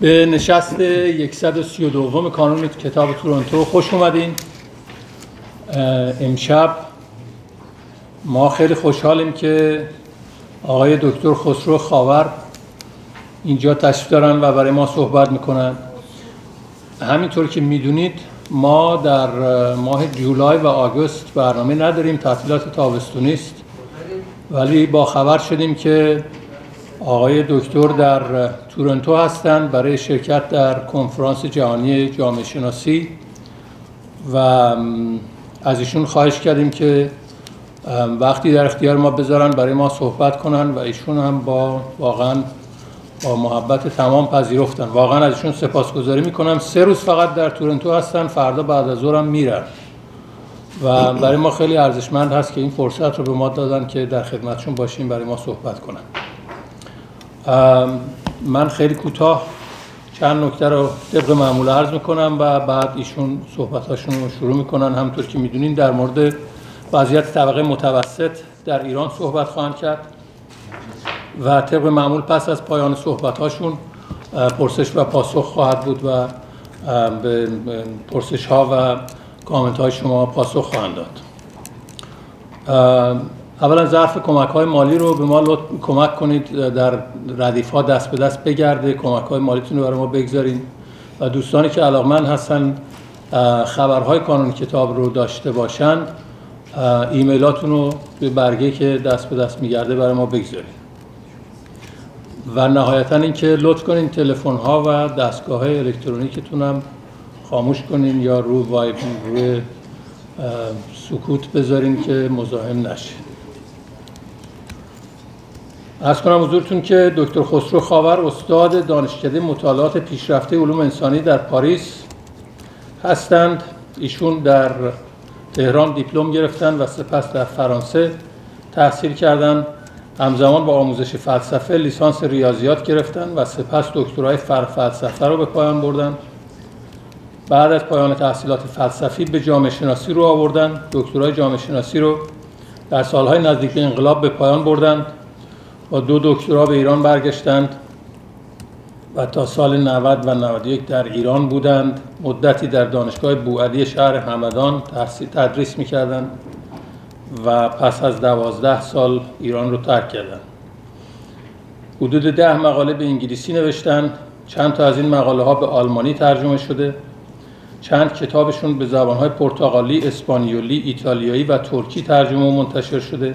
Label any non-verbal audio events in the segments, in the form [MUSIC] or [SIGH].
به نشست 132 کانون کتاب تورنتو خوش اومدین. امشب ما خیلی خوشحالیم که آقای دکتر خسرو خاور اینجا تشریف دارن و برای ما صحبت می‌کنن. همینطور که می‌دونید ما در ماه جولای و آگوست برنامه نداریم تعطیلات تابستونی است. ولی با خبر شدیم که آقای دکتر در تورنتو هستند برای شرکت در کنفرانس جهانی جامعه شناسی و از ایشون خواهش کردیم که وقتی در اختیار ما بذارن برای ما صحبت کنن و ایشون هم با واقعا با محبت تمام پذیرفتن. واقعا از ایشون سپاسگزاری می‌کنم. سه روز فقط در تورنتو هستن فردا بعد از ظهرم میرن. و برای ما خیلی ارزشمند هست که این فرصت رو به ما دادن که در خدمتشون باشیم برای ما صحبت کنن. من خیلی کوتاه چند نکته رو طبق معمول عرض می‌کنم و بعد ایشون صحبتاشون رو شروع می‌کنن. همطور که می‌دونین در مورد وضعیت طبقه متوسط در ایران صحبت خواهند کرد و طبق معمول پس از پایان صحبت هاشون پرسش و پاسخ خواهد بود و به پرسش ها و کامنت های شما پاسخ خواهند داد. اولا ظرف کمک های مالی رو به ما کمک کنید در ردیف ها دست به دست بگرده کمک های مالیتون رو برای ما بگذارید. و دوستانی که علاقمند هستن خبرهای کانون کتاب رو داشته باشند ایمیلاتون رو به برگه که دست به دست میگرده برای ما بگذارید. و نهایتا اینکه لطف کنین تلفن ها و دستگاه های الکترونیکتون هم خاموش کنین یا رو وایب روی سکوت بذارین که مزاحم نشه از کنم حضورتون که دکتر خسرو خاور استاد دانشکده مطالعات پیشرفته علوم انسانی در پاریس هستند. ایشون در تهران دیپلم گرفتن و سپس در فرانسه تحصیل کردند همزمان با آموزش فلسفه لیسانس ریاضیات گرفتن و سپس دکترای فلسفه رو به پایان بردن. بعد از پایان تحصیلات فلسفی به جامعه شناسی رو آوردن. دکترای جامعه شناسی رو در سالهای نزدیک انقلاب به پایان بردند با دو دکترا به ایران برگشتند و تا سال 90 و 91 در ایران بودند. مدتی در دانشگاه بوعلی شهر همدان تدریس می‌کردند و پس از دوازده سال ایران رو ترک کردند. حدود ده مقاله به انگلیسی نوشتن چند تا از این مقاله ها به آلمانی ترجمه شده. چند کتابشون به زبانهای پرتغالی، اسپانیولی، ایتالیایی و ترکی ترجمه و منتشر شده.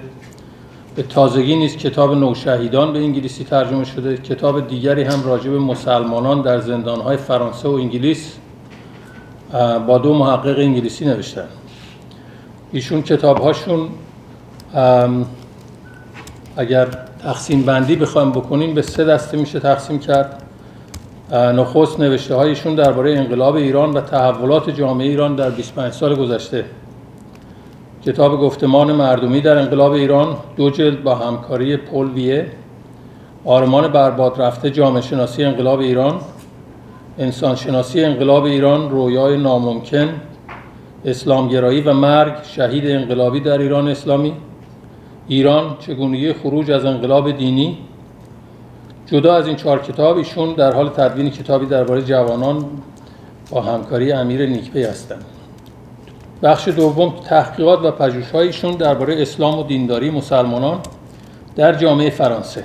به تازگی نیز کتاب نوشهیدان به انگلیسی ترجمه شده. کتاب دیگری هم راجع به مسلمانان در زندانهای فرانسه و انگلیس با دو محقق انگلیسی نوشتن. ایشون کتاب هاشون اگر تقسیم بندی بخوایم بکنیم به سه دسته میشه تقسیم کرد. نخست نوشته هایشون درباره انقلاب ایران و تحولات جامعه ایران در 25 سال گذشته. کتاب گفتمان مردمی در انقلاب ایران دو جلد با همکاری پل ویه آرمان برباد رفته جامعه شناسی انقلاب ایران انسان شناسی انقلاب ایران رویای ناممکن اسلامگرایی و مرگ شهید انقلابی در ایران اسلامی ایران چگونگی خروج از انقلاب دینی. جدا از این چهار کتاب ایشون در حال تدوین کتابی درباره جوانان با همکاری امیر نیکپی هستند. بخش دوم تحقیقات و پژوهش‌هایشون درباره اسلام و دینداری مسلمانان در جامعه فرانسه.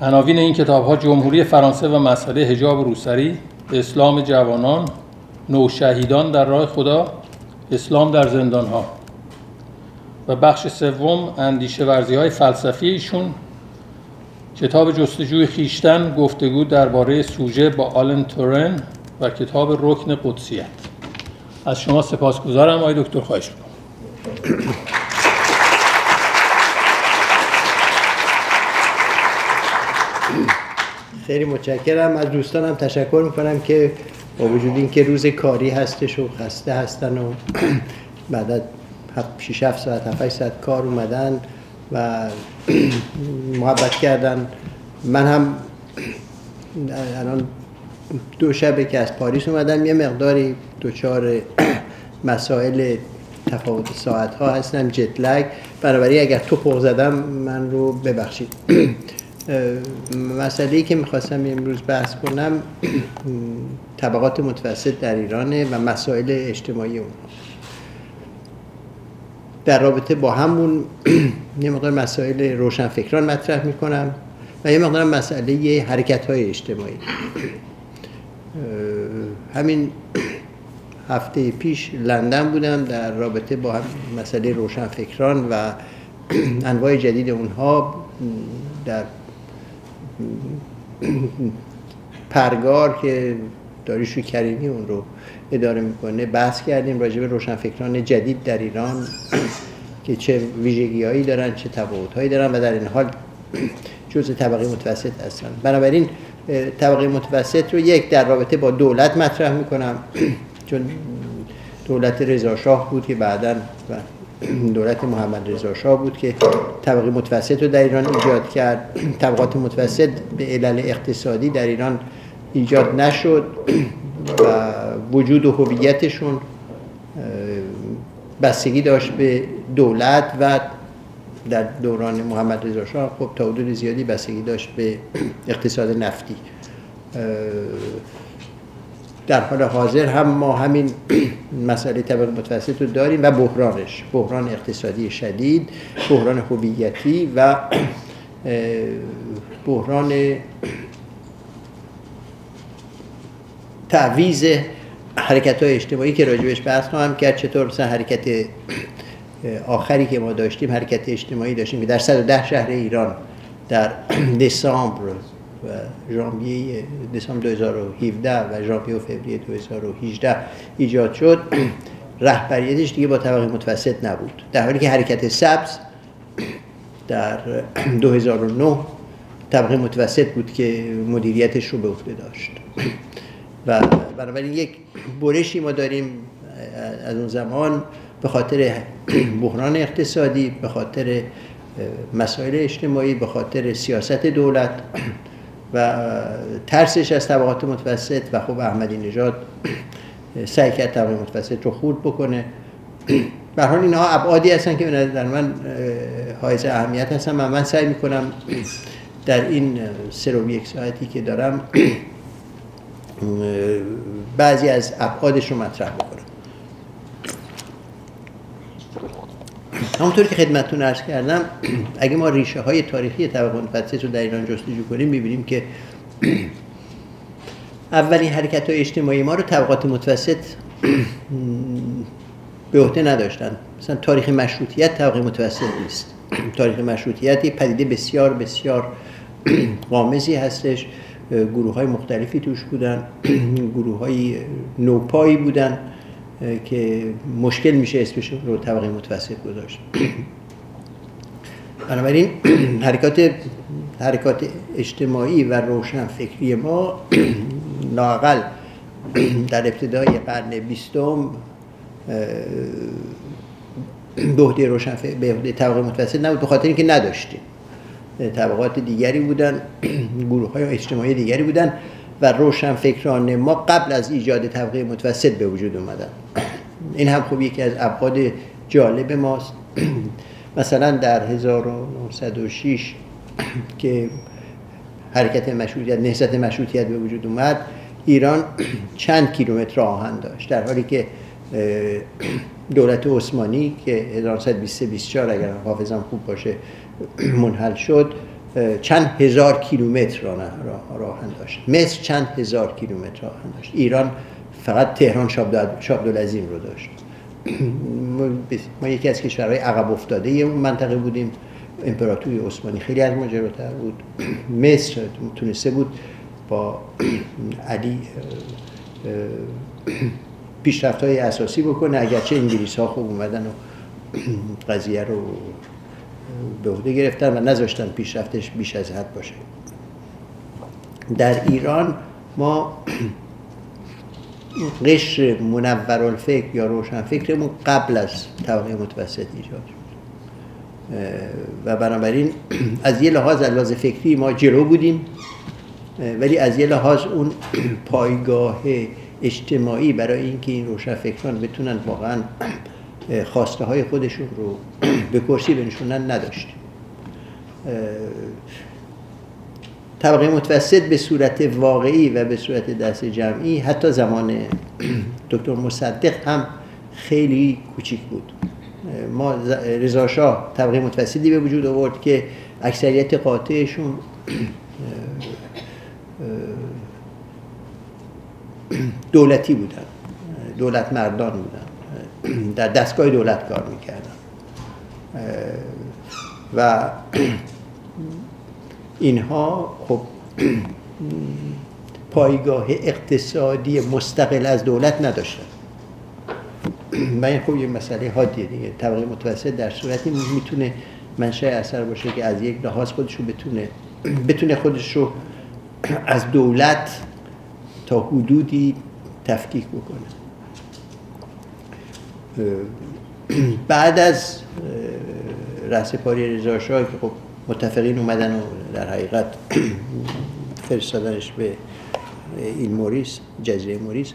عناوین این کتاب جمهوری فرانسه و مسئله حجاب و روسری اسلام جوانان نوشهیدان در راه خدا اسلام در زندان ها و بخش سوم اندیشه ورزی های فلسفی ایشون. کتاب جستجوی خیشتن گفتگو درباره سوژه با آلن تورن و کتاب رکن قدسیت. از شما سپاسگزارم آقای دکتر خواهش می‌کنم. خیلی متشکرم. از دوستانم تشکر می‌کنم که با وجود اینکه روز کاری هستش و خسته هستن و بعد از 6 7 ساعت 7 ساعت کار اومدن و محبت کردن من هم الان دو شبه که از پاریس اومدم یه مقداری دوچار [CLEARS THROAT] مسائل تفاوت ساعت ها هستم جت لگ بنابراین اگر تو پوق زدم من رو ببخشید. [CLEARS THROAT] مسئله که می‌خواستم امروز بحث کنم [CLEARS THROAT] طبقات متوسط در ایرانه و مسائل اجتماعی اونها در رابطه با همون یه مقدار مسائل روشنفکران مطرح می‌کنم و یه مقدار مسئله حرکت های اجتماعی. همین [CLEARS THROAT] هفته پیش لندن بودم در رابطه با مسئله روشنفکران و [CLEARS THROAT] انواع جدید اونها در [CLEARS THROAT] پرگار که داریشو کریمی اون رو اداره می‌کنه بحث کردیم راجع به روشنفکران جدید در ایران که چه ویژگی هایی دارن چه تفاوت هایی دارن و در این حال جزء طبقه متوسط هستن. بنابراین طبقه متوسط رو یک در رابطه با دولت مطرح می‌کنم [CLEARS THROAT] چون دولت رضاشاه بود که بعدا دولت محمد رضا شاه بود که طبقه متوسط رو در ایران ایجاد کرد. [CLEARS THROAT] طبقات متوسط به علل اقتصادی در ایران ایجاد نشد [CLEARS THROAT] و وجود و هویتشون بستگی داشت به دولت و در دوران محمد رضا شاه خب تا حدود زیادی بستگی داشت به اقتصاد نفتی. در حال حاضر هم ما همین [CLEARS THROAT] مسئله طبقه متوسط رو داریم و بحرانش بحران اقتصادی شدید بحران هویتی و [CLEARS THROAT] بحران تعویز حرکت های اجتماعی که راجبش بحث خواهم کرد. چطور مثلا حرکت [CLEARS THROAT] آخری که ما داشتیم حرکت اجتماعی داشتیم که در 110 شهر ایران در [CLEARS THROAT] دسامبر و ژانویه دسامبر 2017 و ژانویه و فوریه 2018 ایجاد شد. [CLEARS THROAT] رهبریتش دیگه با طبقه متوسط نبود. در حالی که حرکت سبز [CLEARS THROAT] در 2009 طبقه متوسط بود که مدیریتش رو به عهده داشت. و بنابراین یک برشی ما داریم از اون زمان. به خاطر [CLEARS THROAT] بحران اقتصادی به خاطر مسائل اجتماعی به خاطر سیاست دولت [CLEARS THROAT] و ترسش از طبقات متوسط و خب احمدی نژاد [CLEARS THROAT] سعی کرد طبقه متوسط رو خورد بکنه. به حال اینها ابعادی هستن که در من حائز اهمیت هستن. و من سعی می‌کنم در این سه یک ساعتی که دارم بعضی از ابعادش رو مطرح بکنم. همونطور که خدمتتون ارز کردم [CLEARS THROAT] اگه ما ریشه های تاریخی طبقه متوسط رو در ایران جستجو کنیم می‌بینیم که [CLEARS THROAT] اولین حرکت های اجتماعی ما رو طبقات متوسط [CLEARS THROAT] به عهده نداشتن. مثلا تاریخ مشروطیت طبقه متوسط نیست. تاریخ مشروطیت یه پدیده بسیار بسیار قامزی هستش. گروه های مختلفی توش بودن. گروه های نوپایی بودن. که مشکل میشه اسمش رو طبقه متوسط گذاشت. [CLEARS THROAT] بنابراین [CLEARS THROAT] حرکات حرکات اجتماعی و روشن فکری ما [CLEARS THROAT] لاقل در ابتدای قرن بیستم به روشن به طبقه متوسط نبود به خاطر اینکه نداشتیم. طبقات دیگری بودن گروه های اجتماعی دیگری بودن و روشن فکران ما قبل از ایجاد طبقه متوسط به وجود اومدن. این هم خوب یکی از ابعاد جالب ماست. مثلا در 1906 که حرکت مشروطیت نهضت مشروطیت به وجود اومد ایران چند کیلومتر آهن داشت. در حالی که دولت عثمانی که 1924 اگر حافظم خوب باشه منحل شد چند هزار کیلومتر راه راهن داشت. مصر چند هزار کیلومتر راهن داشت. ایران فقط تهران شابدالعظیم رو داشت. [CLEARS THROAT] ما یکی از کشورهای عقب افتاده اون منطقه بودیم امپراتوری عثمانی خیلی از ما جلوتر بود. [CLEARS THROAT] مصر تونسته بود با [CLEARS THROAT] علی پیشرفت های اساسی بکنه. اگرچه انگلیس ها خوب اومدن و قضیه رو به عهده گرفتن و نذاشتن پیشرفتش بیش از حد باشه. در ایران ما قشر منور الفکر یا روشن فکرمون قبل از طبقه متوسط ایجاد شد. و بنابراین از یه لحاظ لحاظ فکری ما جلو بودیم ولی از یه لحاظ اون [CLEARS THROAT] پایگاه اجتماعی برای اینکه این روشن فکران بتونن واقعا خواسته های خودشون رو [CLEARS THROAT] به کرسی بنشونن نداشتیم. طبقه متوسط به صورت واقعی و به صورت دست جمعی حتی زمان [CLEARS THROAT] دکتر مصدق هم خیلی کوچیک بود. ما رضا شاه طبقه متوسطی به وجود آورد که اکثریت قاطعشون [CLEARS THROAT] [CLEARS THROAT] دولتی بودن دولت مردان بودن. در دستگاه دولت کار می‌کردن. و اینها خب پایگاه اقتصادی مستقل از دولت نداشتن. و این خب یه مسئله حادیه دیگه. طبقه متوسط در صورتی می‌تونه منشأ اثر باشه که از یک لحاظ خودش رو بتونه بتونه خودش رو از دولت تا حدودی تفکیک بکنه. بعد از رهسپاری رضا که خب متفقین اومدن و در حقیقت فرستادنش به این موریس جزیره موریس.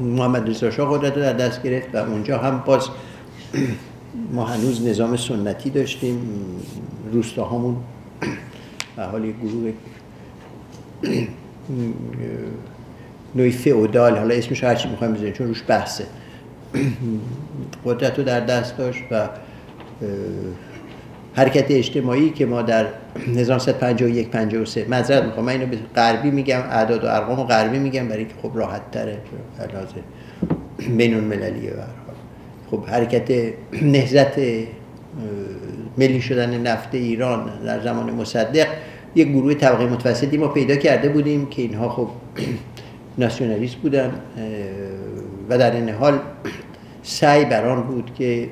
محمد رضا شاه قدرت در دست گرفت و اونجا هم باز ما هنوز نظام سنتی داشتیم. روستاهامون و حال گروه نوعی فئودال حالا اسمش هرچی می‌خوایم بزنیم چون روش بحثه. قدرت رو در دست داشت و حرکت اجتماعی که ما در 1951 53 معذرت می‌خوام من اینو به غربی میگم اعداد و ارقام غربی میگم برای اینکه خب راحت تره لازم بین المللیه به خب حرکت نهزت ملی شدن نفت ایران در زمان مصدق یک گروه طبقه متوسطی ما پیدا کرده بودیم که اینها خب [CLEARS THROAT] ناسیونالیست بودن و در این حال سعی بران بود که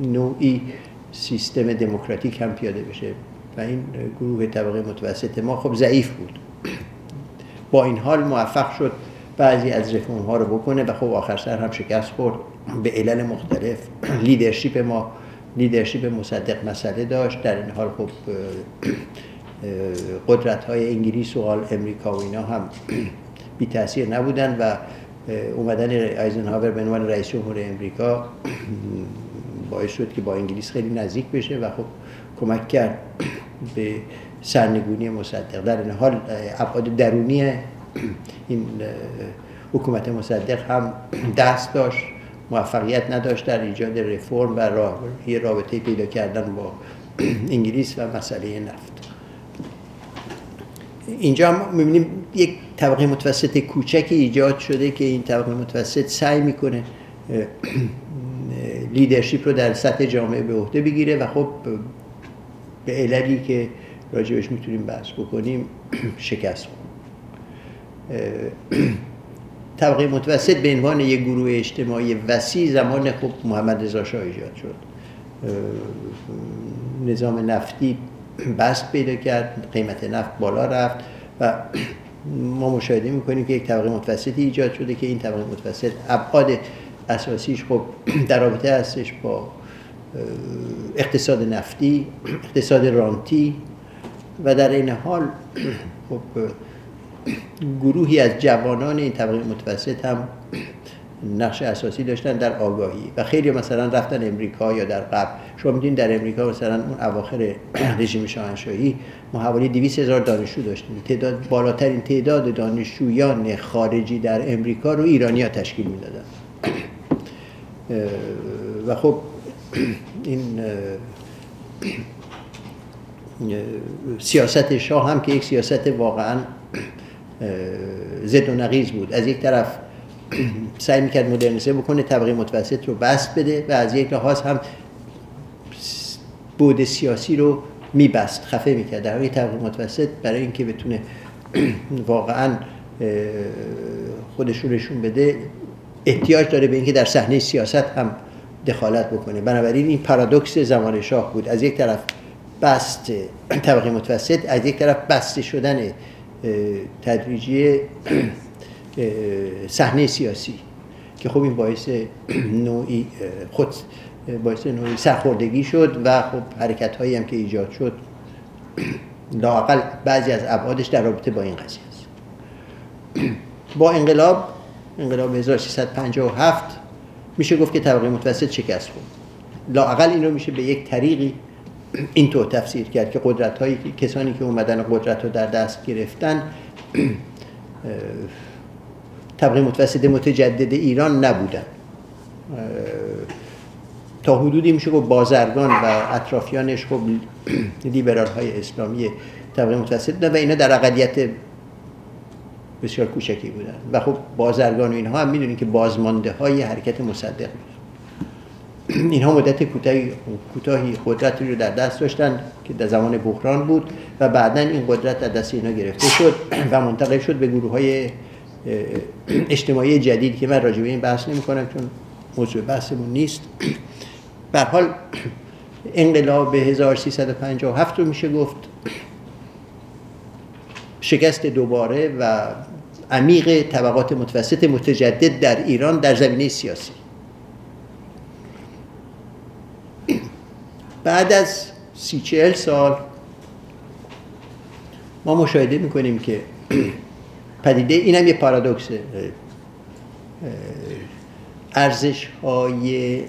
نوعی سیستم دموکراتیک هم پیاده بشه و این گروه طبقه متوسط ما خب ضعیف بود. با این حال موفق شد بعضی از رفرم ها رو بکنه و خب آخر سر هم شکست خورد. به علل مختلف لیدرشپ ما leadership مصدق مسئله داشت. در این حال خب قدرت های انگلیس و امریکا و اینا هم بی تاثیر نبودن و اومدن آیزنهاور به عنوان رئیس جمهور امریکا [CLEARS THROAT] باعث شد که با انگلیس خیلی نزدیک بشه و خب کمک کرد [CLEARS THROAT] به سرنگونی مصدق. در این حال ابعاد درونی [CLEARS THROAT] این حکومت مصدق هم دست داشت موفقیت نداشت در ایجاد رفرم و راه رابطه پیدا کردن با انگلیس و مسئله نفت. اینجا هم می‌بینیم یک طبقه متوسط کوچکی ایجاد شده که این طبقه متوسط سعی می‌کنه لیدرشپ رو در سطح جامعه به عهده بگیره و خب به عللی که راجبش می‌تونیم بحث بکنیم شکست. خورد طبقه متوسط به عنوان یک گروه اجتماعی وسیع زمان خب محمد رضا شاه ایجاد شد. نظام نفتی بست پیدا کرد قیمت نفت بالا رفت و ما مشاهده می‌کنیم که یک طبقه متوسطی ایجاد شده که این طبقه متوسط ابعاد اساسیش خب در رابطه هستش با اقتصاد نفتی اقتصاد رانتی و در این حال خب گروهی از جوانان این طبقه متوسط هم نقش اساسی داشتن در آگاهی و خیلی مثلا رفتن امریکا یا در قبل شما می‌دونید در امریکا مثلا اون اواخر [CLEARS THROAT] رژیم شاهنشاهی ما حوالی 200 هزار دانشجو داشتیم. تعداد بالاترین تعداد دانشجویان خارجی در امریکا رو ایرانیا تشکیل می‌دادن. و خب [CLEARS THROAT] این سیاست شاه هم که یک سیاست واقعا زد و نقیز بود. از یک طرف [CLEARS THROAT] سعی می‌کرد مدرنیزه بکنه طبقه متوسط رو بست بده و از یک لحاظ هم بود سیاسی رو میبست خفه می‌کرد. در حالی طبقه متوسط برای اینکه بتونه [CLEARS THROAT] واقعا خودش رو نشون بده احتیاج داره به اینکه در صحنه سیاست هم دخالت بکنه. بنابراین این پارادوکس زمان شاه بود. از یک طرف بست طبقه متوسط از یک طرف بسته شدن تدریجی [CLEARS THROAT] صحنه سیاسی که خب این باعث نوعی خود باعث نوعی سرخوردگی شد و خب حرکت هایی هم که ایجاد شد لاقل بعضی از ابعادش در رابطه با این قضیه است. با انقلاب انقلاب 1357 میشه گفت که طبقه متوسط شکست خورد. لاقل این رو میشه به یک طریقی اینطور تفسیر کرد که قدرت های کسانی که اومدن قدرت رو در دست گرفتن طبقه متوسط متجدد ایران نبودن. تا حدودی میشه گفت بازرگان و اطرافیانش خب لیبرال های اسلامی طبقه متوسط و اینا در اقلیت بسیار کوچکی بودن. و خب بازرگان و اینها هم می‌دونید که بازمانده های حرکت مصدق اینها مدت کوتاهی کوتاهی قدرتی رو در دست داشتن که در زمان بحران بود و بعدا این قدرت در دست اینها گرفته شد و منتقل شد به گروه های اجتماعی جدید که من راجع به این بحث نمی کنم چون موضوع بحثمون نیست. به حال انقلاب 1357 رو میشه گفت. شکست دوباره و عمیق طبقات متوسط متجدد در ایران در زمینه سیاسی. بعد از سی چهل سال ما مشاهده می‌کنیم که پدیده این هم یه پارادوکسه ارزش های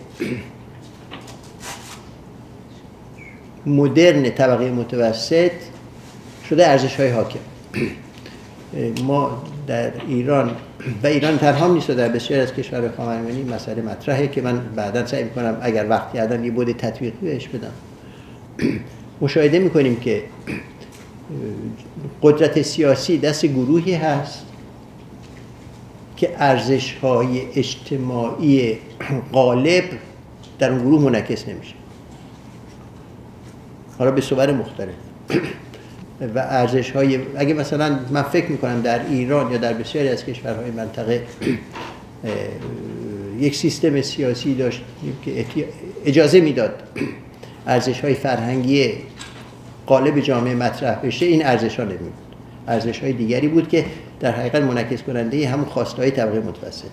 مدرن طبقه متوسط شده ارزش های حاکم ما در ایران و ایران تنها نیست در بسیار از کشور خاورمیانه مسئله مطرحه که من بعدا سعی می‌کنم اگر وقتی آدم یه بود تطبیقی بهش بدم. [CLEARS THROAT] مشاهده می‌کنیم که قدرت سیاسی دست گروهی هست که ارزش های اجتماعی غالب در اون گروه منعکس نمیشه. حالا به صور مختلف. و ارزش های اگه مثلا من فکر می‌کنم در ایران یا در بسیاری از کشورهای منطقه یک سیستم سیاسی داشت که اجازه می‌داد ارزش های فرهنگی قالب جامعه مطرح بشه این ارزش ها نمی ارزش های دیگری بود که در حقیقت منعکس کننده همون خواسته های طبقه متوسط.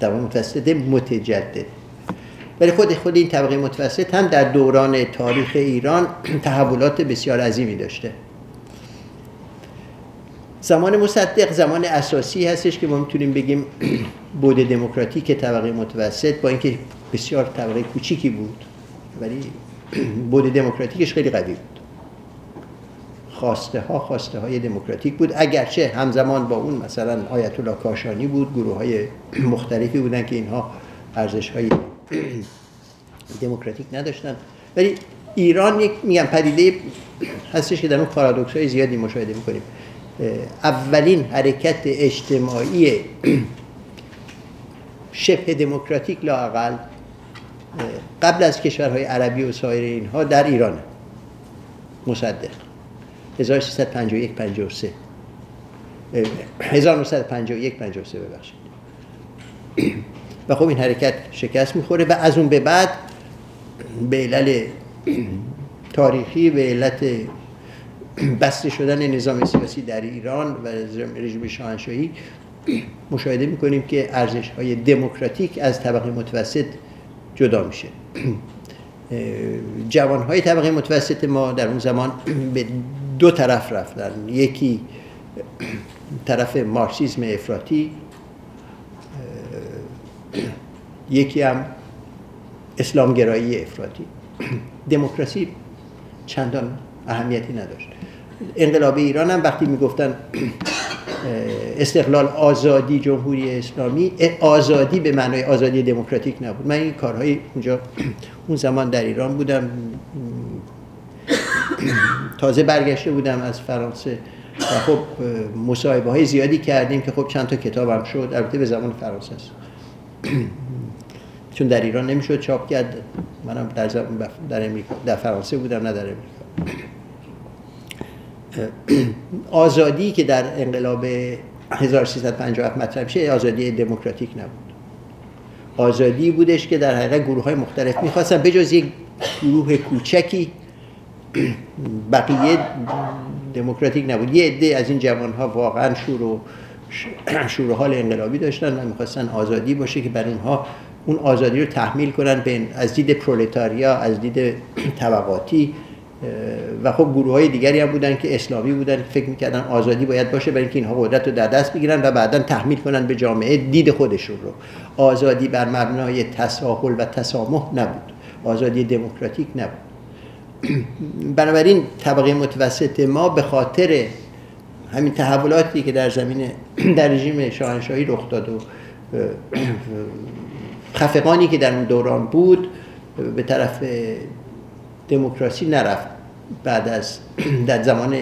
طبقه متوسط متجدد. ولی خود خود این طبقه متوسط هم در دوران تاریخ ایران [CLEARS THROAT] تحولات بسیار عظیمی داشته. زمان مصدق زمان اساسی هستش که ما می‌تونیم بگیم [CLEARS THROAT] بود دموکراتیک طبقه متوسط با اینکه بسیار طبقه کوچیکی بود. ولی [CLEARS THROAT] بود دموکراتیکش خیلی قوی بود. خواسته ها خواسته های دموکراتیک بود. اگرچه همزمان با اون مثلا آیت الله کاشانی بود گروه های مختلفی بودن که اینها ارزش های دموکراتیک نداشتن. ولی ایران یک میگم پدیده هستش که در اون پارادوکس های زیادی مشاهده می‌کنیم. اولین حرکت اجتماعی شبه دموکراتیک لاقل قبل از کشورهای عربی و سایر اینها در ایران مصدق. 1351 53 1951 53 ببخشید. [CLEARS THROAT] و خب این حرکت شکست می‌خوره و از اون به بعد به علل [CLEARS THROAT] تاریخی به علت [CLEARS THROAT] بسته شدن نظام سیاسی در ایران و رژیم شاهنشاهی مشاهده می‌کنیم که ارزش های دموکراتیک از طبقه متوسط جدا میشه. جوان های طبقه متوسط ما در اون زمان به دو طرف رفتن. یکی طرف مارکسیسم افراطی یکی هم اسلامگرایی افراطی. [CLEARS THROAT] دموکراسی چندان اهمیتی نداشت. انقلاب ایران هم وقتی می‌گفتن استقلال آزادی جمهوری اسلامی آزادی به معنای آزادی دموکراتیک نبود. من این کارهای اونجا [CLEARS THROAT] اون زمان در ایران بودم. [CLEARS THROAT] تازه برگشته بودم از فرانسه. و خب مصاحبه های زیادی کردیم که خب چند تا کتابم شد. البته به زمان فرانسه است. [CLEARS THROAT] چون در ایران نمی‌شد چاپ کرد. منم در در در فرانسه بودم نه در امریکا. آزادی که در انقلاب 1357 مطرح میشه آزادی دموکراتیک نبود. آزادی بودش که در حقیقت گروه های مختلف می‌خواستن بجز یک گروه کوچکی بقیه دموکراتیک نبود. یه عده از این جوان ها واقعا شور و شور حال انقلابی داشتن و می‌خواستن آزادی باشه که بر اینها اون آزادی رو تحمیل کنن به از دید پرولتاریا از دید طبقاتی. و خب گروه های دیگری هم بودن که اسلامی بودن فکر می‌کردن آزادی باید باشه برای اینکه اینها قدرت رو در دست بگیرن و بعدا تحمیل کنن به جامعه دید خودشون رو. آزادی بر مبنای تساهل و تسامح نبود. آزادی دموکراتیک نبود. [CLEARS THROAT] بنابراین طبقه متوسط ما به خاطر همین تحولاتی که در زمین [CLEARS THROAT] در رژیم شاهنشاهی رخ داد و [CLEARS THROAT] خفقانی که در اون دوران بود به طرف دموکراسی نرفت بعد از [CLEARS THROAT] در زمان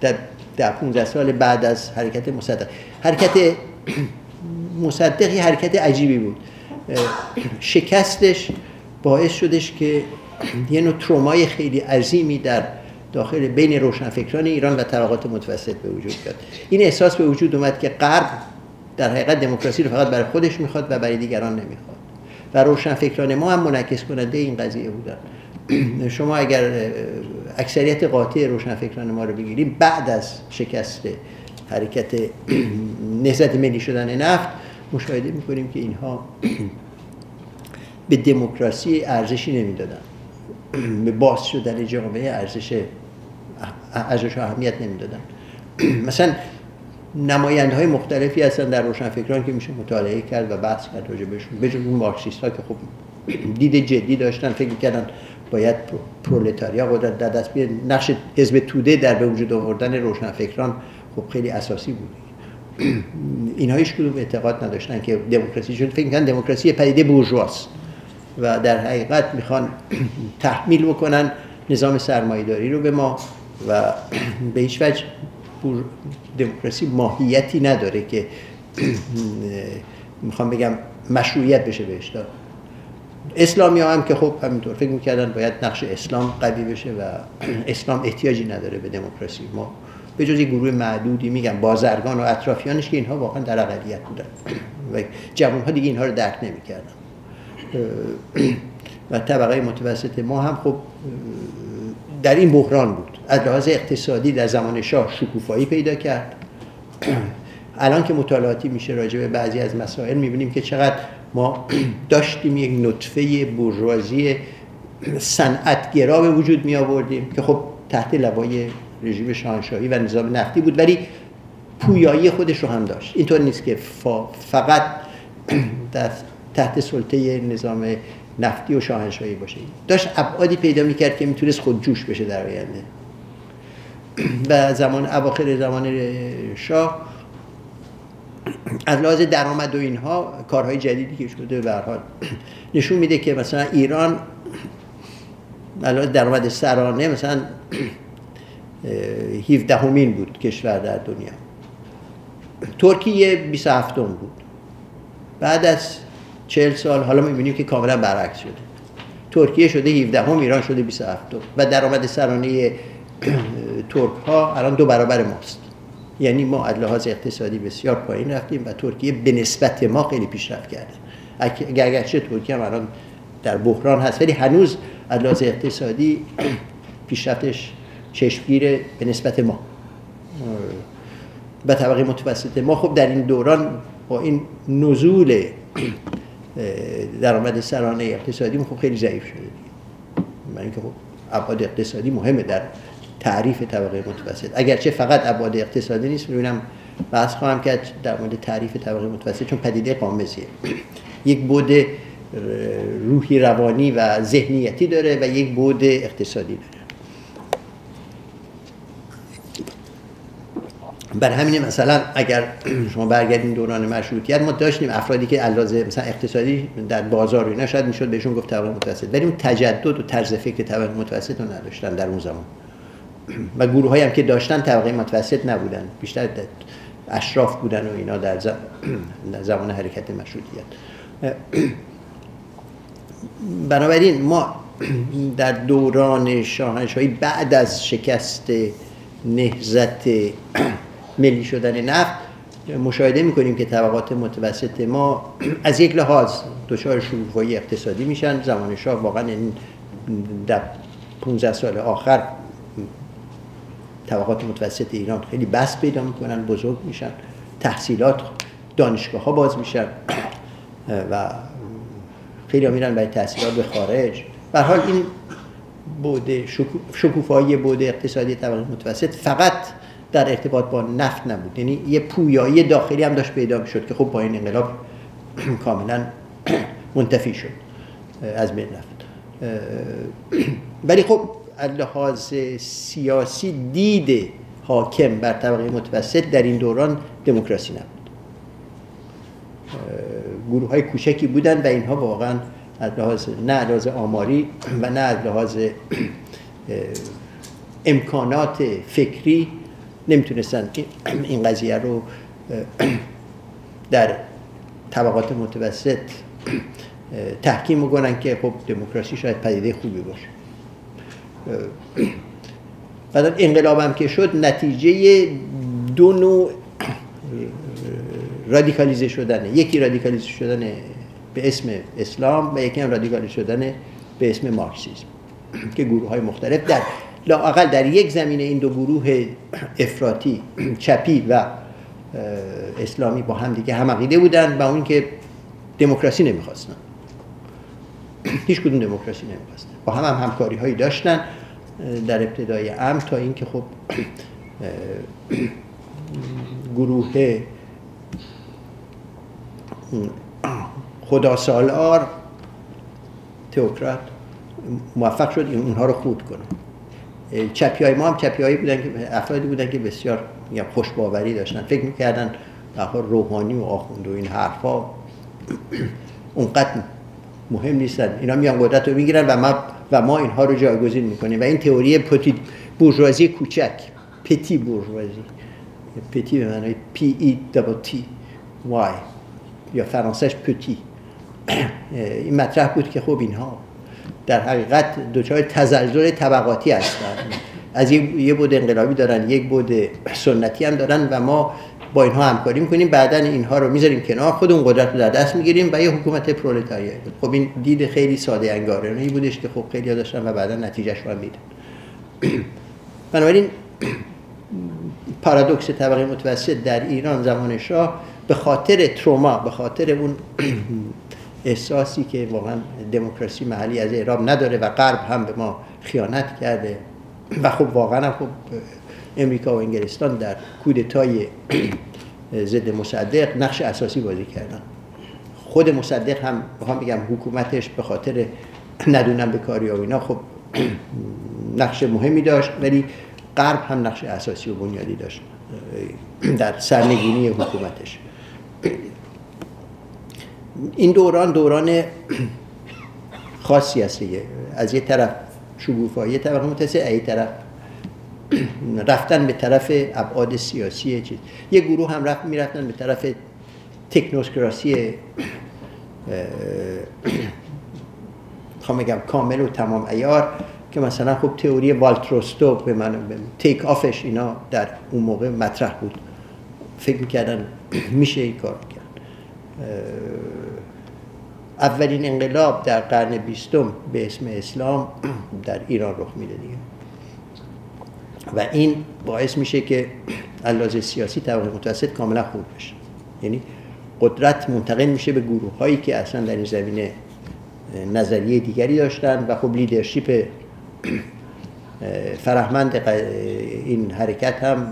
در در 15 سال بعد از حرکت مصدق. حرکت [CLEARS THROAT] مصدق حرکت عجیبی بود. [CLEARS THROAT] شکستش باعث شدش که یه نوع ترومای خیلی عظیمی در داخل بین روشنفکران ایران و طبقات متوسط به وجود بیاد. این احساس به وجود اومد که غرب در حقیقت دموکراسی رو فقط برای خودش می‌خواد و برای دیگران نمی‌خواد. و روشنفکران ما هم منعکس کننده این قضیه بودن. [CLEARS THROAT] شما اگر اکثریت قاطع روشنفکران ما رو بگیریم بعد از شکست حرکت [CLEARS THROAT] نهضت ملی شدن نفت مشاهده می‌کنیم که اینها [CLEARS THROAT] به دموکراسی ارزشی نمی‌دادن. به باز شدن جامعه ارزش ارزش اهمیت نمی‌دادن. مثلا نماینده های مختلفی هستن در روشنفکران که میشه مطالعه کرد و بحث کرد راجع بهشون. بجز اون مارکسیست ها که خب دید جدی داشتن فکر کردن باید پرولتاریا قدرت در دست بیاد نقش حزب توده در به وجود آوردن روشنفکران خب خیلی اساسی بود. [CLEARS THROAT] اینها هیچ کدوم اعتقاد نداشتن که دموکراسی چون فکر دموکراسی پدیده بورژواست و در حقیقت می‌خوان [CLEARS THROAT] تحمیل بکنن نظام سرمایه‌داری رو به ما و [CLEARS THROAT] به هیچ وجه دموکراسی ماهیتی نداره که [CLEARS THROAT] می‌خوام بگم مشروعیت بشه بهش. داد اسلامی ها هم که خب همینطور فکر می‌کردن باید نقش اسلام قوی بشه و [CLEARS THROAT] اسلام احتیاجی نداره به دموکراسی. ما به جز گروه معدودی میگم بازرگان و اطرافیانش که اینها واقعا در اقلیت بودن. [CLEARS THROAT] و جوان ها دیگه اینها رو درک نمی‌کردن. و طبقه متوسط ما هم خب در این بحران بود. از لحاظ اقتصادی در زمان شاه شکوفایی پیدا کرد. الان که مطالعاتی میشه راجع به بعضی از مسائل می‌بینیم که چقدر ما داشتیم یک نطفه بورژوازی صنعتگرا به وجود می آوردیم که خب تحت لوای رژیم شاهنشاهی و نظام نفتی بود ولی پویایی خودش رو هم داشت. اینطور نیست که فقط در تحت سلطه نظام نفتی و شاهنشاهی باشه. داشت ابعادی پیدا می‌کرد که می‌تونست خود جوش بشه در آینده. و زمان اواخر زمان شاه از لحاظ درآمد و اینها کارهای جدیدی که شده به حال نشون میده که مثلا ایران لحاظ درآمد سرانه مثلا 17 همین بود کشور در دنیا. ترکیه 27 بود. بعد از 40 سال حالا می‌بینیم که کاملا برعکس شده. ترکیه شده 17 هم ایران شده 27 و درآمد سرانه ترک ها الان دو برابر ماست. یعنی ما از لحاظ اقتصادی بسیار پایین رفتیم و ترکیه به نسبت ما خیلی پیشرفت کرده. اگرچه ترکیه هم الان در بحران هست ولی هنوز از لحاظ اقتصادی پیشرفتش چشمگیر به نسبت ما. به طبقه متوسط ما. خب در این دوران با این نزول درآمد سرانه اقتصادی خب خیلی ضعیف شده من اینکه خب اقتصادی مهمه در تعریف طبقه متوسط. اگرچه فقط ابعاد اقتصادی نیست می‌بینم بحث خواهم کرد در مورد تعریف طبقه متوسط چون پدیده قامزیه [CLEARS THROAT] یک بود روحی روانی و ذهنیتی داره و یک بود اقتصادی داره. بر همین مثلا اگر [CLEARS THROAT] شما برگردین دوران مشروطیت ما داشتیم افرادی که علاوه مثلا اقتصادی در بازار اینا شاید می‌شد بهشون گفت طبقه متوسط. ولی اون تجدد و طرز فکر طبقه متوسط رو نداشتن در اون زمان. و گروه هم که داشتن طبقه متوسط نبودن بیشتر اشراف بودن و اینا در زمان حرکت مشروطیت. بنابراین ما در دوران شاهنشاهی بعد از شکست نهزت ملی شدن نفت مشاهده می‌کنیم که طبقات متوسط ما از یک لحاظ دچار شکوفایی اقتصادی میشن. زمان شاه واقعا در 15 سال آخر طبقات متوسط ایران خیلی بس پیدا می‌کنن بزرگ میشن تحصیلات دانشگاه ها باز میشن و خیلی میرن برای تحصیلات به خارج. به حال این بود شکوفایی بود اقتصادی طبقه متوسط فقط در ارتباط با نفت نبود. یعنی یه پویایی داخلی هم داشت پیدا می‌شد که خب با این انقلاب [CLEARS THROAT] کاملا [CLEARS THROAT] منتفی شد از بین رفت. [CLEARS THROAT] ولی خب لحاظ سیاسی دید حاکم بر طبقه متوسط در این دوران دموکراسی نبود. گروه های کوچکی بودن و اینها واقعا از لحاظ نه از لحاظ آماری و نه از لحاظ امکانات فکری نمی‌تونستن این قضیه رو در طبقات متوسط تحکیم می‌کنن که خب دموکراسی شاید پدیده خوبی باشه. بعد انقلاب هم که شد نتیجه دو نوع رادیکالیزه شدنه. یکی رادیکالیزه شدن به اسم اسلام و یکی هم رادیکالیزه شدن به اسم مارکسیسم که گروه های مختلف در لاقل در یک زمینه این دو گروه افراطی چپی و اسلامی با هم دیگه هم عقیده بودن و اون که دموکراسی نمی‌خواستن. هیچ کدوم دموکراسی نمی‌خواستن. با هم هم همکاری هایی داشتن در ابتدای امر تا اینکه خب گروه خدا سالار تئوکرات موفق شد اونها رو خود کنه. چپی های ما هم چپی هایی بودن که افرادی بودن که بسیار خوش باوری داشتن. فکر می‌کردن روحانی و آخوند و این حرفا اونقدر مهم نیستن. اینا میان قدرت رو می‌گیرن و ما و ما اینها رو جایگزین می‌کنیم. و این تئوری پتی بورژوازی کوچک. پتی بورژوازی. پتی به معنای پی ای دبل تی وای یا فرانسهش پتی. [CLEARS THROAT] این مطرح بود که خب اینها در حقیقت دچار تزلزل طبقاتی هستند از یه بود انقلابی دارن یک بود سنتی هم دارن و ما با اینها همکاری می‌کنیم. بعدا اینها رو می‌ذاریم کنار خودمون قدرت رو در دست می‌گیریم و یه حکومت پرولتاریایی. خب این دید خیلی ساده انگارانه بودش که خب خیلی داشتن و بعدا نتیجهش رو میدن. [CLEARS THROAT] بنابراین پارادوکس طبقه متوسط در ایران زمان شاه به خاطر تروما به خاطر اون [CLEARS THROAT] احساسی که واقعا دموکراسی محلی از اعراب نداره و غرب هم به ما خیانت کرده و خب واقعا خب امریکا و انگلستان در کودتای [CLEARS THROAT] ضد مصدق نقش اساسی بازی کردن. خود مصدق هم بخوام بگم حکومتش به خاطر ندونم به کاری و اینا خب [CLEARS THROAT] نقش مهمی داشت ولی غرب هم نقش اساسی و بنیادی داشت در سرنگینی حکومتش. این دوران دوران [CLEARS THROAT] خاصی است از یه طرف شگوفایی طبقه متوسط از طرف [CLEARS THROAT] رفتن به طرف ابعاد سیاسی چیز. یه گروه هم رفت می‌رفتن به طرف تکنوسکراسی [CLEARS THROAT] خواهم بگم کامل و تمام ایار که مثلا خب تئوری والتروستو به من تیک آفش اینا در اون موقع مطرح بود. فکر می‌کردن [CLEARS THROAT] میشه این کار کرد. اولین انقلاب در قرن بیستم به اسم اسلام در ایران رخ میده دیگه. و این باعث میشه که علاوه سیاسی طبقه متوسط کاملا خوب بشه. یعنی قدرت منتقل میشه به گروه هایی که اصلا در این زمینه نظریه دیگری داشتن و خب leadership فرهمند این حرکت هم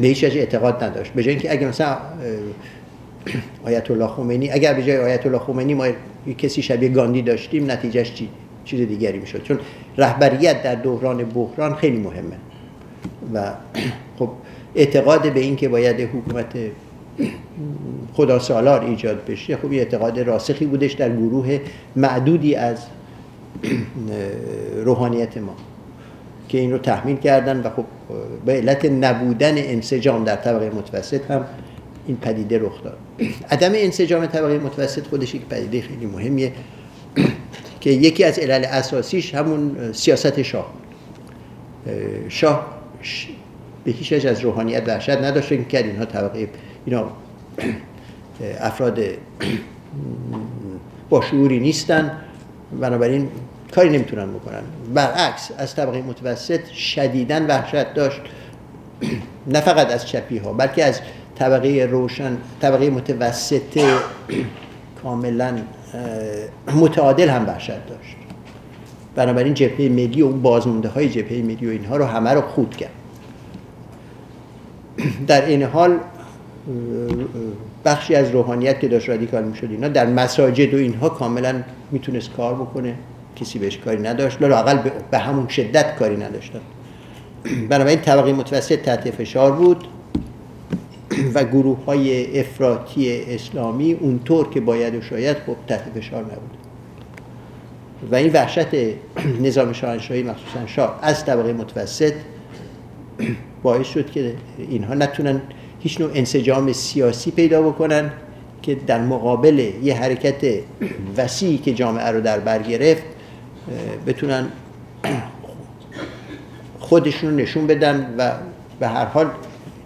به هیچ اعتقاد نداشت. به جای اینکه اگه مثلا آیت الله خمینی اگر به جای آیت الله خمینی ما کسی شبیه گاندی داشتیم نتیجهش چی؟ چیز دیگری می‌شد چون رهبریت در دوران بحران خیلی مهمه. و خب اعتقاد به این که باید حکومت خدا سالار ایجاد بشه خب اعتقاد راسخی بودش در گروه معدودی از روحانیت ما که این رو تحمیل کردن و خب به علت نبودن انسجام در طبقه متوسط هم این پدیده رخ داد. عدم انسجام طبقه متوسط خودش یک پدیده خیلی مهمیه. که یکی از علل اساسیش همون سیاست شاه. شاه به هیچ از روحانیت وحشت نداشت فکر کرد اینها طبقه اینا افراد با شعوری نیستن بنابراین کاری نمی‌تونن بکنن. برعکس از طبقه متوسط شدیدن وحشت داشت نه فقط از چپی ها بلکه از طبقه روشن طبقه متوسط کاملا متعادل هم وحشت داشت. بنابراین جبهه ملی و اون بازمونده های جبهه ملی و اینها رو همه رو خود کرد. در این حال بخشی از روحانیت که داشت رادیکال می شد اینا در مساجد و اینها کاملا می‌تونست کار بکنه. کسی بهش کاری نداشت. لاقل به همون شدت کاری نداشتن بنابراین طبقه متوسط تحت فشار بود. [CLEARS THROAT] و گروه های افراطی اسلامی اونطور که باید و شاید خب تحت فشار نبود. و این وحشت [CLEARS THROAT] نظام شاهنشاهی مخصوصا شاه از طبقه متوسط [CLEARS THROAT] باعث شد که اینها نتونن هیچ نوع انسجام سیاسی پیدا بکنن که در مقابل یه حرکت وسیعی که جامعه رو در بر گرفت بتونن خودشون نشون بدن و به هر حال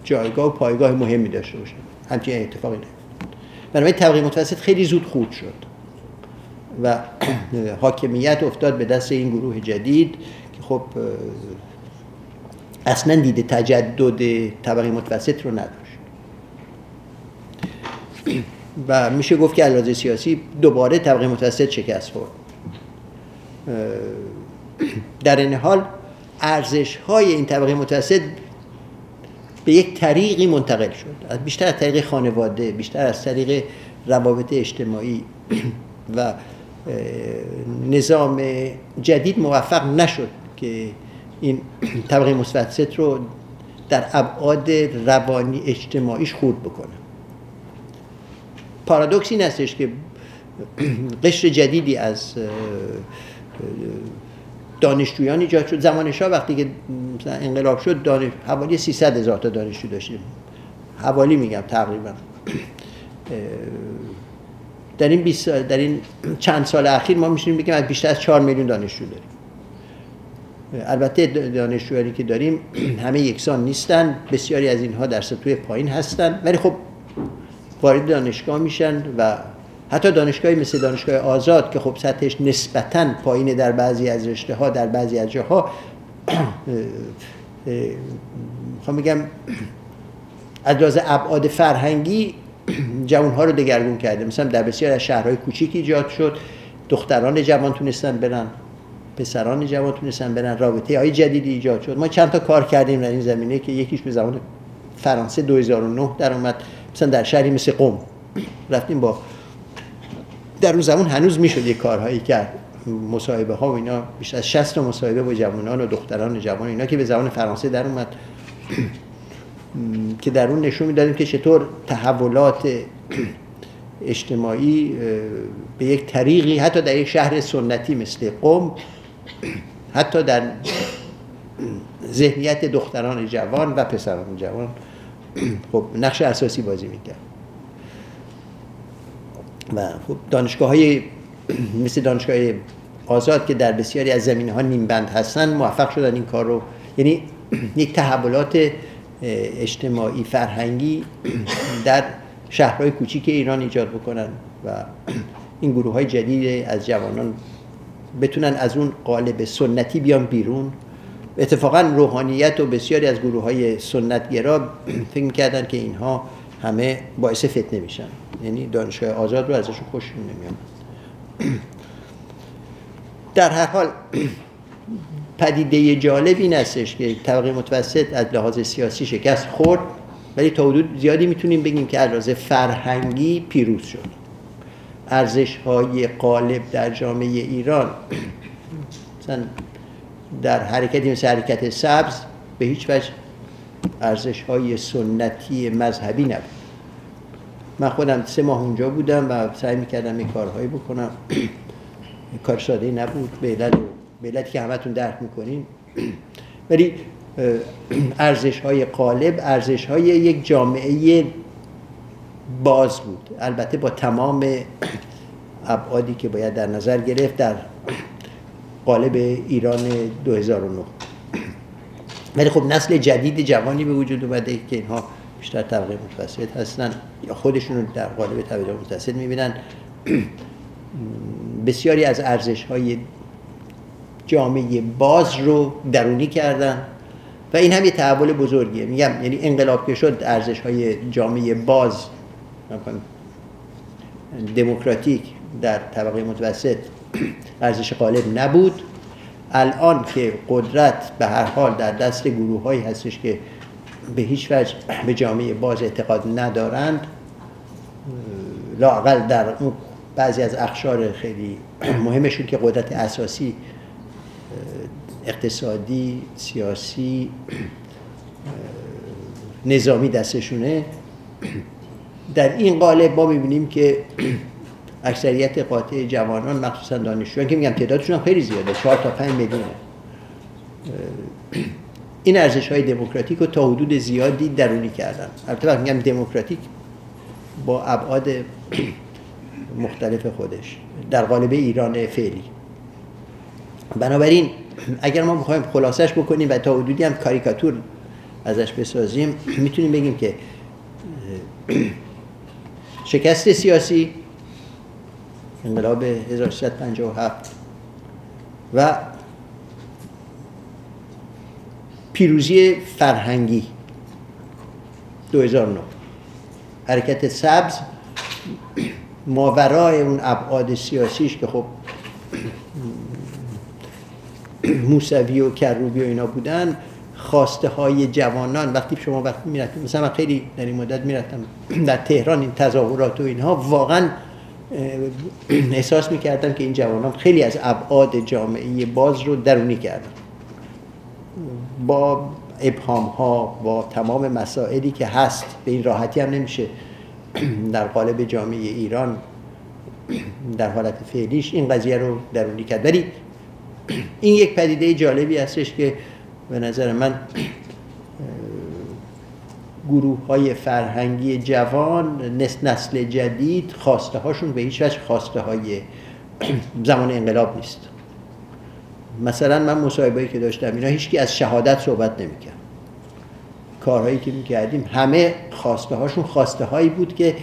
جایگاه و پایگاه مهمی داشته باشن همچین اتفاقی نه. بنابراین طبقه متوسط خیلی زود خود شد. و [CLEARS THROAT] حاکمیت افتاد به دست این گروه جدید که خب اصلا دیده تجدد طبقه متوسط رو نداشت. [CLEARS THROAT] و میشه گفت که علاوه سیاسی دوباره طبقه متوسط شکست خورد. [CLEARS THROAT] در این حال ارزش های این طبقه متوسط به یک طریقی منتقل شد. بیشتر از طریق خانواده بیشتر از طریق روابط اجتماعی [CLEARS THROAT] و نظام جدید موفق نشد که این [CLEARS THROAT] طبقه متوسط رو در ابعاد روانی اجتماعیش خورد بکنه. پارادوکس این هستش که [CLEARS THROAT] قشر جدیدی از دانشجویان ایجاد شد. زمان شاه وقتی که انقلاب شد دانش... حوالی 300 هزار تا دانشجو داشتیم. حوالی میگم تقریبا. در این, در این چند سال اخیر ما میشونیم بگیم از بیشتر از 4 میلیون دانشجو داریم. البته دانشجویانی که داریم همه یکسان نیستن. بسیاری از اینها در سطوح پایین هستن. ولی خب وارد دانشگاه میشن و حتی دانشگاهی مثل دانشگاه آزاد که خب سطحش نسبتا پایینه در بعضی از رشته ها در بعضی از جاها [CLEARS THROAT] می‌خوام میگم از لحاظ ابعاد فرهنگی [CLEARS THROAT] جوان ها رو دگرگون کرده. مثلا در بسیار از شهرهای کوچیک ایجاد شد. دختران جوان تونستن برن پسران جوان تونستن برن رابطه های جدیدی ایجاد شد. ما چند تا کار کردیم در این زمینه که یکیش به زمان فرانسه 2009 در اومد. مثلا در شهری مثل قم [CLEARS THROAT] رفتیم با در اون زمان هنوز می‌شد یه کارهایی کرد مصاحبه ها و اینا بیشتر از 60 مصاحبه با جوانان و دختران جوان اینا که به زبان فرانسه در اومد. [CLEARS THROAT] که در اون نشون می‌دادیم که چطور تحولات اجتماعی به یک طریقی حتی در یک شهر سنتی مثل قم [CLEARS THROAT] حتی در ذهنیت دختران جوان و پسران جوان [CLEARS THROAT] خب نقش اساسی بازی می‌کرد. و خب دانشگاه های [CLEARS THROAT] مثل دانشگاه آزاد که در بسیاری از زمینه ها نیمبند هستن موفق شدن این کار رو. یعنی [CLEARS THROAT] یک تحولات اجتماعی فرهنگی [CLEARS THROAT] در شهرهای کوچیک ایران ایجاد بکنن و این گروه های جدید از جوانان بتونن از اون قالب سنتی بیان بیرون. اتفاقا روحانیت و بسیاری از گروه های سنتگرا فکر می‌کردن که اینها همه باعث فتنه میشن. یعنی دانشگاه آزاد رو ازشون خوش نمیاد. در هر حال پدیده جالب این هستش که طبقه متوسط از لحاظ سیاسی شکست خورد ولی تا حدود زیادی می‌تونیم بگیم که از فرهنگی پیروز شد. ارزش های قالب در جامعه ایران [CLEARS THROAT] مثلا در حرکتی مثل حرکت سبز به هیچ وجه ارزش های سنتی مذهبی نبود. من خودم سه ماه اونجا بودم و سعی می‌کردم این کارهایی بکنم. کار ساده نبود. به علت که همتون درک می‌کنین. ولی ارزش های قالب ارزش های یک جامعه باز بود. البته با تمام ابعادی که باید در نظر گرفت در قالب ایران 2009 ولی خب نسل جدید جوانی به وجود اومده که اینها بیشتر طبقه متوسط هستن یا خودشون در قالب طبقه متوسط می‌بینن. [CLEARS THROAT] بسیاری از ارزش های جامعه باز رو درونی کردن و این هم یه تحول بزرگیه. میگم یعنی انقلاب که شد ارزش های جامعه باز دموکراتیک در طبقه متوسط [CLEARS THROAT] ارزش غالب نبود. الان که قدرت به هر حال در دست گروه هایی هستش که به هیچ وجه به جامعه باز اعتقاد ندارند. لاقل در اون بعضی از اخشار خیلی مهمشون که قدرت اساسی اقتصادی سیاسی نظامی دستشونه. در این قالب ما می‌بینیم که اکثریت قاطع جوانان مخصوصا دانشجویان که میگم تعدادشون خیلی زیاده چهار تا پنج میلیونه این ارزش های دموکراتیک رو تا حدود زیادی درونی کردن. البته میگم دموکراتیک با ابعاد [CLEARS THROAT] مختلف خودش در قالب ایران فعلی. بنابراین اگر ما می‌خوایم خلاصش بکنیم و تا حدودی هم کاریکاتور ازش بسازیم می‌تونیم بگیم که [CLEARS THROAT] شکست سیاسی انقلاب 1357 و پیروزی فرهنگی. 2009 حرکت سبز ماورای اون ابعاد سیاسیش که خب موسوی و کروبی و اینا بودن خواسته های جوانان. وقتی شما وقتی می‌رفتیم مثلا من خیلی در این مدت می‌رفتم در تهران این تظاهرات و اینها واقعا احساس می‌کردم که این جوانان خیلی از ابعاد جامعه باز رو درونی کردن. با ابهام ها با تمام مسائلی که هست به این راحتی هم نمیشه [CLEARS THROAT] در قالب جامعه ایران [CLEARS THROAT] در حالت فعلیش این قضیه رو درونی کرد. ولی [CLEARS THROAT] این یک پدیده جالبی هستش که به نظر من گروه های فرهنگی جوان نسل جدید خواسته هاشون به هیچ وجه خواسته های زمان انقلاب نیست. مثلا من مصاحبه‌ای که داشتم اینا هیچکی از شهادت صحبت نمی‌کرد. کارهایی که می‌کردیم همه خواسته هاشون خواسته هایی بود که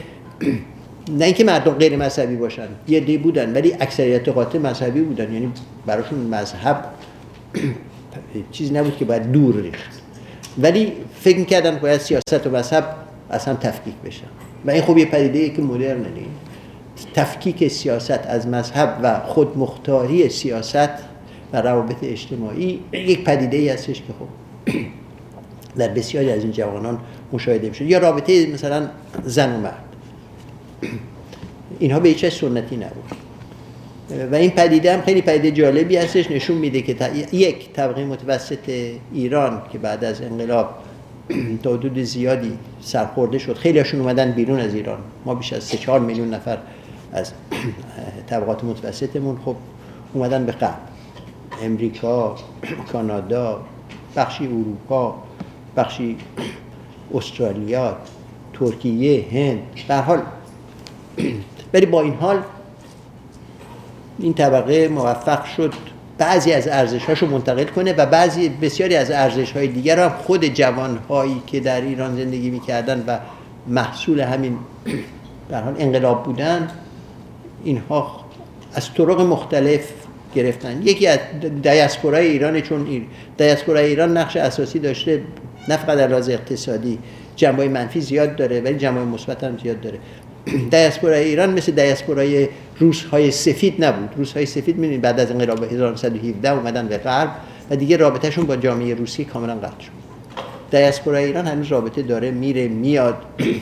[CLEARS THROAT] نه اینکه مردم غیر مذهبی باشن یه دی بودن ولی اکثریت قاطع مذهبی بودن. یعنی براشون مذهب [CLEARS THROAT] چیزی نبود که باید دور ریخت. ولی فکر می‌کردن باید سیاست و مذهب اصلا تفکیک بشن و این خب یه پدیده ای که مدرنه. تفکیک سیاست از مذهب و خودمختاری سیاست و روابط اجتماعی یک پدیده ای هستش که خب [CLEARS THROAT] در بسیاری از این جوانان مشاهده میشه یا رابطه مثلا زن و مرد. [CLEARS THROAT] اینها به هیچ سنتی نبود. و این پدیده هم خیلی پدیده جالبی هستش. نشون میده که یک طبقه متوسط ایران که بعد از انقلاب [CLEARS THROAT] تا حدود زیادی سرخورده شد خیلی هاشون اومدن بیرون از ایران. ما بیش از 3 4 میلیون نفر از طبقات متوسطمون خب اومدن به غرب امریکا کانادا بخشی اروپا بخشی استرالیا ترکیه هند. به حال ولی با این حال این طبقه موفق شد بعضی از ارزش هاشو منتقل کنه و بعضی بسیاری از ارزش های دیگر هم خود جوان هایی که در ایران زندگی می‌کردن و محصول همین به حال انقلاب بودن اینها از طرق مختلف گرفتن. یکی از دیاسپورای ایران چون دیاسپورای ایران نقش اساسی داشته نه فقط در لحاظ اقتصادی جنبه منفی زیاد داره ولی جنبه مثبت هم زیاد داره. [CLEARS THROAT] دیاسپورای ایران مثل دیاسپورای روس های سفید نبود. روس های سفید می‌دونید بعد از انقلاب 1917 اومدن به غرب و دیگه رابطهشون با جامعه روسی کاملا قطع شد. دیاسپورای ایران هنوز رابطه داره میره میاد. [CLEARS THROAT]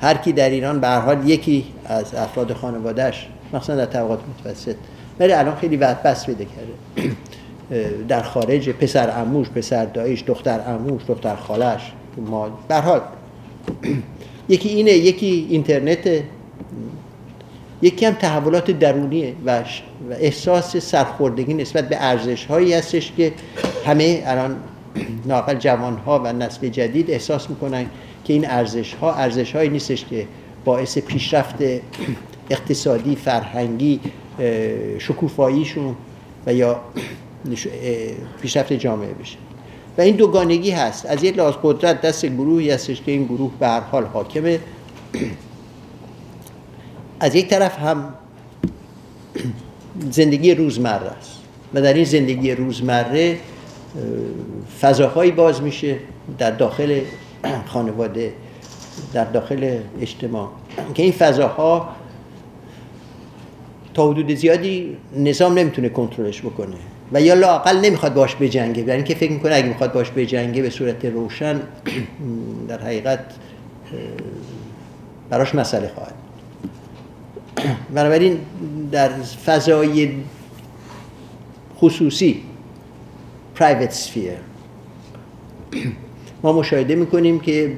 هر کی در ایران به هر حال یکی از افراد خانوادهش مثلا در طبقات متوسط ولی الان خیلی وقت بس بده کرده. [CLEARS THROAT] در خارج پسر عموش پسر دایش دختر عموش دختر خالش ما به حال. [CLEARS THROAT] یکی اینه یکی اینترنت. یکی هم تحولات درونیه و احساس سرخوردگی نسبت به ارزش هایی هستش که همه الان [CLEARS THROAT] ناقل جوان ها و نسل جدید احساس می‌کنن که این ارزش ها ارزش هایی نیستش که باعث پیشرفت اقتصادی فرهنگی شکوفاییشون و یا پیشرفت جامعه بشه. و این دوگانگی هست. از یک لحاظ قدرت دست گروهی هستش که این گروه به هر حال حاکمه. از یک طرف هم زندگی روزمره است. و در این زندگی روزمره فضاهایی باز میشه در داخل خانواده در داخل اجتماع. که این فضاها تا حدود زیادی نظام نمی‌تونه کنترلش بکنه. و یا لاقل نمی‌خواد باش بجنگه. برای اینکه فکر می‌کنه اگه می‌خواد باش بجنگه به صورت روشن [CLEARS THROAT] در حقیقت براش مسئله خواهد. [CLEARS THROAT] بنابراین در فضای خصوصی private sphere [CLEARS THROAT] ما مشاهده می‌کنیم که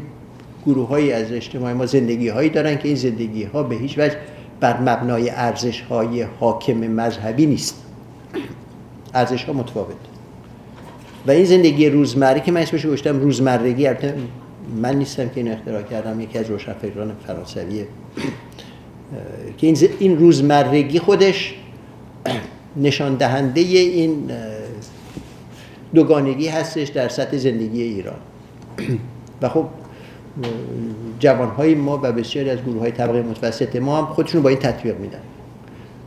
گروه های از اجتماع ما زندگی هایی دارن که این زندگی ها به هیچ وجه بر مبنای ارزش های حاکم مذهبی نیست. ارزش ها متفاوت. و این زندگی روزمره که من اسمش گذاشتم روزمرگی من نیستم که این اختراع کردم یکی از روشنفکران فرانسویه که این روزمرگی خودش نشان دهنده این دوگانگی هستش در سطح زندگی ایران. و خب جوانهای ما و بسیاری از گروه های طبقه متوسط ما هم خودشون با این تطبیق میدن.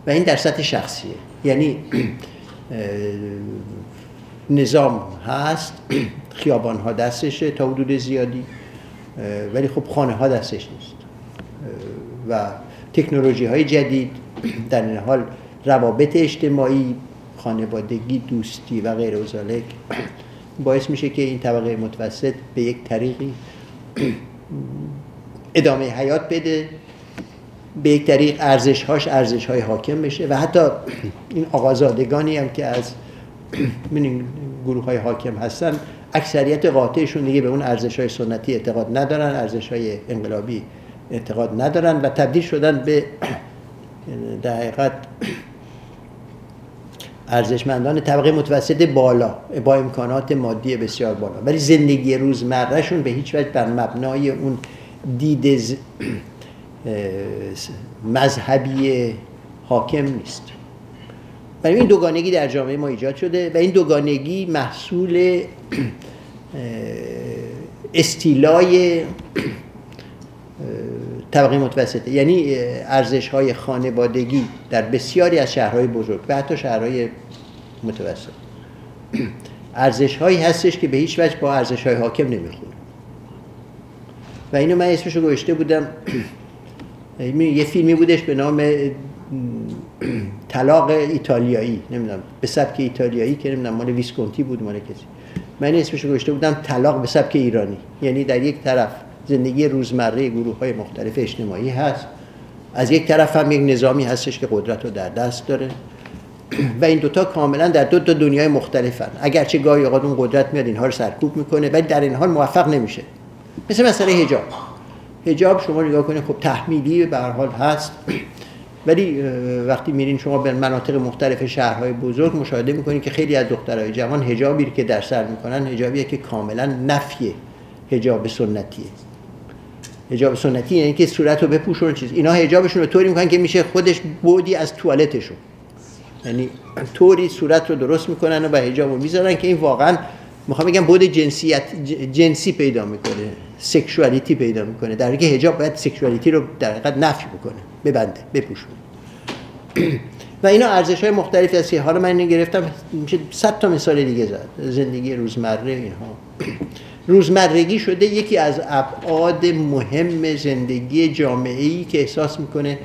و این در سطح شخصیه. یعنی نظام هست خیابان ها دستشه تا حدود زیادی ولی خب خانه ها دستش نیست. و تکنولوژی های جدید در این حال روابط اجتماعی خانوادگی دوستی و غیر ازالک باعث میشه که این طبقه متوسط به یک طریقی [CLEARS THROAT] ادامه حیات بده به یک طریق ارزش هاش ارزش های حاکم بشه و حتی [CLEARS THROAT] این آقازادگانی هم که از [CLEARS THROAT] گروه های حاکم هستن اکثریت قاطعشون دیگه به اون ارزش های سنتی اعتقاد ندارن ارزش های انقلابی اعتقاد ندارن و تبدیل شدن به در حقیقت ارزشمندان طبقه متوسط بالا با امکانات مادی بسیار بالا. ولی زندگی روزمرهشون به هیچ وجه بر مبنای اون دید [CLEARS THROAT] مذهبی حاکم نیست. برای این دوگانگی در جامعه ما ایجاد شده و این دوگانگی محصول [CLEARS THROAT] استیلای [CLEARS THROAT] طبقه متوسطه. یعنی ارزش های خانوادگی در بسیاری از شهرهای بزرگ و حتی شهرهای متوسط. [CLEARS THROAT] ارزش هایی هستش که به هیچ وجه با ارزش های حاکم نمی‌خونه و اینو من اسمشو گوشته بودم. [CLEARS THROAT] یه فیلمی بودش به نام طلاق ایتالیایی. نمی‌دونم به سبک ایتالیایی که نمی‌دونم مال ویسکونتی بود مال کسی. من اسمشو گوشته بودم طلاق به سبک ایرانی. یعنی در یک طرف زندگی روزمره گروه های مختلف اجتماعی هست. از یک طرف هم یک نظامی هستش که قدرت رو در دست داره. و این دوتا کاملا در دو تا دنیای مختلفن. اگرچه گاهی اوقات اون قدرت میاد اینها رو سرکوب می‌کنه ولی در این حال موفق نمیشه. مثل مسئله حجاب. حجاب شما نگاه کنید خب تحمیلی به هر حال هست. ولی وقتی میرین شما به مناطق مختلف شهرهای بزرگ مشاهده می‌کنید که خیلی از دخترهای جوان حجابی که در سر می‌کنن حجابیه که کاملا نفی حجاب سنتیه. حجاب سنتی یعنی که صورت رو بپوشون چیز. اینا حجابشون رو طوری می‌کنن که میشه خودش بودی از توالتشون یعنی طوری صورت رو درست می‌کنن و به حجاب می‌ذارن که این واقعا می‌خوام بگم بود جنسیت جنسی پیدا می‌کنه سکشوالیتی پیدا می‌کنه. در حالی حجاب باید سکشوالیتی رو در حقیقت نفی بکنه ببنده بپوشونه [CLEARS THROAT] و اینا ارزش های مختلفی هست که حالا من اینو گرفتم میشه صد تا مثال دیگه زد. زندگی روزمره اینها. [CLEARS THROAT] روزمرگی شده یکی از ابعاد مهم زندگی جامعه ای که احساس می‌کنه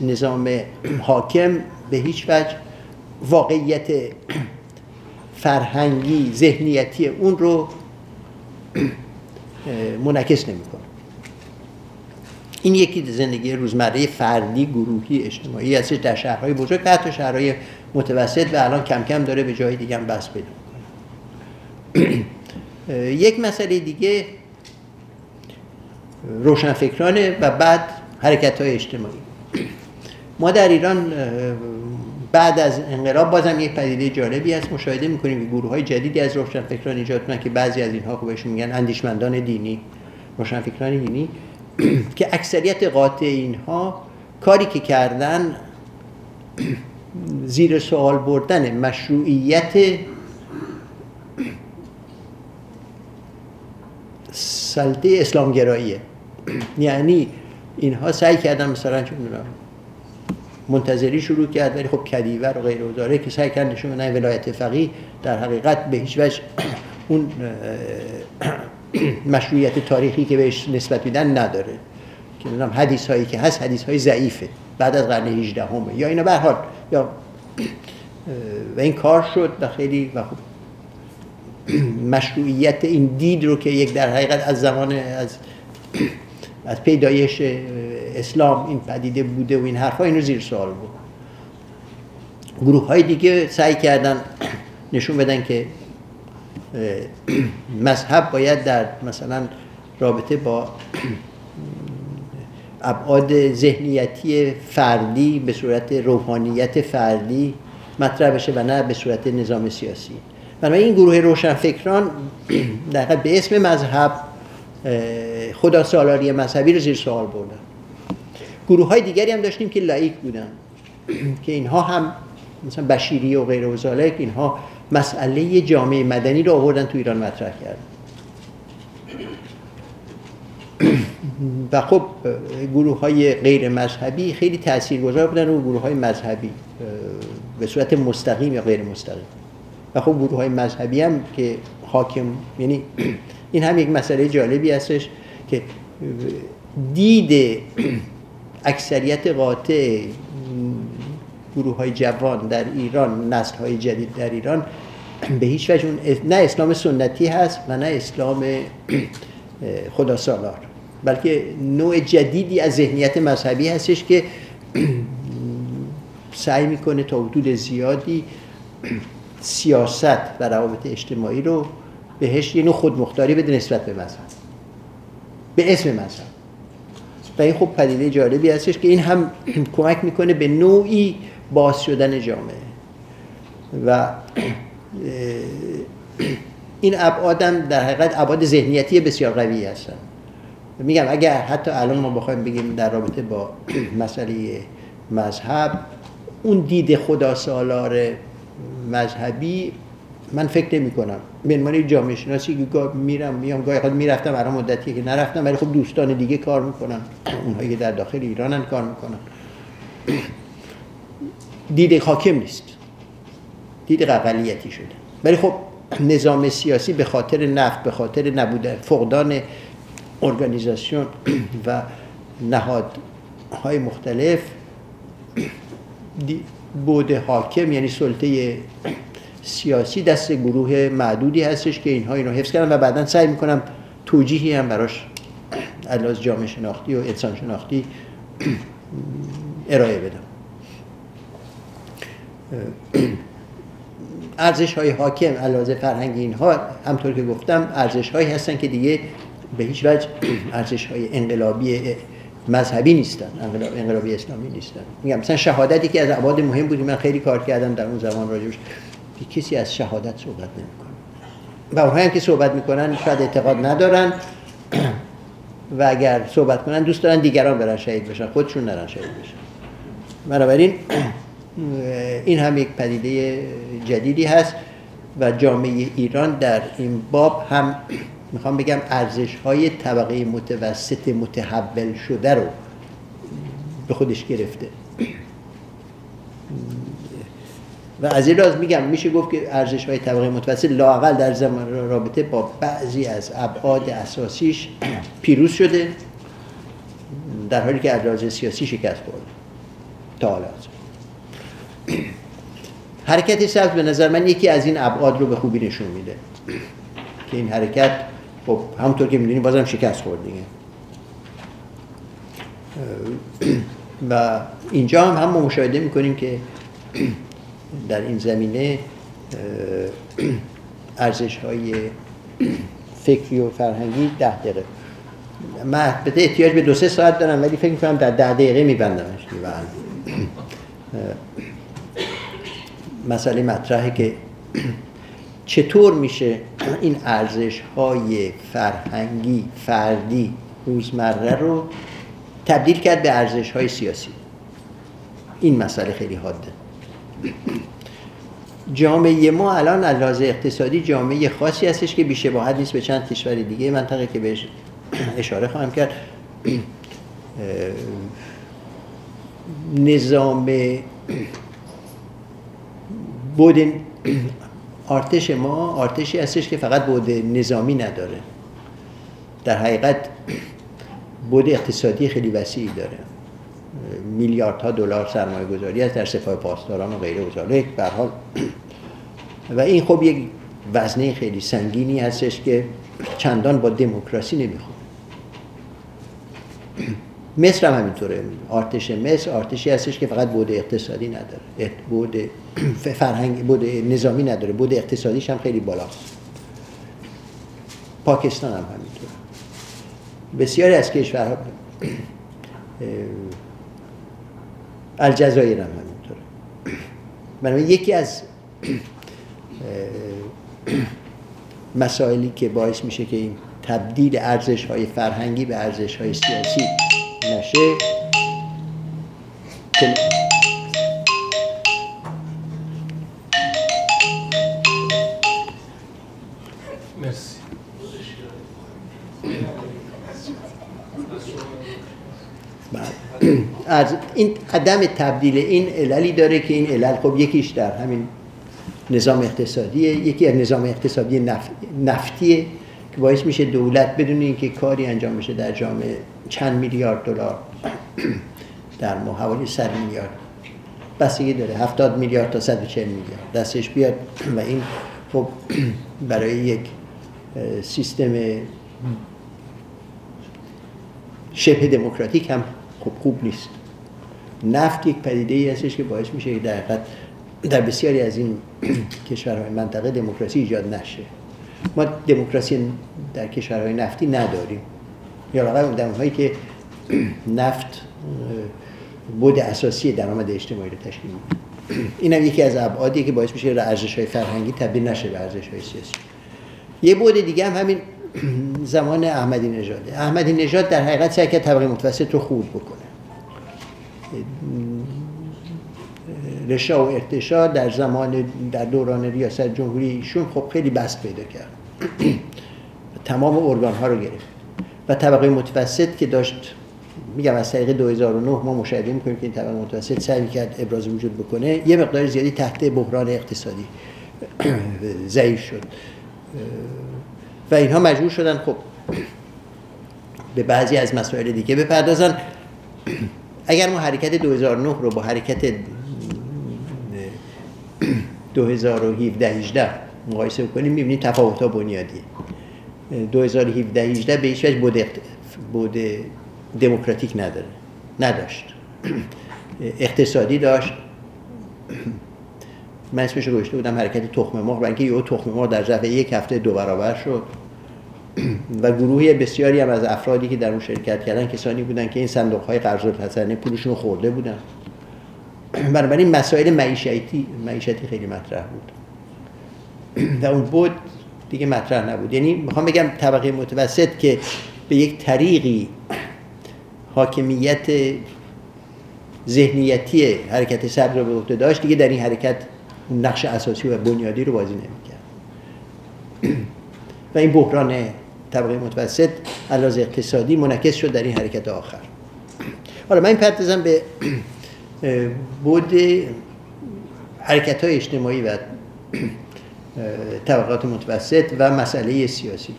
نظام حاکم به هیچ وجه واقعیت فرهنگی ذهنیتی اون رو منعکس نمی‌کنه. این یکی زندگی روزمره فردی گروهی اجتماعی هستش در شهرهای بزرگ حتی شهرهای متوسط و الان کم کم داره به جای دیگه هم بس پیدا می‌کنه. یک مسئله دیگه روشنفکرانه و بعد حرکت های اجتماعی. ما در ایران بعد از انقلاب بازم یک پدیده جالبی هست. مشاهده می‌کنیم که گروه های جدیدی از روشنفکران ایجاد کنن که بعضی از اینها خوبشون میگن اندیشمندان دینی روشنفکران دینی [CLEARS THROAT] که اکثریت قاطع اینها کاری که کردن [CLEARS THROAT] زیر سوال بردن مشروعیت سلطه اسلامگراییه یعنی اینها سعی کردن مثلا چون منتظری شروع کرد ولی خب کدیور و غیر داره که سعی کردن نشون بدن ولایت فقیه در حقیقت به هیچ وجه اون [CLEARS THROAT] مشروعیت تاریخی که بهش نسبت میدن نداره. که نمی‌دونم حدیث هایی که هست حدیث های ضعیفه. بعد از قرن 18 همه یا اینا به حال یا و این کار شد و خیلی و خب [CLEARS THROAT] مشروعیت این دید رو که یک در حقیقت از زمان از [CLEARS THROAT] از پیدایش اسلام این پدیده بوده و این حرفا اینو زیر سوال بود. گروه های دیگه سعی کردن [CLEARS THROAT] نشون بدن که مذهب باید در مثلا رابطه با ابعاد ذهنیتی فردی به صورت روحانیت فردی مطرح بشه و نه به صورت نظام سیاسی. بنابراین این گروه روشنفکران در به اسم مذهب خدا سالاری مذهبی رو زیر سوال بردن. گروه های دیگری هم داشتیم که لایک بودن که اینها هم مثلا بشیری و غیر و اینها مسئله جامعه مدنی رو آوردن تو ایران مطرح کردن. و خب گروه های غیر مذهبی خیلی تاثیرگذار بودن رو گروه های مذهبی به صورت مستقیم یا غیر مستقیم. و خب گروه های مذهبی هم که حاکم یعنی این هم یک مسئله جالبی هستش که دید اکثریت قاطع گروه های جوان در ایران نسل های جدید در ایران به هیچ وجه نه اسلام سنتی هست و نه اسلام خدا سالار بلکه نوع جدیدی از ذهنیت مذهبی هستش که [CLEARS THROAT] سعی می‌کنه تا حدود زیادی سیاست و روابط اجتماعی رو بهش یه نوع خودمختاری بده نسبت به مذهب. به اسم مذهب. و این خب پدیده جالبی هستش که این هم کمک می‌کنه به نوعی باز شدن جامعه. و این ابعادم در حقیقت ابعاد ذهنیتی بسیار قوی هستن. میگم اگر حتی الان ما بخوایم بگیم در رابطه با [CLEARS THROAT] مسئله مذهب اون دید خدا سالار مذهبی من فکر نمی کنم به عنوان جامعه شناسی که گاه میرم میام گاهی خود می‌رفتم الان مدتی که نرفتم ولی خب دوستان دیگه کار می‌کنن. اونهایی که در داخل ایرانن کار می‌کنن. دید حاکم نیست. دید قبلیتی شده. ولی خب نظام سیاسی به خاطر نفت به خاطر نبودن فقدان ارگانیزاسیون و نهادهای مختلف بود حاکم یعنی سلطه سیاسی دست گروه معدودی هستش که اینها اینو حفظ کردن و بعدا سعی می‌کنم توجیهی هم براش از جامعه شناختی و انسان شناختی ارائه بدم. ارزش های حاکم علاوه فرهنگی اینها همطور که گفتم ارزش هایی هستن که دیگه به هیچ وجه ارزش های انقلابی مذهبی نیستن انقلابی اسلامی نیستن. میگم مثلا شهادتی که از ابعاد مهم بودی من خیلی کار کردم در اون زمان راجبش کسی از شهادت صحبت نمی‌کنه. و اونهایی که صحبت می‌کنن شاید اعتقاد ندارن و اگر صحبت کنن دوست دارن دیگران برن شهید بشن خودشون نرن شهید بشن. بنابراین این هم یک پدیده جدیدی هست و جامعه ایران در این باب هم می‌خوام بگم ارزش های طبقه متوسط متحول شده رو به خودش گرفته. و از این راز میگم میشه گفت که ارزش های طبقه متوسط لاقل در زمان رابطه با بعضی از ابعاد اساسیش پیروز شده در حالی که از سیاسی شکست خورده تا حالا حرکت سبز به نظر من یکی از این ابعاد رو به خوبی نشون میده که این حرکت خب همونطور که می‌دونی بازم شکست خورد دیگه. و اینجا هم هم مشاهده می‌کنیم که در این زمینه ارزش های فکری و فرهنگی ده دقیقه. من به احتیاج به دو سه ساعت دارم ولی فکر می‌کنم در ده دقیقه میبندمش مسئله مطرحه که چطور میشه این ارزش های فرهنگی فردی روزمره رو تبدیل کرد به ارزش های سیاسی؟ این مسئله خیلی حاده. جامعه ما الان از اقتصادی جامعه خاصی هستش که بیشباهت نیست به چند کشور دیگه منطقه که بهش اشاره خواهم کرد. [CLEARS THROAT] نظام بود آرتش ما آرتشی هستش که فقط بود نظامی نداره. در حقیقت بود اقتصادی خیلی وسیعی داره. میلیاردها دلار سرمایه گذاری است در سپاه پاسداران و غیره و به حال و این خب یک وزنه خیلی سنگینی هستش که چندان با دموکراسی نمی‌خواد. مصر هم همینطوره. آرتش مصر آرتشی هستش که فقط بود اقتصادی نداره. بود [CLEARS THROAT] فرهنگ بود نظامی نداره. بود اقتصادیش هم خیلی بالاست. پاکستان هم همینطور بسیاری از کشورها [CLEARS THROAT] الجزایر هم همینطوره. بنابراین یکی از مسائلی که باعث میشه که این تبدیل ارزش های فرهنگی به ارزش های سیاسی نشه. مرسی. از این عدم تبدیل این عللی داره که این علل خب یکیش در همین نظام اقتصادیه یکی از نظام اقتصادی نف... نفتیه که باعث میشه دولت بدون اینکه کاری انجام بشه در جامعه. چند میلیارد دلار در ما حوالی 100 میلیارد. بستگی داره 70 میلیارد تا 140 میلیارد. دستش بیاد و این خب برای یک سیستم شبه دموکراتیک هم خب خوب نیست. نفت یک پدیده ای هستش که باعث میشه در در بسیاری از این [CLEARS THROAT] کشورهای منطقه دموکراسی ایجاد نشه. ما دموکراسی در کشورهای نفتی نداریم. یا رقم در اونهایی که نفت بود اساسی درآمد اجتماعی رو تشکیل میده. این هم یکی از ابعادی که باعث میشه ارزش های فرهنگی تبدیل نشه به ارزش های سیاسی. یه بود دیگه هم همین زمان احمدی نژاده احمدی نژاد در حقیقت سعی کرد طبقه متوسط رو خوب بکنه. رشا و ارتشا در زمان در دوران ریاست جمهوری ایشون خب خیلی بست پیدا کرد. [CLEARS THROAT] تمام ارگان ها رو گرفت. طبقه متوسط که داشت میگم از طریق 2009 ما مشاهده می‌کنیم که این طبقه متوسط سعی کرد ابراز وجود بکنه یه مقدار زیادی تحت بحران اقتصادی [CLEARS THROAT] ضعیف شد. و اینها مجبور شدن خب به بعضی از مسائل دیگه بپردازن. اگر ما حرکت 2009 رو با حرکت 2017 18 مقایسه کنیم می‌بینیم تفاوت ها بنیادی 2017 18 به هیچ وجه بود, بود دموکراتیک نداره. نداشت. [CLEARS THROAT] اقتصادی داشت. [CLEARS THROAT] من اسمش رو گوشته بودم حرکت تخم مرغ برای اینکه یه تخم مرغ در ظرف یک هفته دو برابر شد. [CLEARS THROAT] و گروهی بسیاری هم از افرادی که در اون شرکت کردن کسانی بودن که این صندوق های قرض الحسنه پولشون خورده بودن. بنابراین مسائل معیشتی معیشتی خیلی مطرح بود. و اون بود دیگه مطرح نبود. یعنی می‌خوام بگم طبقه متوسط که به یک طریقی حاکمیت ذهنیتی حرکت صدر رو به عهده داشت دیگه در این حرکت اون نقش اساسی و بنیادی رو بازی نمی‌کرد. و این بحران طبقه متوسط علاوه اقتصادی منعکس شد در این حرکت آخر. حالا من پرتزم به بود حرکت های اجتماعی و طبقات متوسط و مسئله سیاسی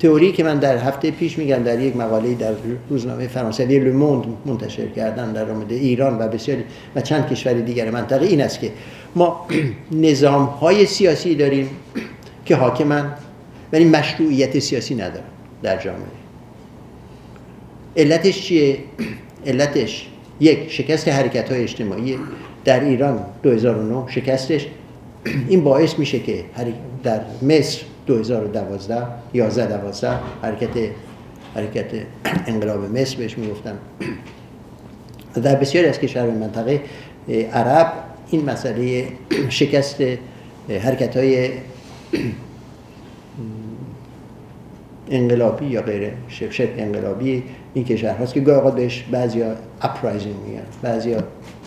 تئوری که من در هفته پیش میگم در یک مقاله در روزنامه فرانسوی لوموند منتشر کردن در مورد ایران و بسیاری و چند کشور دیگر منطقه این است که ما [CLEARS THROAT] نظام های سیاسی داریم که حاکمن ولی مشروعیت سیاسی ندارن در جامعه علتش چیه؟ [CLEARS THROAT] علتش یک شکست حرکت های اجتماعی در ایران 2009 شکستش این باعث میشه که در مصر 2012 11 12 حرکت حرکت انقلاب مصر بهش می‌گفتن. در بسیاری از کشورهای منطقه عرب این مسئله شکست حرکت های انقلابی یا غیر شبه انقلابی این کشور هاست که گاهی بهش بعضیا uprising میگن بعضیا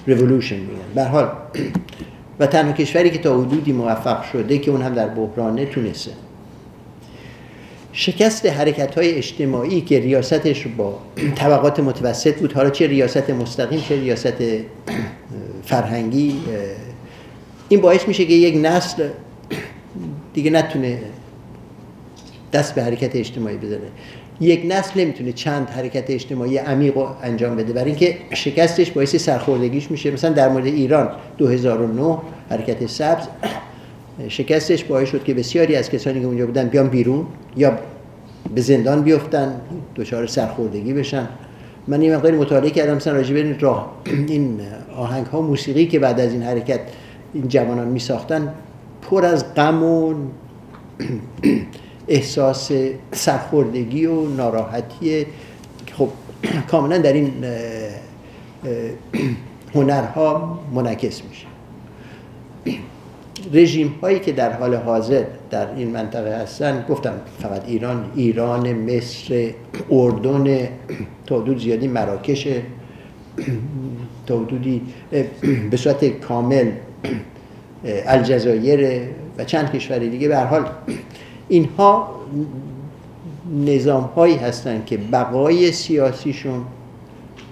ریولوشن میگن. به هر حال و تنها کشوری که تا حدودی موفق شده که اون هم در بحرانه تونسته شکست حرکت های اجتماعی که ریاستش با طبقات متوسط بود. حالا چه ریاست مستقیم چه ریاست فرهنگی این باعث میشه که یک نسل دیگه نتونه دست به حرکت اجتماعی بزنه. یک نسل نمی‌تونه چند حرکت اجتماعی عمیق رو انجام بده. برای اینکه شکستش باعث سرخوردگیش میشه. مثلا در مورد ایران 2009 حرکت سبز. شکستش باعث شد که بسیاری از کسانی که اونجا بودن بیان بیرون یا به زندان بیفتن دچار سرخوردگی بشن. من یه مقداری مطالعه کردم مثلا راجع به راه این آهنگ ها موسیقی که بعد از این حرکت این جوانان می ساختن پر از غم و احساس سرخوردگی و ناراحتی. خب کاملا در این هنرها منعکس میشه. رژیم هایی که در حال حاضر در این منطقه هستن گفتم فقط ایران ایران مصر اردن تا حدود زیادی مراکش تا حدودی به صورت کامل الجزایر و چند کشور دیگه. به هر حال اینها نظام هایی هستند که بقای سیاسیشون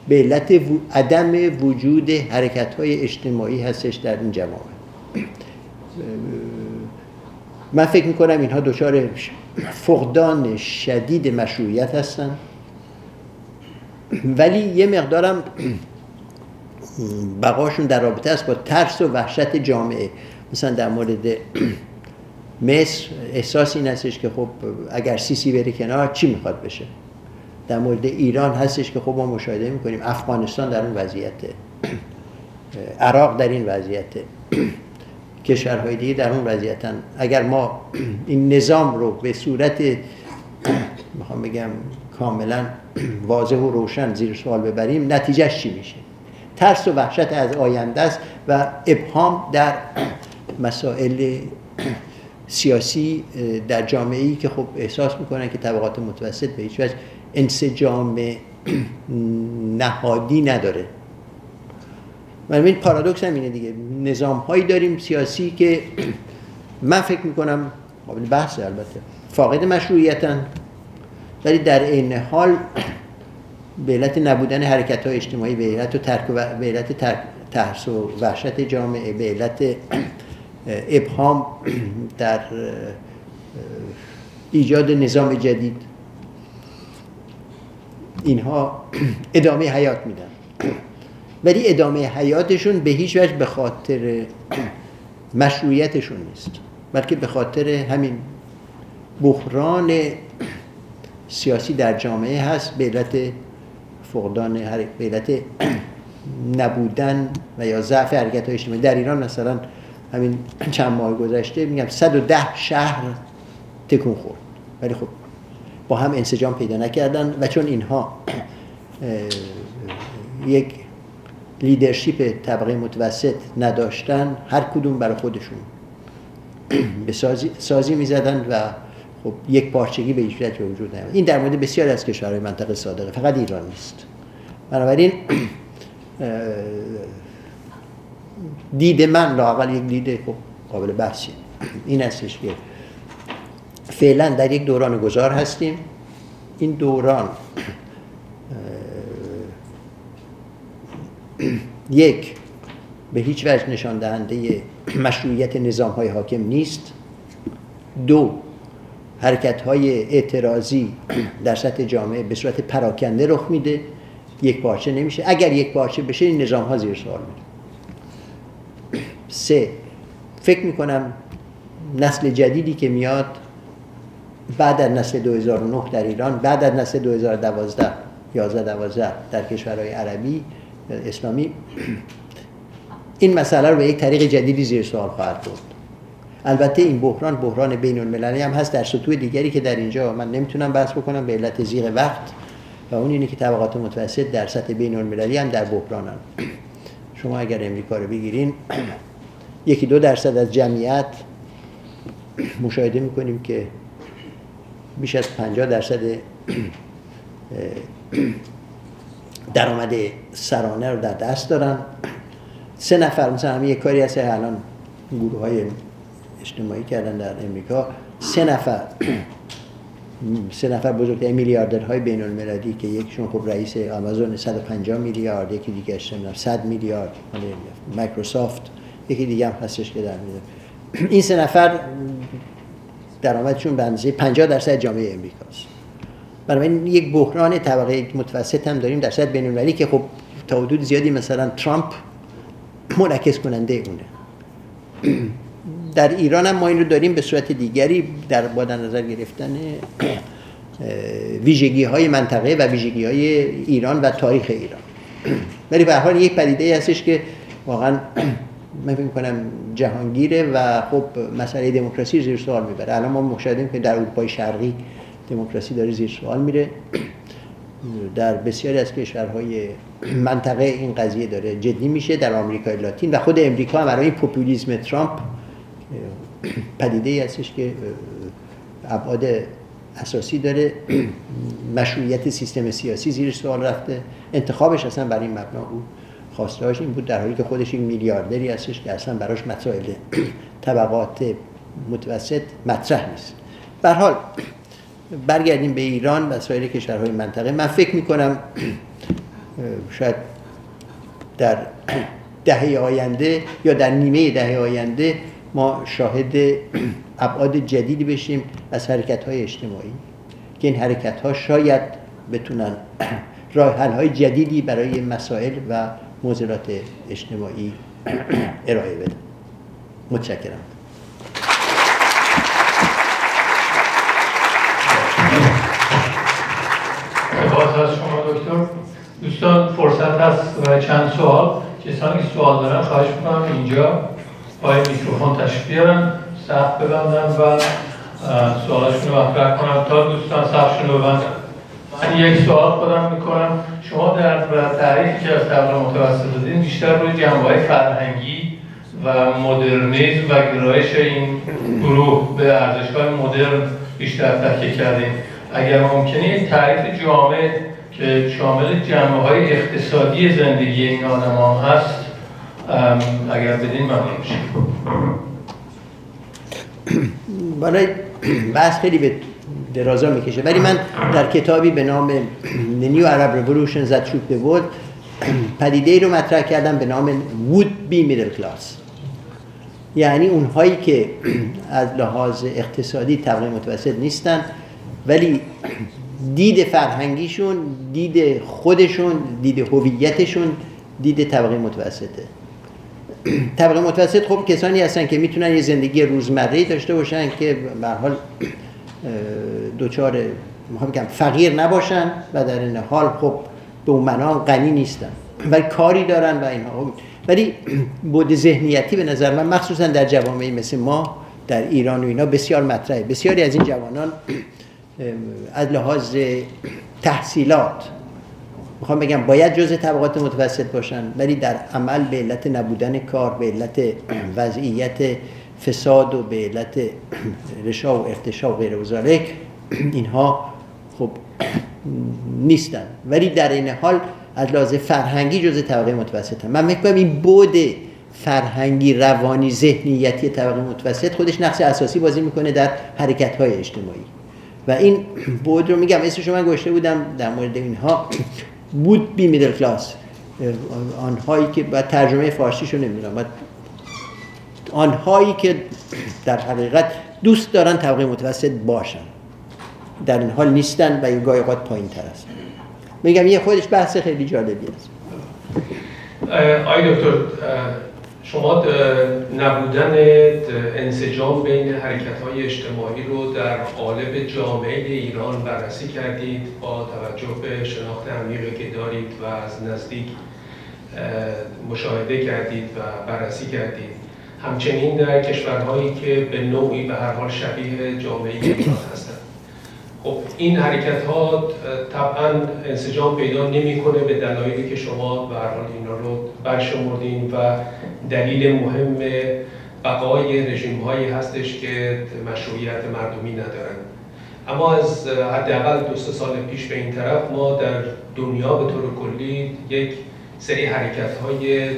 به علت عدم وجود حرکت های اجتماعی هستش در این جوامع. من فکر می‌کنم اینها دچار فقدان شدید مشروعیت هستن ولی یه مقدارم بقاشون در رابطه است با ترس و وحشت جامعه. مثلا در مورد مصر احساس این هستش که خب اگر سیسی بره کنار چی می‌خواد بشه؟ در مورد ایران هستش که خب ما مشاهده می‌کنیم. افغانستان در اون وضعیته عراق در این وضعیته کشورهای دیگه در اون وضعیتن. اگر ما این نظام رو به صورت می‌خوام بگم کاملا واضح و روشن زیر سوال ببریم نتیجهش چی میشه؟ ترس و وحشت از آینده است و ابهام در مسائل سیاسی در جامعه ای که خب احساس می‌کنن که طبقات متوسط به هیچ وجه انسجام [CLEARS THROAT] نهادی نداره. من این پارادوکس هم اینه دیگه. نظام هایی داریم سیاسی که [CLEARS THROAT] من فکر می‌کنم قابل بحث البته فاقد مشروعیتن ولی در این حال [CLEARS THROAT] به علت نبودن حرکت های اجتماعی به علت ترک و به علت ترس و وحشت جامعه به علت ابهام در ایجاد نظام جدید. اینها ادامه حیات میدن. ولی ادامه حیاتشون به هیچ وجه به خاطر مشروعیتشون نیست بلکه به خاطر همین بحران سیاسی در جامعه هست به علت فقدان به علت نبودن و یا ضعف حرکت های اجتماعی. در ایران مثلا همین چند ماه گذشته میگم 110 شهر تکون خورد. ولی خب با هم انسجام پیدا نکردن و چون اینها [CLEARS THROAT] یک لیدرشپ طبقه متوسط نداشتن هر کدوم برای خودشون [CLEARS THROAT] به سازی, سازی می زدن و خب یک پارچگی به هیچ به وجود نیامد. این در مورد بسیار از کشورهای منطقه صادقه فقط ایران نیست. بنابراین [CLEARS THROAT] دید من لاقل یک دید خب قابل بحثی این هستش که فعلا در یک دوران گذار هستیم. این دوران [CLEARS THROAT] یک به هیچ وجه نشان دهنده مشروعیت نظام های حاکم نیست. دو حرکت های اعتراضی در سطح جامعه به صورت پراکنده رخ میده. یک پارچه نمیشه. اگر یک پارچه بشه این نظام ها زیر سوال میده سه. فکر می‌کنم نسل جدیدی که میاد بعد از نسل 2009 در ایران بعد از نسل 2012 11 12 در کشورهای عربی اسلامی این مسئله رو به یک طریق جدیدی زیر سوال خواهد برد. البته این بحران بحران بین المللی هم هست در سطوح دیگری که در اینجا من نمی‌تونم بحث بکنم به علت زیغ وقت. و اون اینه که طبقات متوسط در سطح بین المللی هم در بحرانن. شما اگر امریکا رو بگیرین یکی دو درصد از جمعیت مشاهده می‌کنیم که بیش از 50 درصد درآمد سرانه رو در دست دارن. سه نفر مثلا همین یک کاری هست. الان گروه های اجتماعی کردن در امریکا. سه نفر سه نفر بزرگترین میلیاردرهای بین المللی که یکشون خب رئیس آمازون 150 میلیارد یکی دیگه اشتمنام 100 میلیارد. مایکروسافت. یکی دیگه هم هستش که در میده این سه نفر درآمدشون به اندازه 50 درصد جامعه امریکاست. بنابراین یک بحران طبقه متوسط هم داریم در سطح بین‌المللی که خب تا حدود زیادی مثلا ترامپ منعکس کننده اونه. در ایران هم ما این رو داریم به صورت دیگری در با نظر گرفتن ویژگی های منطقه و ویژگی های ایران و تاریخ ایران. ولی به حال یک پدیده هستش که واقعا من فکر کنم جهانگیره و خب مسئله دموکراسی زیر سوال می‌بره. الان ما مشاهدیم که در اروپای شرقی دموکراسی داره زیر سوال میره. در بسیاری از کشورهای منطقه این قضیه داره. جدی میشه در آمریکای لاتین و خود امریکا هم برای پوپولیسم ترامپ پدیده ای هستش که ابعاد اساسی داره. مشروعیت سیستم سیاسی زیر سوال رفته. انتخابش اصلا برای این مبنا او خواستهاش این بود در حالی که خودش این میلیاردری هستش که اصلا براش مسائل [CLEARS THROAT] طبقات متوسط مطرح نیست. به حال برگردیم به ایران و سایر کشورهای منطقه. من فکر می‌کنم [CLEARS THROAT] شاید در [CLEARS THROAT] دهه آینده یا در نیمه دهه آینده ما شاهد ابعاد جدیدی بشیم از حرکت های اجتماعی که این حرکت ها شاید بتونن راه های جدیدی برای مسائل و موزلات اجتماعی ارائه بدن متشکرم. سپاس از شما دکتر دوستان فرصت هست و چند سوال. کسانی که سوال دارن خواهش می‌کنم اینجا پای میکروفون تشریف بیارن سخت ببندن و سوالشون رو مطرح کنم تا دوستان سخشون رو ببندن. من یک سوال خودم می‌کنم. شما در تعریفی که از طبق متوسط دادین بیشتر روی جنبه فرهنگی و مدرنیزم و گرایش این گروه به ارزشگاه مدرن بیشتر تحکیه کردیم اگر ممکنه این تعریف جامع که شامل جنبه های اقتصادی زندگی این آدم هست اگر بدین ممنون میشم. برای بحث خیلی به درازا می‌کشه. ولی من در کتابی به نام The New Arab Revolution That Shook the World پدیده ای رو مطرح کردم به نام Would Be Middle Class. یعنی اونهایی که از لحاظ اقتصادی طبقه متوسط نیستن ولی دید فرهنگیشون دید خودشون دید هویتشون دید طبقه متوسطه. طبقه متوسط خب کسانی هستن که می‌تونن یه زندگی روزمره داشته باشن که به حال دوچار می‌خوام بگم فقیر نباشن و در این حال خب به اون غنی نیستن. ولی کاری دارن و اینها. ولی بود ذهنیتی به نظر من مخصوصا در جوامعی مثل ما در ایران و اینا بسیار مطرحه. بسیاری از این جوانان از لحاظ تحصیلات می‌خوام بگم باید جزء طبقات متوسط باشن ولی در عمل به علت نبودن کار به علت وضعیت فساد و به علت رشا و ارتشا و غیر اینها خب نیستن. ولی در این حال از لحاظ فرهنگی جزء طبقه متوسط هم. من می‌کنم این بود فرهنگی روانی ذهنیتی طبقه متوسط خودش نقش اساسی بازی می‌کنه در حرکت های اجتماعی. و این بود رو میگم اسمش من گوشته بودم در مورد اینها. بود بی میدل کلاس آنهایی که بعد ترجمه فارسیشو نمی‌دونم. آنهایی که در حقیقت دوست دارن طبقه متوسط باشن. در این حال نیستن و یه گاهی اوقات پایین تر است. میگم یه خودش بحث خیلی جالبی است. آی دکتر شما نبودن انسجام بین حرکت های اجتماعی رو در قالب جامعه ایران بررسی کردید با توجه به شناخت عمیقی که دارید و از نزدیک مشاهده کردید و بررسی کردید. همچنین در کشورهایی که به نوعی به هر حال شبیه جامعه ایران هستند. خب این حرکت ها طبعا انسجام پیدا نمی‌کنه به دلایلی که شما به هر حال اینا رو برشمردین و دلیل مهم بقای رژیم هایی هستش که مشروعیت مردمی ندارن. اما از حداقل دو سال پیش به این طرف ما در دنیا به طور کلی یک سری حرکت های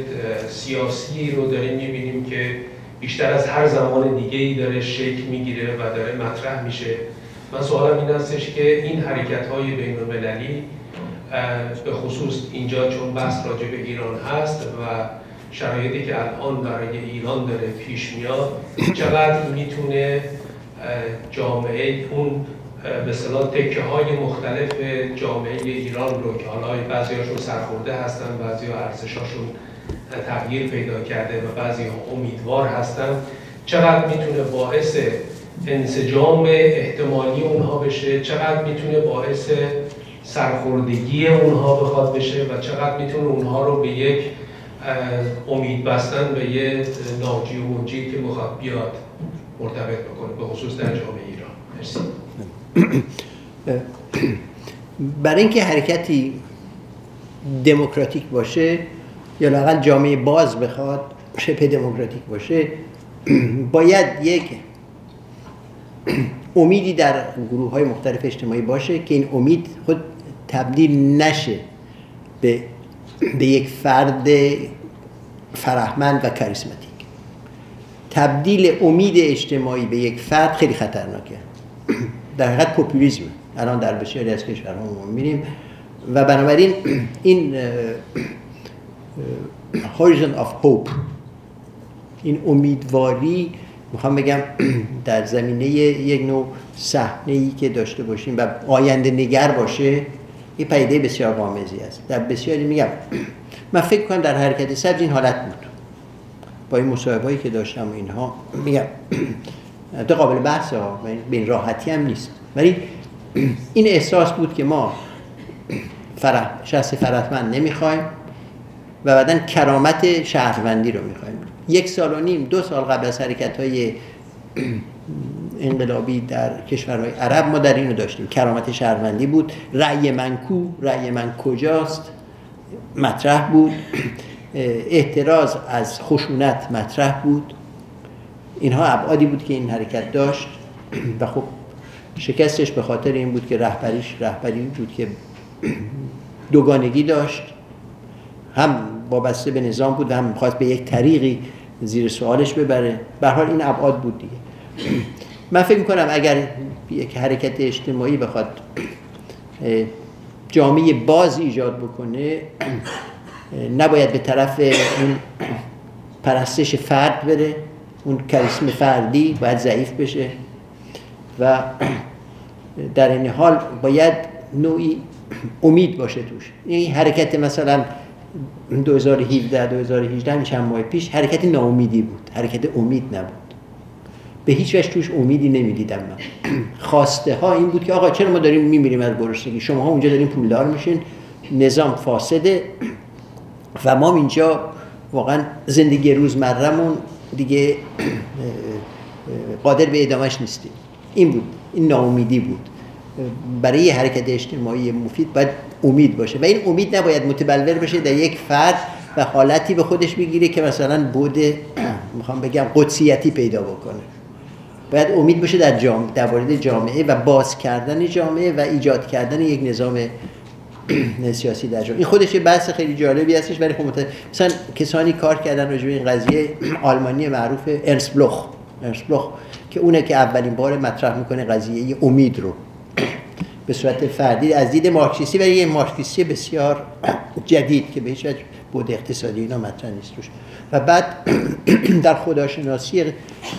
سیاسی رو داریم می‌بینیم که بیشتر از هر زمان دیگه ای داره شکل می‌گیره و داره مطرح میشه. من سوالم این هستش که این حرکت های بین المللی به خصوص اینجا چون بحث راجع به ایران هست و شرایطی که الان برای ایران داره پیش میاد چقدر می‌تونه جامعه اون به صلاح تکه های مختلف جامعه ایران رو که حالا بعضی هاشون سرخورده هستن بعضی ها ارزشاشون تغییر پیدا کرده و بعضی ها امیدوار هستن. چقدر می‌تونه باعث انسجام احتمالی اونها بشه؟ چقدر می‌تونه باعث سرخوردگی اونها بخواد بشه؟ و چقدر می‌تونه اونها رو به یک امید بستن به یه ناجی و منجی که بخواد بیاد مرتبط بکنه به خصوص در جامعه ایران. مرسی. [COUGHS] برای اینکه حرکتی دموکراتیک باشه یا لاقل جامعه باز بخواد شبه دموکراتیک باشه [COUGHS] باید یک [COUGHS] امیدی در گروه های مختلف اجتماعی باشه که این امید خود تبدیل نشه به, به یک فرد فرهمند و کاریسماتیک. تبدیل امید اجتماعی به یک فرد خیلی خطرناکه. در حقیقت الان در بسیاری از کشورها می‌بینیم. و بنابراین این هوریزن آف هوپ این امیدواری می‌خوام بگم [CLEARS THROAT] در زمینه یک نوع صحنه ای که داشته باشیم و آینده نگر باشه این پیده بسیار قامزی است. در بسیاری میگم [CLEARS THROAT] من فکر کنم در حرکت سبز این حالت بود. با این مصاحبه‌ای که داشتم اینها میگم [CLEARS THROAT] تو قابل بحث ها به این راحتی هم نیست. ولی این احساس بود که ما فرح شخص فرحتمند نمی‌خوایم و بعدا کرامت شهروندی رو می‌خوایم. یک سال و نیم دو سال قبل از حرکت های انقلابی در کشورهای عرب ما در اینو داشتیم. کرامت شهروندی بود. رأی من کو رأی من کجاست؟ مطرح بود. [CLEARS THROAT] احتراز از خشونت مطرح بود. اینها ابعادی بود که این حرکت داشت و خب شکستش به خاطر این بود که رهبریش رهبری بود که دوگانگی داشت. هم وابسته به نظام بود هم خواست به یک طریقی زیر سوالش ببره. به حال این ابعاد بود دیگه. من فکر می‌کنم اگر یک حرکت اجتماعی بخواد جامعه باز ایجاد بکنه نباید به طرف اون پرستش فرد بره. اون کریسم فردی باید ضعیف بشه و در این حال باید نوعی امید باشه توش. این حرکت مثلا 2017 2018 چند ماه پیش حرکت ناامیدی بود. حرکت امید نبود. به هیچ وجه توش امیدی نمی‌دیدم من. خواسته ها این بود که آقا چرا ما داریم میمیریم از گرسنگی؟ شما ها اونجا داریم پولدار میشین. نظام فاسده. [CLEARS THROAT] و ما اینجا واقعا زندگی روزمرهمون دیگه [CLEARS THROAT] قادر به ادامهش نیستیم. این بود. این ناامیدی بود. برای حرکت اجتماعی مفید باید امید باشه. و این امید نباید متبلور بشه در یک فرد و حالتی به خودش می‌گیره که مثلا بود [CLEARS THROAT] می‌خوام بگم قدسیتی پیدا بکنه. باید امید باشه در جامعه در وارد جامعه و باز کردن جامعه و ایجاد کردن یک نظام [CLEARS THROAT] سیاسی در جامعه این خودش بحث خیلی جالبی هستش ولی خب مثلا کسانی کار کردن راجع این قضیه [CLEARS THROAT] آلمانی معروف ارنس بلوخ ارنس بلوخ که اونه که اولین بار مطرح می‌کنه قضیه امید رو. [CLEARS THROAT] به صورت فردی از دید مارکسیستی و یه مارکسیستی بسیار جدید که به هیچ بود اقتصادی اینا مطرح نیست روش و بعد در خداشناسی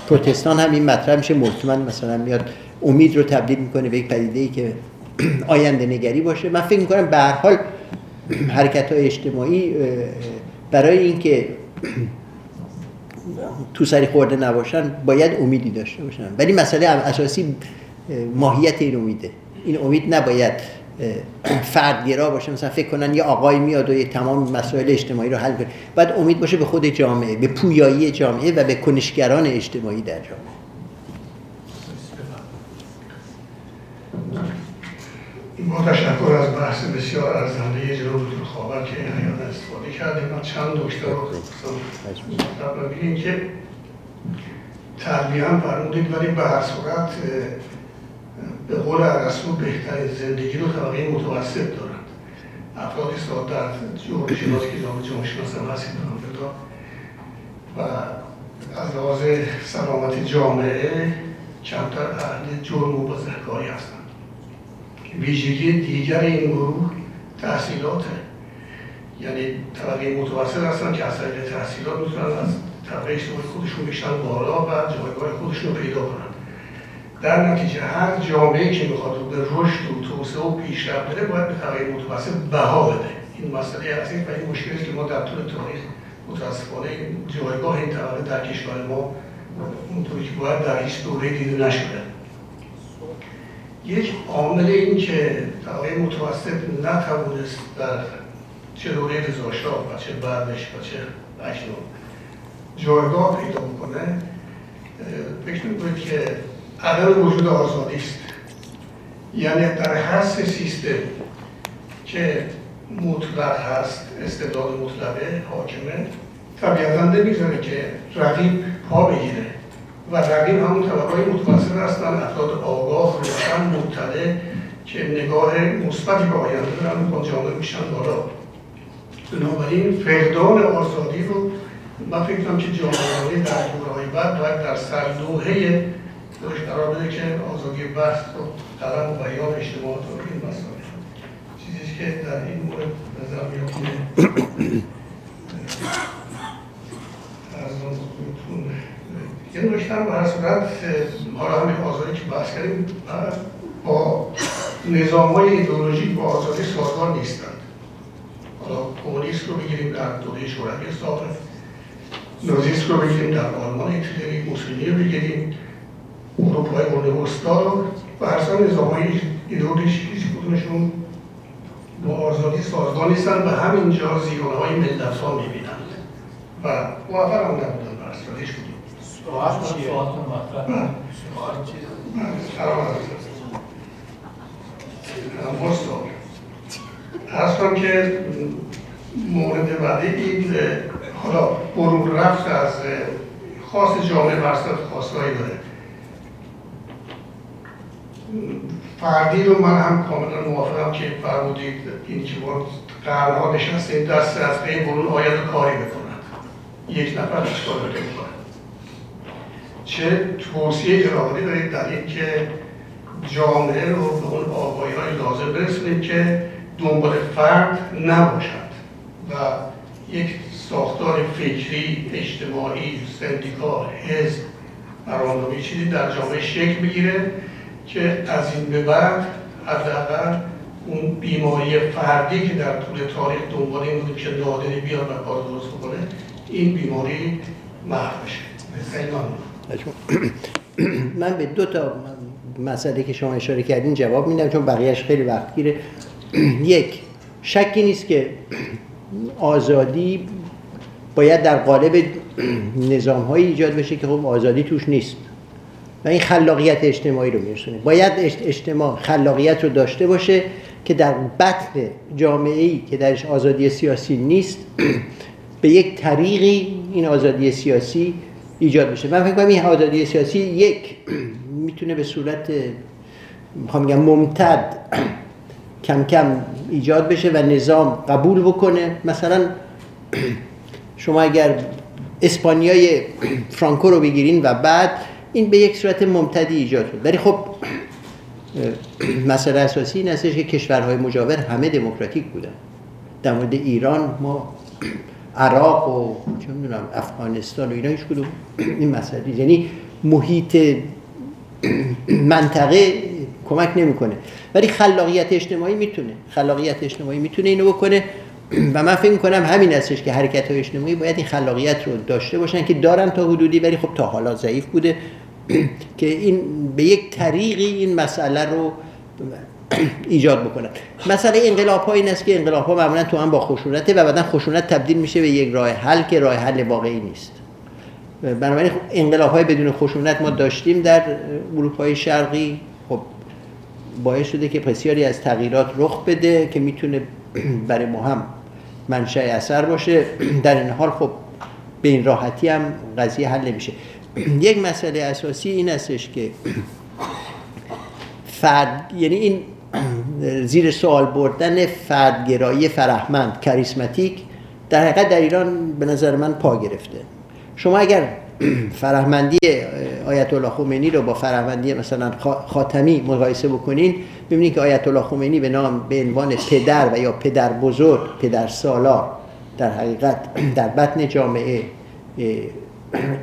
پروتستان هم این مطرح میشه مطمئن مثلا میاد امید رو تبدیل می‌کنه به یک پدیده ای که [CLEARS THROAT] آینده نگری باشه. من فکر می‌کنم به هر حال [CLEARS THROAT] حرکت های اجتماعی برای اینکه [CLEARS THROAT] تو سری خورده نباشن باید امیدی داشته باشن. ولی مسئله اساسی ماهیت این امیده. این امید نباید فردگرا باشه. مثلا فکر کنن یه آقای میاد و یه تمام مسائل اجتماعی رو حل کنه. بعد امید باشه به خود جامعه به پویایی جامعه و به کنشگران اجتماعی در جامعه. با تشکر از بحث بسیار ارزنده جناب دکتر خاور که این استفاده کردیم. من چند نکته رو خواستم ببینیم که تلبیه هم فرمودید ولی به هر صورت به قول ارسطو بهترین زندگی رو طبقه متوسط دارند. افرادی ساد در جمهوری شناسی که جامعه جمهوری شناس هم هستید و از لحاظ سلامت جامعه کمتر اهل جرم و بزرگکاری هستند. ویژگی دیگر این گروه تحصیلاته یعنی طبقه متوسط هستن که از طریق تحصیلات می‌تونن از طبقه اجتماعی خودشون بشن بالا و جایگاه خودشون رو پیدا کنن. در نتیجه هر جامعه که می‌خواد به رشد و توسعه و پیشرفت بده باید به طبقه متوسط بها بده. این مسئله اصلی و این مشکلی که ما در طول تاریخ متاسفانه جایگاه این طبقه در کشور ما اونطوری که باید در هیچ دوره دیده نشده. یک عامل این که طبقه متوسط نتوانست در چه دوره رضاشاه و چه بعدش و چه اکنون جایگاه پیدا بکنه فکر می‌کنید که عدم وجود آزادی است. یعنی در هر سیستم که مطلق هست استعداد مطلقه حاکمه طبیعتا نمی‌ذاره که رقیب پا بگیره. و رقیب همون طبقه متوسط هستن افراد آگاه روشن مطلع که نگاه مثبتی به آینده دارن با جامعه میشن بالا. بنابراین فقدان آزادی رو من فکر کنم که جامعه در دورهای بعد باید در سرلوحه خودش قرار بده که آزادی بحث و قلم و بیان اجتماعات و این مسائل چیزی که در این مورد نظر میاد که یه نکته هم به هر صورت حالا همین آزادی که بحث کردیم با نظام های ایدئولوژیک با آزادی سازگار نیستند. حالا کمونیست رو بگیریم در دوره شوروی سابق نازیست رو بگیریم در آلمان هیتلری موسولینی رو بگیریم اروپای قرن وسطا رو. و هر سال نظام های ایدئولوژیک هیچ کدومشون با آزادی سازگار نیستن و همینجا زیانه های ملت ها می‌بینند و موفق هم نبودن بر اصلا سوال چیه؟ سوال از کنم که مورد بعدی این حالا برون رفت از خاص جامعه برصد خواستهایی داره. فردی رو من هم کاملا موافقم که فرمودید این که ما قرنها نشستیم دست از پی برون آید کاری بکنند یک نفر کار نمی‌کنه چه توصیه جنابالی دارید در این که جامعه رو به اون آقایی های لازم برسونیم که دنبال فرد نباشد و یک ساختار فکری، اجتماعی، سندیکا، حزب، براندامی چیزی در جامعه شکل بگیره که از این به بعد حداقل اون بیماری فردی که در طول تاریخ دنبال این بود که نادری بیاد و کار درست بکنه این بیماری محو بشه. [CLEARS THROAT] من به دو تا مسئله که شما اشاره کردین جواب میدم چون بقیهش خیلی وقت گیره [CLEARS THROAT] یک شکی نیست که [CLEARS THROAT] آزادی باید در قالب نظام های ایجاد بشه که خب آزادی توش نیست. و این خلاقیت اجتماعی رو میرسونه. باید اجتماع خلاقیت رو داشته باشه که در بطن جامعه ای که درش آزادی سیاسی نیست به یک طریقی این آزادی سیاسی ایجاد بشه من فکر کنم این آزادی سیاسی یک می‌تونه به صورت می‌خوام بگم ممتد کم کم ایجاد بشه و نظام قبول بکنه. مثلا شما اگر اسپانیای فرانکو رو بگیرین و بعد این به یک صورت ممتدی ایجاد شد. ولی خب مسئله اساسی این هستش که کشورهای مجاور همه دموکراتیک بودن. در مورد ایران ما عراق و چه می‌دونم افغانستان و اینا هیچ کدوم. این مسئله. یعنی محیط منطقه کمک نمی‌کنه. ولی خلاقیت اجتماعی می‌تونه. خلاقیت اجتماعی می‌تونه اینو بکنه. و من فکر می‌کنم همین هستش که حرکت های اجتماعی باید این خلاقیت رو داشته باشن که دارن تا حدودی ولی خب تا حالا ضعیف بوده. [CLEARS THROAT] که این به یک طریقی این مسئله رو [CLEARS THROAT] ایجاد بکنن. مسئله انقلاب ها این است که انقلاب ها معمولا تو هم با خشونته و بعدا خشونت تبدیل میشه به یک راه حل که راه حل واقعی نیست. بنابراین انقلاب های بدون خشونت ما داشتیم در اروپای شرقی. خب باعث شده که بسیاری از تغییرات رخ بده که می‌تونه [CLEARS THROAT] برای ما هم منشأ اثر باشه. [CLEARS THROAT] در این حال خب به این راحتی هم قضیه حل نمیشه. یک مسئله اساسی این استش که فرد یعنی این [CLEARS THROAT] زیر سوال بردن فردگرایی فرهمند کریسماتیک در حقیقت در ایران به نظر من پا گرفته. شما اگر [CLEARS THROAT] فرهمندی آیت الله خمینی رو با فرهمندی مثلا خاتمی مقایسه بکنین ببینید که آیت الله خمینی به نام به عنوان پدر و یا پدر بزرگ پدر سالار در حقیقت [CLEARS THROAT] در بطن جامعه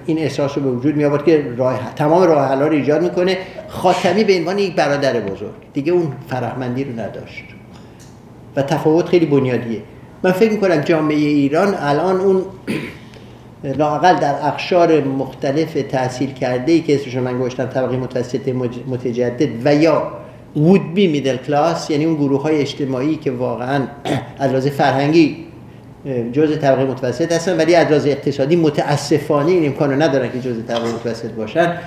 این احساس رو به وجود می آورد که راه تمام راه حل رو ایجاد می‌کنه. خاتمی به عنوان یک برادر بزرگ. دیگه اون فرهمندی رو نداشت. و تفاوت خیلی بنیادیه. من فکر می‌کنم جامعه ایران الان اون [CLEARS THROAT] لاقل در اقشار مختلف تحصیل کرده ای که اسمشون من گوشتم طبقه متوسط متجدد و یا وود بی میدل کلاس یعنی اون گروه های اجتماعی که واقعا [CLEARS THROAT] از فرهنگی جزء طبقه متوسط هستن ولی از اقتصادی متاسفانه این امکانو ندارن که جزء طبقه متوسط باشن.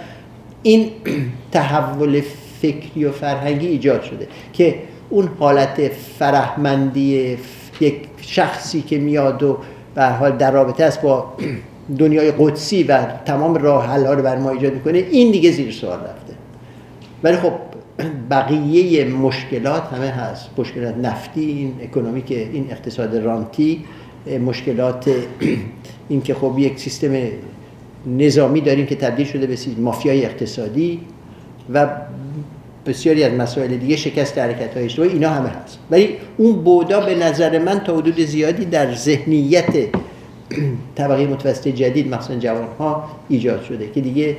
این [CLEARS THROAT] تحول فکری و فرهنگی ایجاد شده که اون حالت فرهمندی یک شخصی که میاد و به حال در رابطه است با [CLEARS THROAT] دنیای قدسی و تمام راه حل ها رو بر ما ایجاد می‌کنه این دیگه زیر سوال رفته. ولی خب [CLEARS THROAT] بقیه مشکلات همه هست. مشکلات نفتی این اکونومیک این اقتصاد رانتی مشکلات این که خب یک سیستم نظامی داریم که تبدیل شده به مافیای اقتصادی و بسیاری از مسائل دیگه شکست حرکت های اجتماعی اینا همه هست. ولی اون بودا به نظر من تا حدود زیادی در ذهنیت طبقه متوسط جدید مخصوصا جوان ها ایجاد شده که دیگه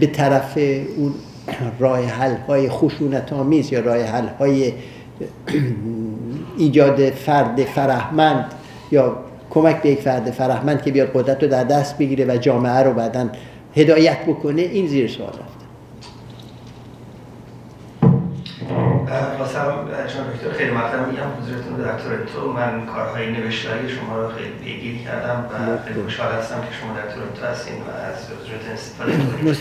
به طرف اون راه حل های خشونت آمیز یا راه حل های ایجاد فرد فرهمند یا کمک به یک فرد فرهمند که بیاد قدرت رو در دست بگیره و جامعه رو بعدا هدایت بکنه این زیر سوال رفته واسم چون دکتر خیلی مقدم میگم حضورتون در تورنتو من کارهای نوشتاری شما رو خیلی پیگیر کردم و خیلی خوشحال هستم که شما در تورنتو هستین و از حضورتون استفاده [CLEARS THROAT] کنید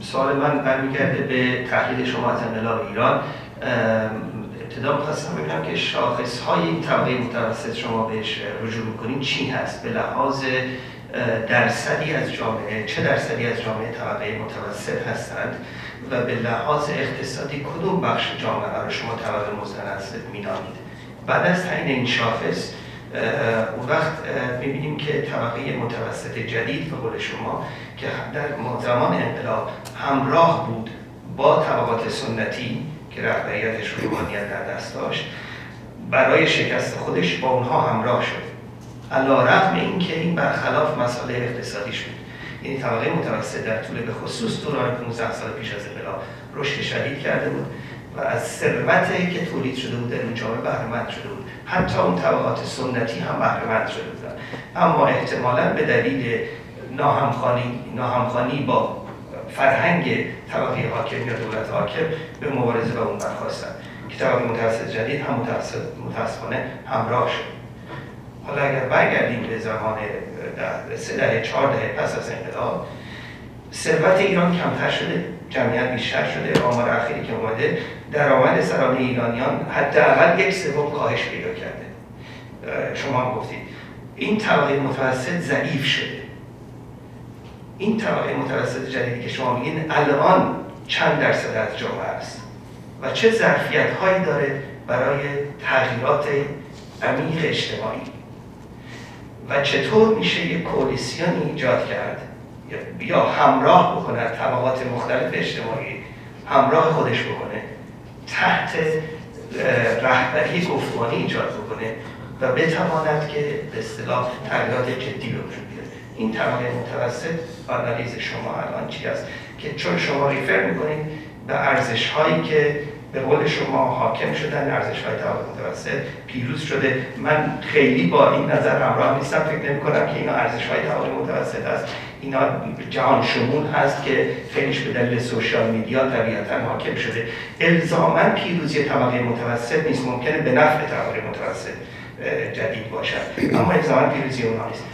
سوال من برمیگرده به تحلیل شما از انقلاب ایران. ابتدا می‌خواستم ببینم که شاخص های این طبقه متوسط شما بهش رجوع می‌کنین چی هست؟ به لحاظ درصدی از جامعه چه درصدی از جامعه طبقه متوسط هستند و به لحاظ اقتصادی کدوم بخش جامعه رو شما طبقه متوسط مینامید بعد از تعیین این شاخص اون وقت می‌بینیم که طبقه متوسط جدید به قول شما که در زمان انقلاب همراه بود با طبقات سنتی که رهبریتش روحانیت در دست داشت برای شکست خودش با اونها همراه شد. علا رقم این که این برخلاف مسئله اقتصادیش بود یعنی طبقه متوسط در طول به خصوص دوران 15 سال پیش از انقلاب رشد شدید کرده بود و از ثروتی که تولید شده بود در اون جامعه بهرهمند شده بود. حتی اون طبقات سنتی هم بهرهمند شده بودن. اما احتمالا به دلیل ناهمخانی ناهمخانی با فرهنگ طبقه حاکم یا دولت حاکم به مبارزه با اون برخواستن. که طبقه متوسط جدید هم متاسفانه همراه شد. حالا اگر برگردیم به زمان سه دهه چهار دهه پس از انقلاب ثروت ایران کمتر شده جمعیت بیشتر شده آمار اخیری که اومده درآمد سرانه ایرانیان حداقل یک سوم کاهش پیدا کرده. شما هم گفتید. این طبقه متوسط ضعیف شده. این طبقه متوسط جدیدی که شما میگین الان چند درصد از جامعه است و چه ظرفیت هایی داره برای تغییرات عمیق اجتماعی؟ و چطور میشه یک کولیسیون ایجاد کرد؟ یا همراه بکنه طبقات مختلف اجتماعی همراه خودش بکنه تحت رهبری گفتمانی ایجاد بکنه و بتواند که به اصطلاح تغییرات جدی بیاره این طبقه متوسط آنالیز شما الان چی است؟ که چون شما ریفر می‌کنید به ارزش هایی که به قول شما حاکم شدن ارزش های طبقه متوسط پیروز شده من خیلی با این نظر همراه نیستم فکر نمی کنم که اینا ارزش های طبقه متوسط است. اینا جهان شمول هست که خیلیش به دلیل سوشال میدیا طبیعتا حاکم شده. الزاما پیروزی طبقه متوسط نیست ممکنه به نفع طبقه متوسط جدید باشد. اما الزاما پیروزی اونها نیست.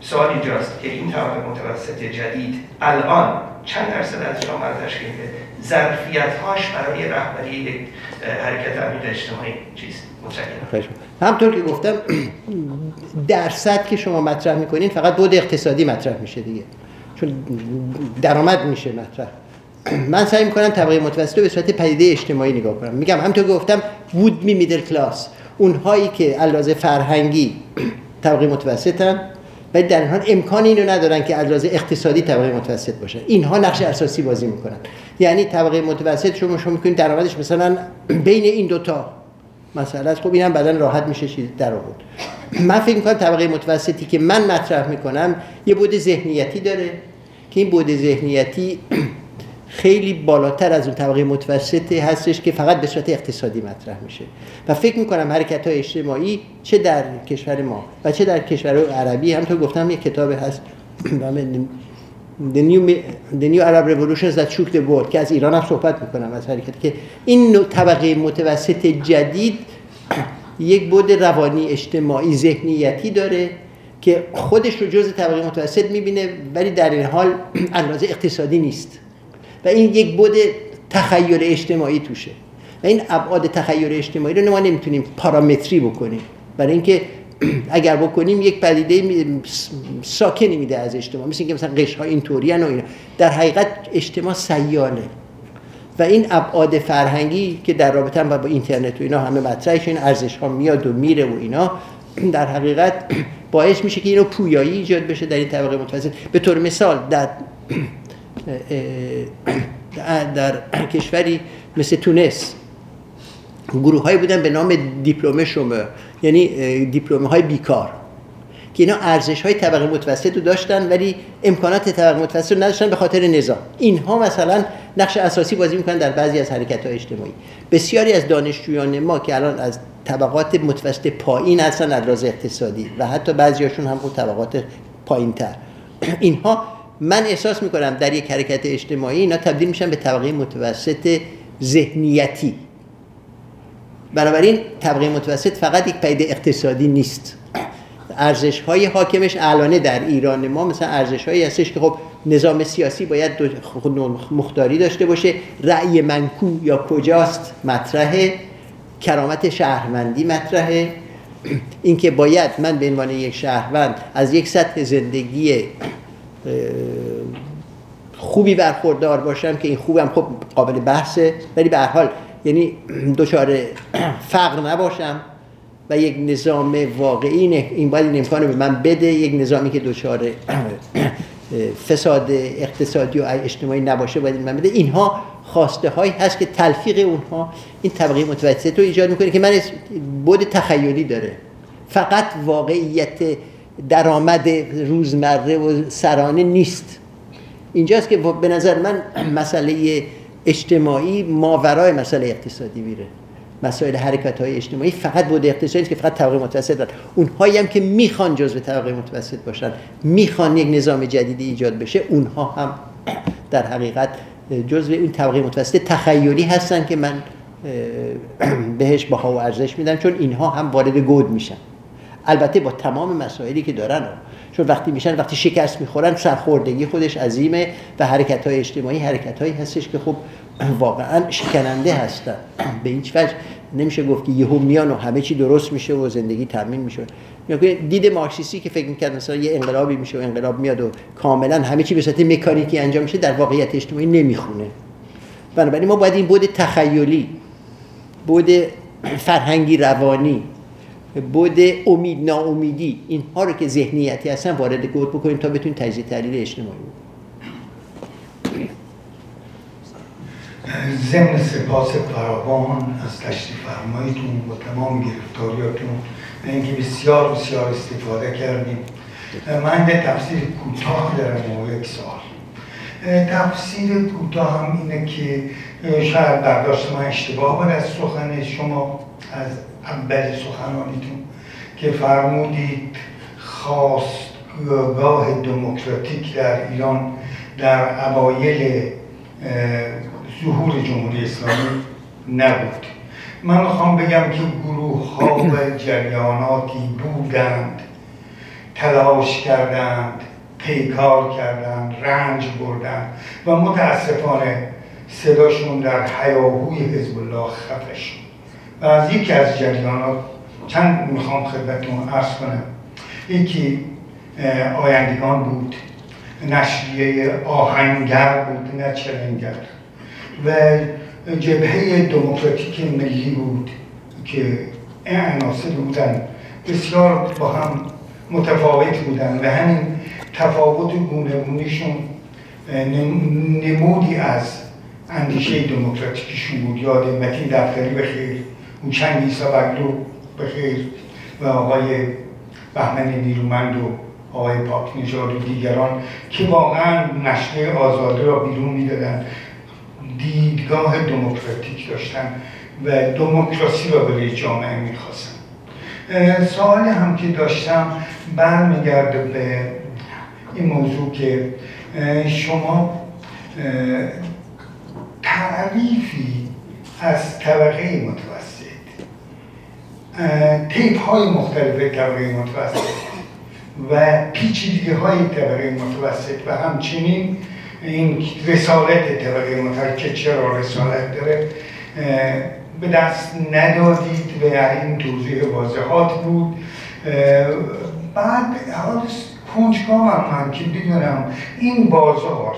سوال اینجاست که این طبقه متوسط جدید الان چند درصد از جامعه تشکیل میده؟ ظرفیت هاش برای رهبری یک حرکت عمیق اجتماعی چیست؟ همطور که گفتم درصد که شما مطرح می‌کنین فقط بود اقتصادی مطرح میشه دیگه. چون درآمد میشه مطرح. من سعی می‌کنم طبقه متوسط رو به صورت پدیده اجتماعی نگاه کنم. میگم همطور که گفتم وود می میدل کلاس اونهایی که علاوه فرهنگی طبقه متوسطن ولی در حال امکان اینو ندارن که از اقتصادی طبقه متوسط باشن اینها نقش اساسی بازی می‌کنن. یعنی طبقه متوسط شما شما می‌کنید درآمدش مثلا بین این دوتا مسئله است. خب اینم بعدا راحت میشه چیز در آورد. من فکر می‌کنم طبقه متوسطی که من مطرح می‌کنم یه بود ذهنیتی داره که این بود ذهنیتی خیلی بالاتر از اون طبقه متوسطی هستش که فقط به صورت اقتصادی مطرح میشه. و فکر می‌کنم حرکت های اجتماعی چه در کشور ما و چه در کشورهای عربی همطور گفتم یک کتاب هست [CLEARS THROAT] The New, The New Arab Revolutions That Shook the World که از ایران هم صحبت می‌کنم از حرکت که این نوع طبقه متوسط جدید [CLEARS THROAT] یک بود روانی اجتماعی ذهنیتی داره که خودش رو جز طبقه متوسط می‌بینه ولی در این حال [CLEARS THROAT] اندازه اقتصادی نیست. و این یک بود تخیل اجتماعی توشه. و این ابعاد تخیل اجتماعی رو ما نمی‌تونیم پارامتری بکنیم. برای اینکه [CLEARS THROAT] اگر بکنیم یک پدیده ساکنی میده از اجتماع. مثل اینکه مثلا قشر ها اینطوری و اینا. در حقیقت اجتماع سیاله. و این ابعاد فرهنگی که در رابطه با اینترنت و اینا همه مطرحش این ارزش ها میاد و میره و اینا. [CLEARS THROAT] در حقیقت [CLEARS THROAT] باعث میشه که اینو پویایی ایجاد بشه در این طبقه متوسط. به طور مثال در در کشوری مثل تونس. گروه های بودن به نام دیپلمه شما یعنی دیپلمه های بیکار که اینا ارزش های طبقه متوسط رو داشتن ولی امکانات طبقه متوسط رو نداشتن به خاطر نظام. اینها مثلا نقش اساسی بازی می‌کنن در بعضی از حرکت های اجتماعی. بسیاری از دانشجویان ما که الان از طبقات متوسط پایین هستن از اقتصادی و حتی بعضیاشون هم خود طبقات پایین تر اینها من احساس می‌کنم در یک حرکت اجتماعی اینا تبدیل میشن به طبقه متوسط ذهنیتی. بنابراین طبقه متوسط فقط یک پدیده اقتصادی نیست. ارزش های حاکمش الانه در ایران ما مثلا ارزش هایی هستش که خب نظام سیاسی باید مختاری داشته باشه. رأی منکو یا کجاست مطرحه. کرامت شهروندی مطرحه. اینکه باید من به عنوان یک شهروند از یک سطح زندگی خوبی برخوردار باشم که این خوبم خب قابل بحثه. ولی به هر حال یعنی دچار فقر نباشم و یک نظام واقعی این باید این امکان به من بده یک نظامی که دچار فساد اقتصادی و اجتماعی نباشه باید من بده. اینها خواسته هایی هست که تلفیق اونها این طبقه متوسط رو ایجاد می‌کنه که من بود تخیلی داره. فقط واقعیت درآمد روزمره و سرانه نیست. اینجاست که به نظر من مسئله اجتماعی ماورای مسئله اقتصادی میره. مسائل حرکت های اجتماعی فقط بود اقتصادی که فقط طبقه متوسط دارن اونهایی هم که می‌خوان جزء طبقه متوسط باشن می‌خوان یک نظام جدیدی ایجاد بشه اونها هم در حقیقت جزء این طبقه متوسط تخیلی هستن که من بهش باها و ارزش میدم چون اینها هم وارد گود میشن. البته با تمام مسائلی که دارن چون وقتی میشن وقتی شکست می‌خورن سرخوردگی خودش عظیمه و حرکت های اجتماعی حرکت هایی هستش که خب [CLEARS THROAT] واقعا شکننده هستن. [CLEARS THROAT] به هیچ وجه نمیشه گفت که یهو میان و همه چی درست میشه و زندگی تامین میشه. دید مارکسیستی که فکر می‌کرد مثلا یه انقلابی میشه و انقلاب میاد و کاملا همه چی به صورت مکانیکی انجام میشه در واقعیت اجتماعی نمی‌خونه. بنابراین ما باید این بود تخیلی بود فرهنگی روانی بود امید ناامیدی. اینها رو که ذهنیتی هستن وارد گود بکنیم تا بتونیم تجزیه تحلیل اجتماعی ضمن سپاس فراوان از تشریف فرماییتون و تمام گرفتاریاتون اینکه بسیار بسیار استفاده کردیم. من به تفسیر کوتاه دارم و یک سال تفسیر کوتاه هم اینه که شاید برداشت ما اشتباه بود از سخن شما از اول سخنانیتون که فرمودید خواستگاه دموکراتیک در ایران در اوایل ظهور جمهوری اسلامی نبود. من می‌خوام بگم که گروه ها و جریاناتی بودند تلاش کردند پیکار کردند رنج بردند و متاسفانه صداشون در حیاهوی حزب الله خفه شد. و از یکی از جریانات چند می‌خوام خدمتتون ارز کنم. یکی آیندگان بود نشریه آهنگر بود نه چلنگر. و جبهه دموکراتیک ملی بود که این عناصر بودن. بسیار با هم متفاوت بودن و همین تفاوت گونهگونیشون نمودی از اندیشه دموکراتیکشون بود. یاد متین دفتری بخیر. اون چند ایسا بگلو بخیر و آقای بهمن نیرومند و آقای پاک نژاد و دیگران که واقعا نشریه آزاده را بیرون می‌دادن. دیدگاه دموکراتیک داشتن و دموکراسی را برای جامعه می‌خواستن. سوالی هم که داشتم برمیگرده به این موضوع که شما تعریفی از طبقه متوسط تیپ های مختلف طبقه متوسط و پیچیدگی های طبقه متوسط و همچنین این رسالت طبقه متوسط که چرا رسالت داره به دست ندادید و این توضیح واضحات بود. بعد حال کنجکاوم من که بدونم این بازار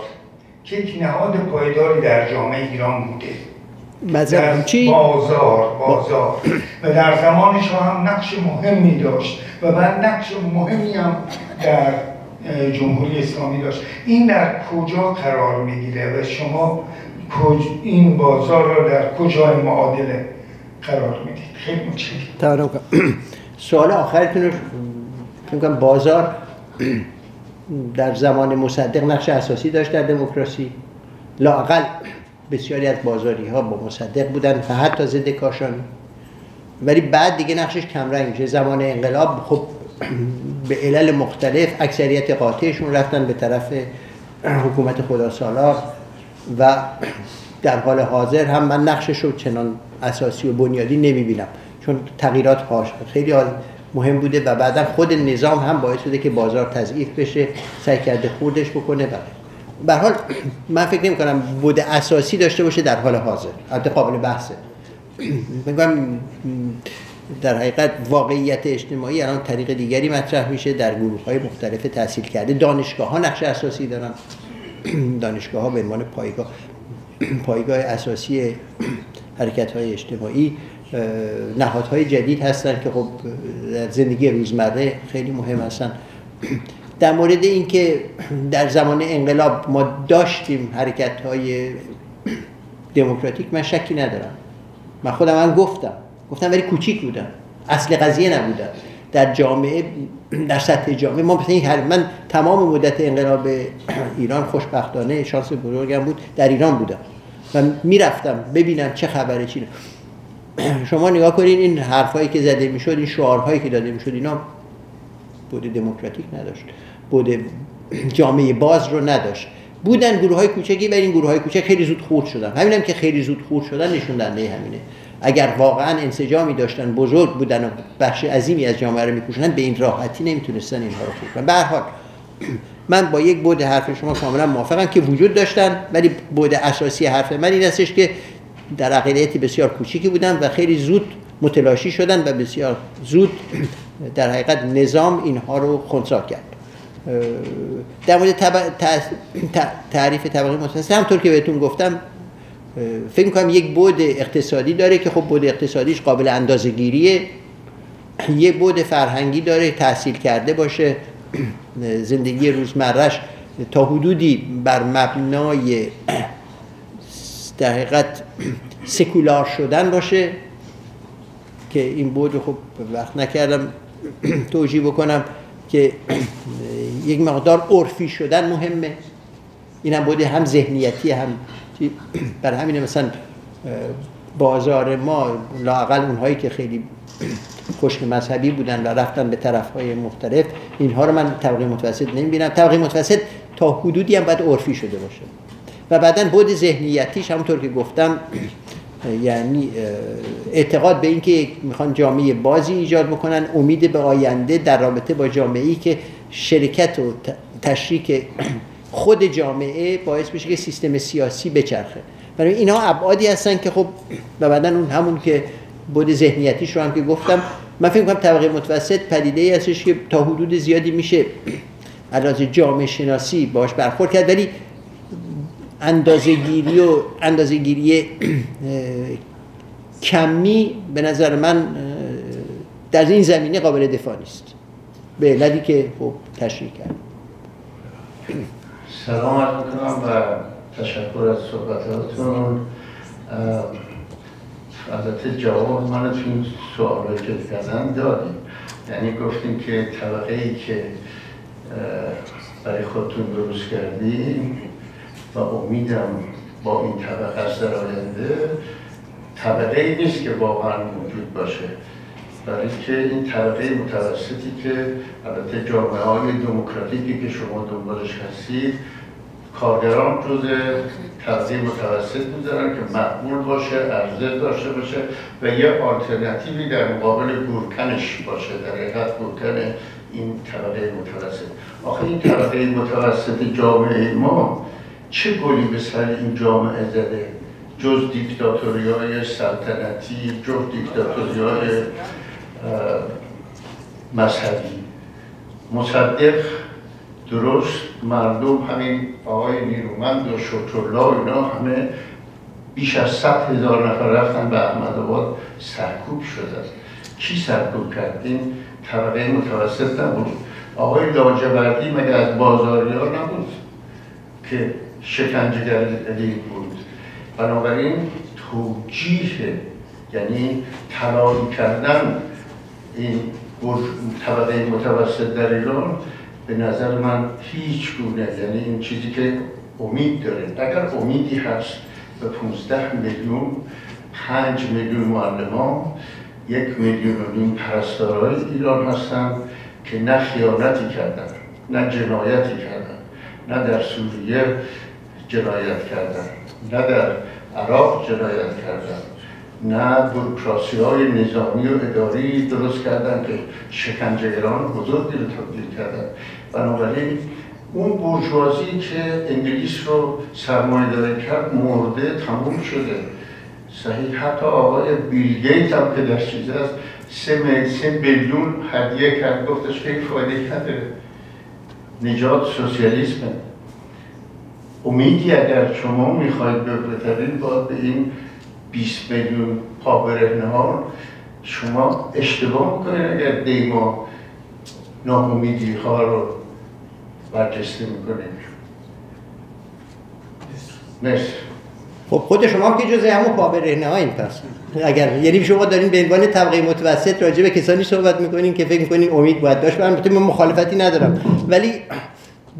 که یک نهاد پایداری در جامعه ایران بوده. در چی؟ بازار بازار. و در زمان شاه هم نقش مهمی داشت و بعد نقش مهمی هم در جمهوری اسلامی داشت. این در کجا قرار می‌گیره و شما این بازار را در کجای معادله قرار می‌دید؟ خیلی متشکرم. سوال آخرتون رو بازار در زمان مصدق نقش اساسی داشت در دموکراسی. لاقل بسیاری از بازاری ها با مصدق بودن و حتی ضد کاشانی ولی بعد دیگه نقشش کمرنگ میشه. زمان انقلاب خب به علل مختلف اکثریت قاطعشون رفتن به طرف حکومت خدا سالار و در حال حاضر هم من نقشش رو چنان اساسی و بنیادی نمی‌بینم. چون تغییرات هاش خیلی مهم بوده و بعدا خود نظام هم باعث شده که بازار تضعیف بشه سعی کرده خوردش بکنه و به حال من فکر نمی کنم بوده اساسی داشته باشه در حال حاضر البته قابل بحثه. میگم در حقیقت واقعیت اجتماعی الان طریق دیگری مطرح میشه در گروه های مختلف تحصیل کرده. دانشگاه ها نقش اساسی دارن. دانشگاه ها به عنوان پایگاه پایگاه اساسی حرکت های اجتماعی نهادهای جدید هستن که خب در زندگی روزمره خیلی مهم هستن. در مورد اینکه در زمان انقلاب ما داشتیم حرکت های دموکراتیک من شکی ندارم. من خودم من گفتم. گفتم ولی کوچیک بودن اصل قضیه نبودن در جامعه در سطح جامعه ما مثلا من تمام مدت انقلاب ایران خوشبختانه شانس بزرگم بود در ایران بودم. و می‌رفتم ببینم چه خبره چی شما نگاه کنین این حرفایی که زده می‌شد این شعارهایی که داده می‌شد اینا بود دموکراتیک نداشت. بود جامعه باز رو نداشت. بودن گروه های کوچکی و این گروه های کوچک خیلی زود خورد شدن. همینم که خیلی زود خورد شدن نشون دهنده همینه. اگر واقعا انسجامی داشتن بزرگ بودن و بخش عظیمی از جامعه رو میپوشنن به این راحتی نمی‌تونستن اینها رو خورد. کنن به حال [CLEARS THROAT] من با یک بود حرف شما کاملا موافقم که وجود داشتن ولی بود اساسی حرف من این هستش که در اقلیتی بسیار کوچیکی بودن و خیلی زود متلاشی شدن و بسیار زود [CLEARS THROAT] در حقیقت نظام اینها رو خونسا کرد. در مورد تعریف طبقه متوسط همطور که بهتون گفتم فکر می‌کنم یک بود اقتصادی داره که خب بود اقتصادیش قابل اندازه گیریه یک بود فرهنگی داره تحصیل کرده باشه. [CLEARS THROAT] زندگی روزمرش تا حدودی بر مبنای در حقیقت سکولار شدن باشه که این بود خب وقت نکردم توجیه بکنم که یک مقدار عرفی شدن مهمه. این هم بوده هم ذهنیتی هم بر همین مثلا بازار ما لاقل اونهایی که خیلی خشک مذهبی بودن و رفتن به طرف های مختلف اینها رو من طبقه متوسط نمی‌بینم. طبقه متوسط تا حدودی هم باید عرفی شده باشه. و بعدا بود ذهنیتیش همونطور که گفتم یعنی اعتقاد به اینکه می‌خوان جامعه بازی ایجاد بکنن امید به آینده در رابطه با جامعه ای که شرکت و تشریک خود جامعه باعث بشه که سیستم سیاسی بچرخه. برای اینا ابعادی هستن که خب و بعدا اون همون که بود ذهنیتیش رو هم که گفتم من فکر کنم طبقه متوسط پدیده ای هستش که تا حدود زیادی میشه علاوه جامعه شناسی باش برخورد کرد. ولی اندازهگیری و اندازهگیری کمی به نظر من در این زمینه قابل دفاع نیست. به علتی که خب تشریح کرد. سلام عرض و تشکر از صحبتاتون البته جواب من تو این سوال که کردن دادیم. یعنی گفتیم که طبقه ای که برای خودتون درست کردیم و امیدم با این طبقه است در آینده طبقه ای نیست که واقعا موجود باشه. برای که این طبقه متوسطی که البته جامعه های دموکراتیکی که شما دنبالش هستید کارگران جز طبقه متوسط می‌ذارن که مقبول باشه ارزش داشته باشه و یه آلترناتیوی در مقابل گورکنش باشه در حقیقت گورکن این طبقه متوسط. آخه این طبقه متوسط جامعه ما چه گلی به سر این جامعه زده؟ جز دیکتاتوری های سلطنتی جز دیکتاتوری های مذهبی. مصدق درست مردم همین آقای نیرومند و شکرالله اینا همه بیش از صد هزار نفر رفتن به احمد آباد سرکوب شده است. کی سرکوب کرد این طبقه متوسط نبود. آقای لاجوردی مگه از بازاریان نبود که شکنجهگری بود؟ بنابراین توجیه یعنی تلاقی کردن این طبقه متوسط در ایران به نظر من هیچ گونه یعنی این چیزی که امید داره. اگر امیدی هست به 15 میلیون 5 میلیون معلمان یک میلیون و نیم پرستارای ایران هستند که نه خیانتی کردن نه جنایتی کردن نه در سوریه جنایت کردن نه در عراق جنایت کردن. نه بروکراسی های نظامی و اداری درست کردن که شکنجهگران بزرگی رو تبدیل کردن. بنابراین اون برجوازی که انگلیس رو سرمایه داره کرد مرده تموم شده. صحیح حتی آقای بیل گیت هم که در چیز است سه, سه بیلیون هدیه کرد گفتش که فایده کرده نجات سوسیالیسم امیدی اگر شما می‌خواید بپرترین باید به این 20 میلیون پا ها شما اشتباه می‌کنید اگر دیما ناامیدی ها رو برجسته می‌کنید مرسی. خب خود شما که جزء همون پا ها این پس اگر یعنی شما دارین به عنوان طبقه متوسط راجع به کسانی صحبت می‌کنین که فکر می‌کنین امید باید داشت. من مخالفتی ندارم. ولی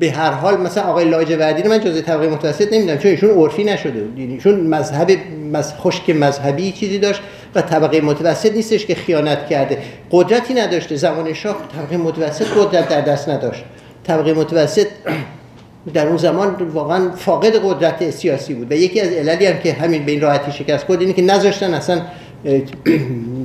به هر حال مثلا آقای لاجوردی رو من جزء طبقه متوسط نمی‌دونم چون ایشون عرفی نشده یعنی ایشون مذهب مز... خشک مذهبی چیزی داشت و طبقه متوسط نیستش که خیانت کرده. قدرتی نداشته. زمان شاه طبقه متوسط قدرت در دست نداشت. طبقه متوسط [CLEARS THROAT] در اون زمان واقعا فاقد قدرت سیاسی بود. و یکی از عللی هم که همین به این راحتی شکست خورد اینه که نذاشتن اصلا [CLEARS THROAT]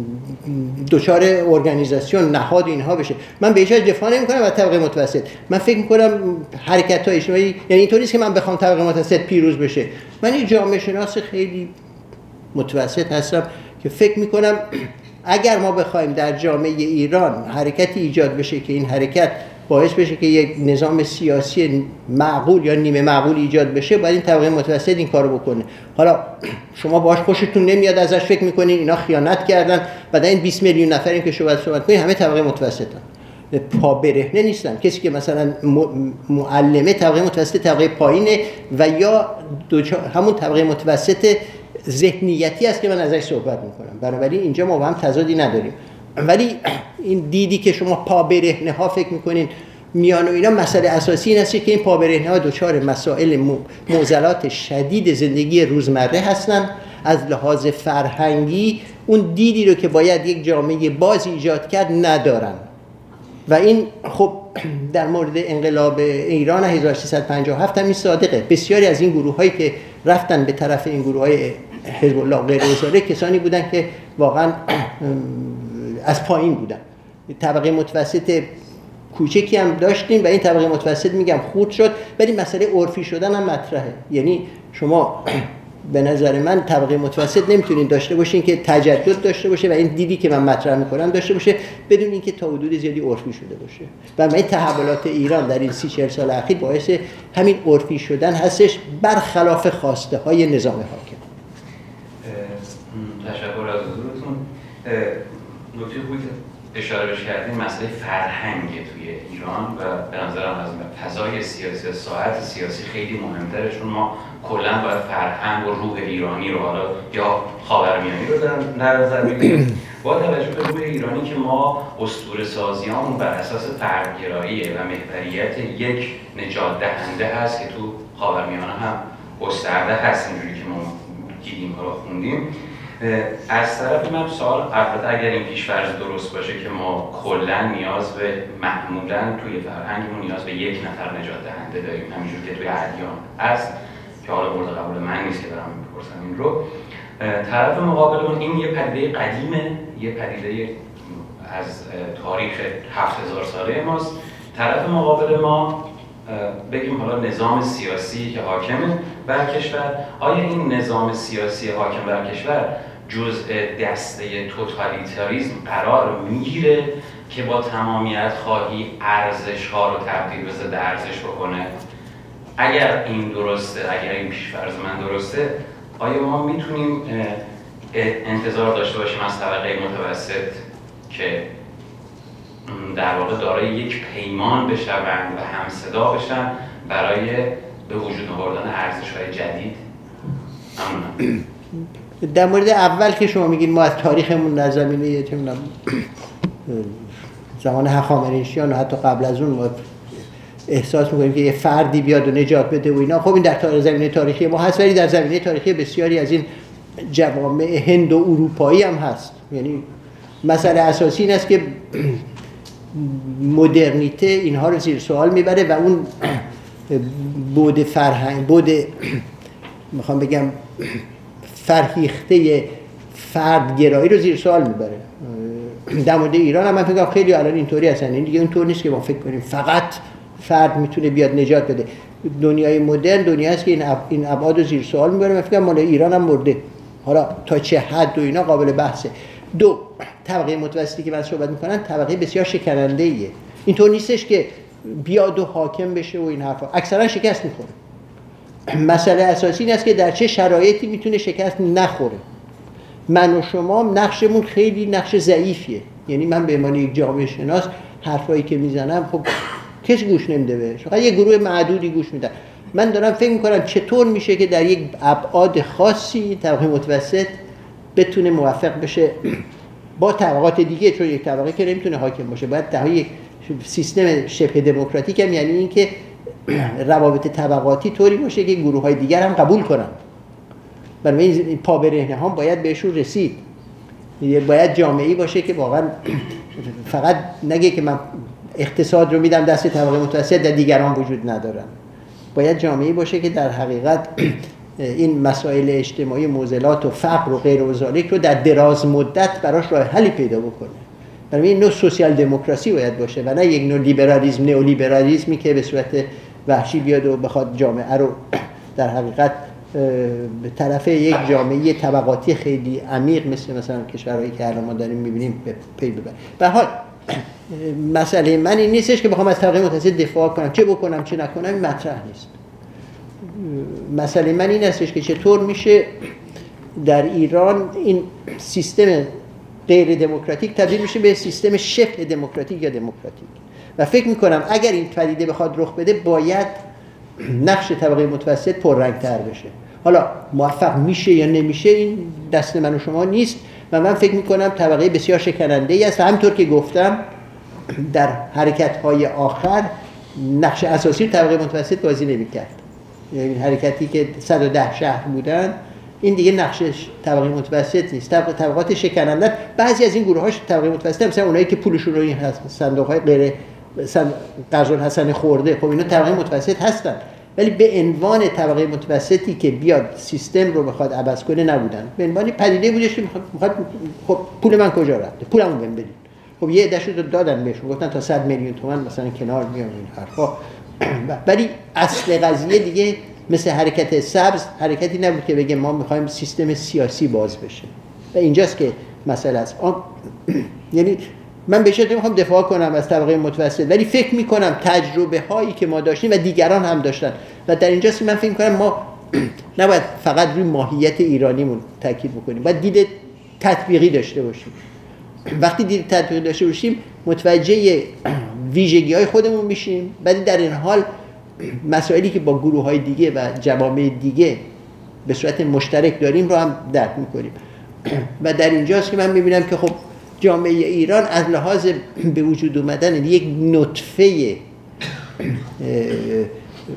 دچار ارگانیزاسیون نهاد اینها بشه. من به هیچ دفاع نمی کنم از طبقه متوسط. من فکر می کنم حرکت های اجتماعی یعنی اینطوری که من بخوام طبقه متوسط پیروز بشه. من این جامعه شناس خیلی متوسط هستم که فکر می کنم [CLEARS THROAT] اگر ما بخوایم در جامعه ایران حرکتی ایجاد بشه که این حرکت باعث بشه که یک نظام سیاسی معقول یا نیمه معقول ایجاد بشه باید این طبقه متوسط این کارو بکنه. حالا [CLEARS THROAT] شما باش خوشتون نمیاد ازش فکر می‌کنین اینا خیانت کردن بعد این 20 میلیون نفرین که شما صحبت کنین همه طبقه متوسطن. پا برهنه نیستن. کسی که مثلا معلمه طبقه متوسط طبقه پایینه و یا همون طبقه متوسط ذهنیتی است که من ازش صحبت می‌کنم. بنابراین اینجا ما با هم تضادی نداریم. ولی این دیدی که شما پا برهنه ها فکر می‌کنین میان و اینا مسئله اساسی این است که این پا برهنه ها دچار مسائل موزلات شدید زندگی روزمره هستن. از لحاظ فرهنگی اون دیدی رو که باید یک جامعه باز ایجاد کرد ندارن. و این خب در مورد انقلاب ایران 1357 هم این صادقه. بسیاری از این گروه هایی که رفتن به طرف این گروه های حزب الله غیر کسانی بودن که واقعا از پایین بودن طبقه متوسط کوچکی هم داشتیم و این طبقه متوسط میگم خورد شد ولی مسئله عرفی شدن هم مطرحه. یعنی شما به نظر من طبقه متوسط نمی‌تونین داشته باشین که تجدد داشته باشه و این دیدی که من مطرح می‌کنم داشته باشه بدون اینکه تا حدود زیادی عرفی شده باشه. و من تحولات ایران در این سی چهل سال اخیر باعث همین عرفی شدن هستش برخلاف خواسته های نظام حاکم. تشکر از حضورتون. نکته خوبی که اشاره بهش کردیم مسئله فرهنگ توی ایران و به نظرم از فضای سیاسی ساعت سیاسی خیلی مهمتره چون ما کلا باید فرهنگ و روح ایرانی رو حالا یا خاورمیانه رو در نظر بگیریم. با توجه به روح ایرانی که ما اسطوره سازیان بر اساس فردگرایی و محوریت یک نجات دهنده هست که تو خاورمیانه هم گسترده هست اینجوری که ما دیدیم و خوندیم. از طرف من سوال البته اگر این پیشفرض درست باشه که ما کلا نیاز به معمولا توی فرهنگمون نیاز به یک نفر نجات دهنده داریم همینجور که توی ادیان است که حالا مورد قبول من نیست که دارم می‌پرسم این رو. طرف مقابلمون این یه پدیده قدیمه یه پدیده از تاریخ هفت هزار ساله ماست. طرف مقابل ما بگیم حالا نظام سیاسی که حاکمه بر کشور. آیا این نظام سیاسی حاکم بر کشور جزء دسته توتالیتاریزم قرار می‌گیره که با تمامیت خواهی ارزش ها رو تبدیل به ضد ارزش بکنه. اگر این درسته اگر این پیشفرض من درسته آیا ما می‌تونیم انتظار داشته باشیم از طبقه متوسط که در واقع دارای یک پیمان بشوند و همصدا بشن برای به وجود آوردن ارزش های جدید [CLEARS THROAT] در مورد اول که شما میگین ما از تاریخمون در زمینه زمان هخامنشیان و حتی قبل از اون ما احساس می‌کنیم که یه فردی بیاد و نجات بده و اینا. خب این در زمینه تاریخی ما هست ولی در زمینه تاریخی بسیاری از این جوامع هند و اروپایی هم هست. یعنی مسئله اساسی این است که مدرنیته اینها رو زیر سوال می‌بره و اون بود فرهنگ بود می‌خوام بگم فرهیخته فردگرایی رو زیر سوال می‌بره. در مورد ایران هم من فکر خیلی الان اینطوری هستن. این دیگه اونطور نیست که ما فکر کنیم فقط فرد می‌تونه بیاد نجات بده. دنیای مدرن دنیا است که این ابعاد رو زیر سوال می‌بره. من فکر مال ایران هم مرده. حالا تا چه حد و اینا قابل بحثه. دو طبقه متوسطی که من صحبت می‌کنن طبقه بسیار شکننده ایه اینطور نیستش که بیاد و حاکم بشه و این حرفا. اکثرا شکست می‌خوره. مسئله اساسی این است که در چه شرایطی می‌تونه شکست نخوره. من و شما نقشمون خیلی نقش ضعیفیه. یعنی من به عنوان یک جامعه شناس حرفایی که می‌زنم خب کسی گوش نمیده بهش. فقط یه گروه معدودی گوش میدن من دارم فکر می‌کنم چطور میشه که در یک ابعاد خاصی طبقه متوسط بتونه موفق بشه با طبقات دیگه چون یک طبقه که نمی‌تونه حاکم باشه. باید یک سیستم شبه دموکراتیک هم یعنی اینکه [CLEARS THROAT] روابط طبقاتی طوری باشه که گروه های دیگر هم قبول کنن. برای این پا هم باید بهشون رسید. باید جامعه باشه که واقعا [CLEARS THROAT] فقط نگه که من اقتصاد رو میدم دست طبقه متوسط در دیگران وجود ندارن. باید جامعه باشه که در حقیقت [CLEARS THROAT] این مسائل اجتماعی موزلات و فقر و غیر و رو در دراز مدت براش راه حلی پیدا بکنه. برای این نوع سوسیال دموکراسی باید باشه و نه یک نوع لیبرالیسم نئولیبرالیسمی که به صورت وحشی بیاد و بخواد جامعه رو [CLEARS THROAT] در حقیقت به طرف یک جامعه طبقاتی خیلی عمیق مثل مثلا کشورهایی که الان ما داریم می‌بینیم پی ببر به حال [CLEARS THROAT] مسئله من این نیستش که بخوام از طبقه متوسط دفاع کنم. چه بکنم چه نکنم مطرح نیست. مسئله من این هستش که چطور میشه در ایران این سیستم غیر دموکراتیک تبدیل میشه به سیستم شبه دموکراتیک یا دموکراتیک. و فکر می‌کنم اگر این پدیده بخواد رخ بده باید نقش طبقه متوسط پررنگتر بشه. حالا موفق میشه یا نمیشه این دست من و شما نیست. و من فکر می‌کنم طبقه بسیار شکننده ای است. و همطور که گفتم در حرکت های آخر نقش اساسی طبقه متوسط بازی نمی‌کرد. یعنی حرکتی که 110 شهر بودن این دیگه نقشش طبقه متوسط نیست. طبق طبقات شکننده. بعضی از این گروه هاش طبقه متوسط مثلا اونایی که پولشون رو این صندوق های غیر قرض حسن خورده. خب اینا طبقه متوسط هستن. ولی به عنوان طبقه متوسطی که بیاد سیستم رو بخواد عوض کنه نبودن. به عنوان پدیده بودش که می‌خواد خب پول من کجا رفته پولمو بهم بدید خب یه عدهشو دادن بهشون. گفتن تا 100 میلیون تومان مثلا کنار میام این حرفا. [CLEARS THROAT] ولی اصل قضیه دیگه مثل حرکت سبز حرکتی نبود که بگه ما می‌خوایم سیستم سیاسی باز بشه. و اینجاست که مسئله است. [CLEARS THROAT] یعنی من به شدت می‌خوام دفاع کنم از طبقه متوسط ولی فکر می‌کنم تجربه هایی که ما داشتیم و دیگران هم داشتن. و در اینجاست که من فکر می‌کنم ما [CLEARS THROAT] نباید فقط روی ماهیت ایرانیمون تاکید بکنیم. باید دید تطبیقی داشته باشیم. [CLEARS THROAT] وقتی دید تطبیقی داشته باشیم متوجه ویژگی های خودمون میشیم. ولی در این حال مسائلی که با گروه های دیگه و جوامع دیگه به صورت مشترک داریم رو هم درک می‌کنیم. و در اینجاست که من می‌بینم که خب جامعه ایران از لحاظ به وجود اومدن یک نطفه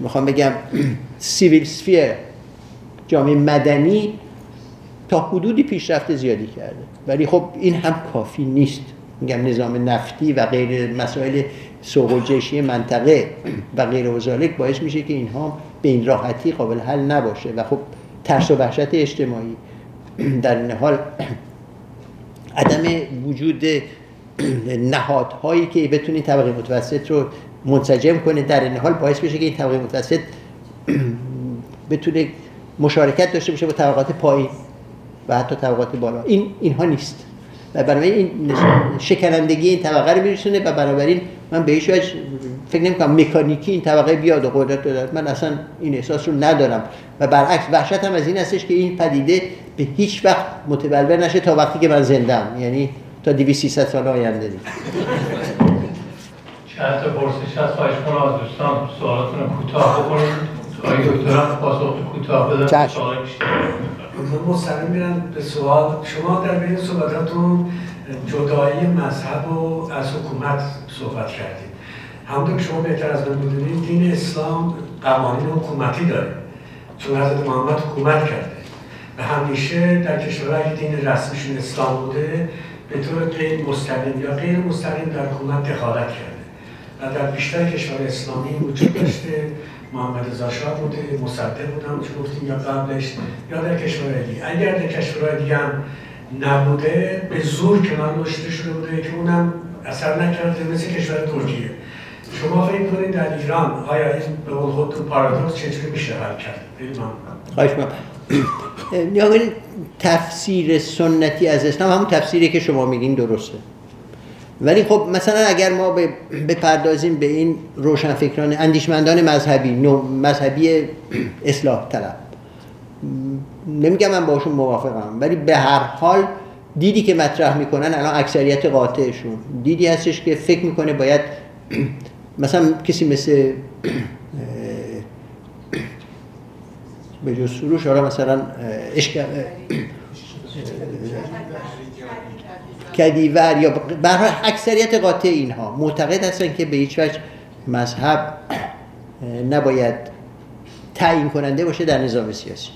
می‌خوام بگم سیویل سفیر جامعه مدنی تا حدودی پیشرفت زیادی کرده. ولی خب این هم کافی نیست. میگم نظام نفتی و غیر مسائل سوق منطقه و غیر و ذالک باعث میشه که اینها به این راحتی قابل حل نباشه. و خب ترس و وحشت اجتماعی در این حال عدم وجود نهادهایی که بتونی طبقه متوسط رو منسجم کنه در این حال باعث بشه که این طبقه متوسط بتونه مشارکت داشته باشه با طبقات پایین و حتی طبقات بالا. این اینها نیست. و بنابراین این شکنندگی این طبقه رو میرسونه و بنابراین من به هیچ وجه فکر نمی کنم مکانیکی این طبقه بیاد و قدرت دارد من اصلا این احساس رو ندارم. و برعکس وحشت هم از این هستش که این پدیده به هیچ وقت متبلور نشه تا وقتی که من زندم یعنی تا 200 سال آینده نیست چند تا پرسش هست؟ خواهش کنم از دوستان سوالاتون رو کوتاه بکنید. آقای دکترم پاسخ کوتاه بدن. سوال بیشتر من مستقیم میرم به سوال. شما در بین صحبتاتون جدایی مذهب و از حکومت صحبت کردید همونطور که شما بهتر از من می‌دونید دین اسلام قوانین حکومتی داره. چون حضرت محمد حکومت کرده. و همیشه در کشورهایی که دین رسمیشون اسلام بوده به طور غیر مستقیم یا غیر مستقیم در حکومت دخالت کرده. و در بیشتر کشور اسلامی وجود داشته. محمد رضا شاه بوده مصدق بودم چون گفتیم یا قبلش یا در کشورهای دیگه. اگر در کشورهای دیگه هم نبوده به زور کنار گذاشته شده بوده که اونم اثر نکرده مثل کشور ترکیه شما فکر کنید در ایران آیا این به قول خودتون پارادوکس چجوری میشه حل کرد. خواهش می‌کنم. تفسیر سنتی از اسلام همون تفسیری که شما میگین درسته ولی خب مثلا اگر ما بپردازیم به این روشنفکران اندیشمندان مذهبی مذهبی [CLEARS THROAT] اصلاح طلب نمیگم من باشون موافقم ولی به هر حال دیدی که مطرح می‌کنن الان اکثریت قاطعشون. دیدی هستش که فکر می‌کنه باید [CLEARS THROAT] مثلا کسی مثل [CLEARS THROAT] به جز سروش حالا مثلا [CLEARS THROAT] کدیور یا حال اکثریت قاطع اینها معتقد هستن که به هیچ وجه مذهب نباید تعیین کننده باشه در نظام سیاسی.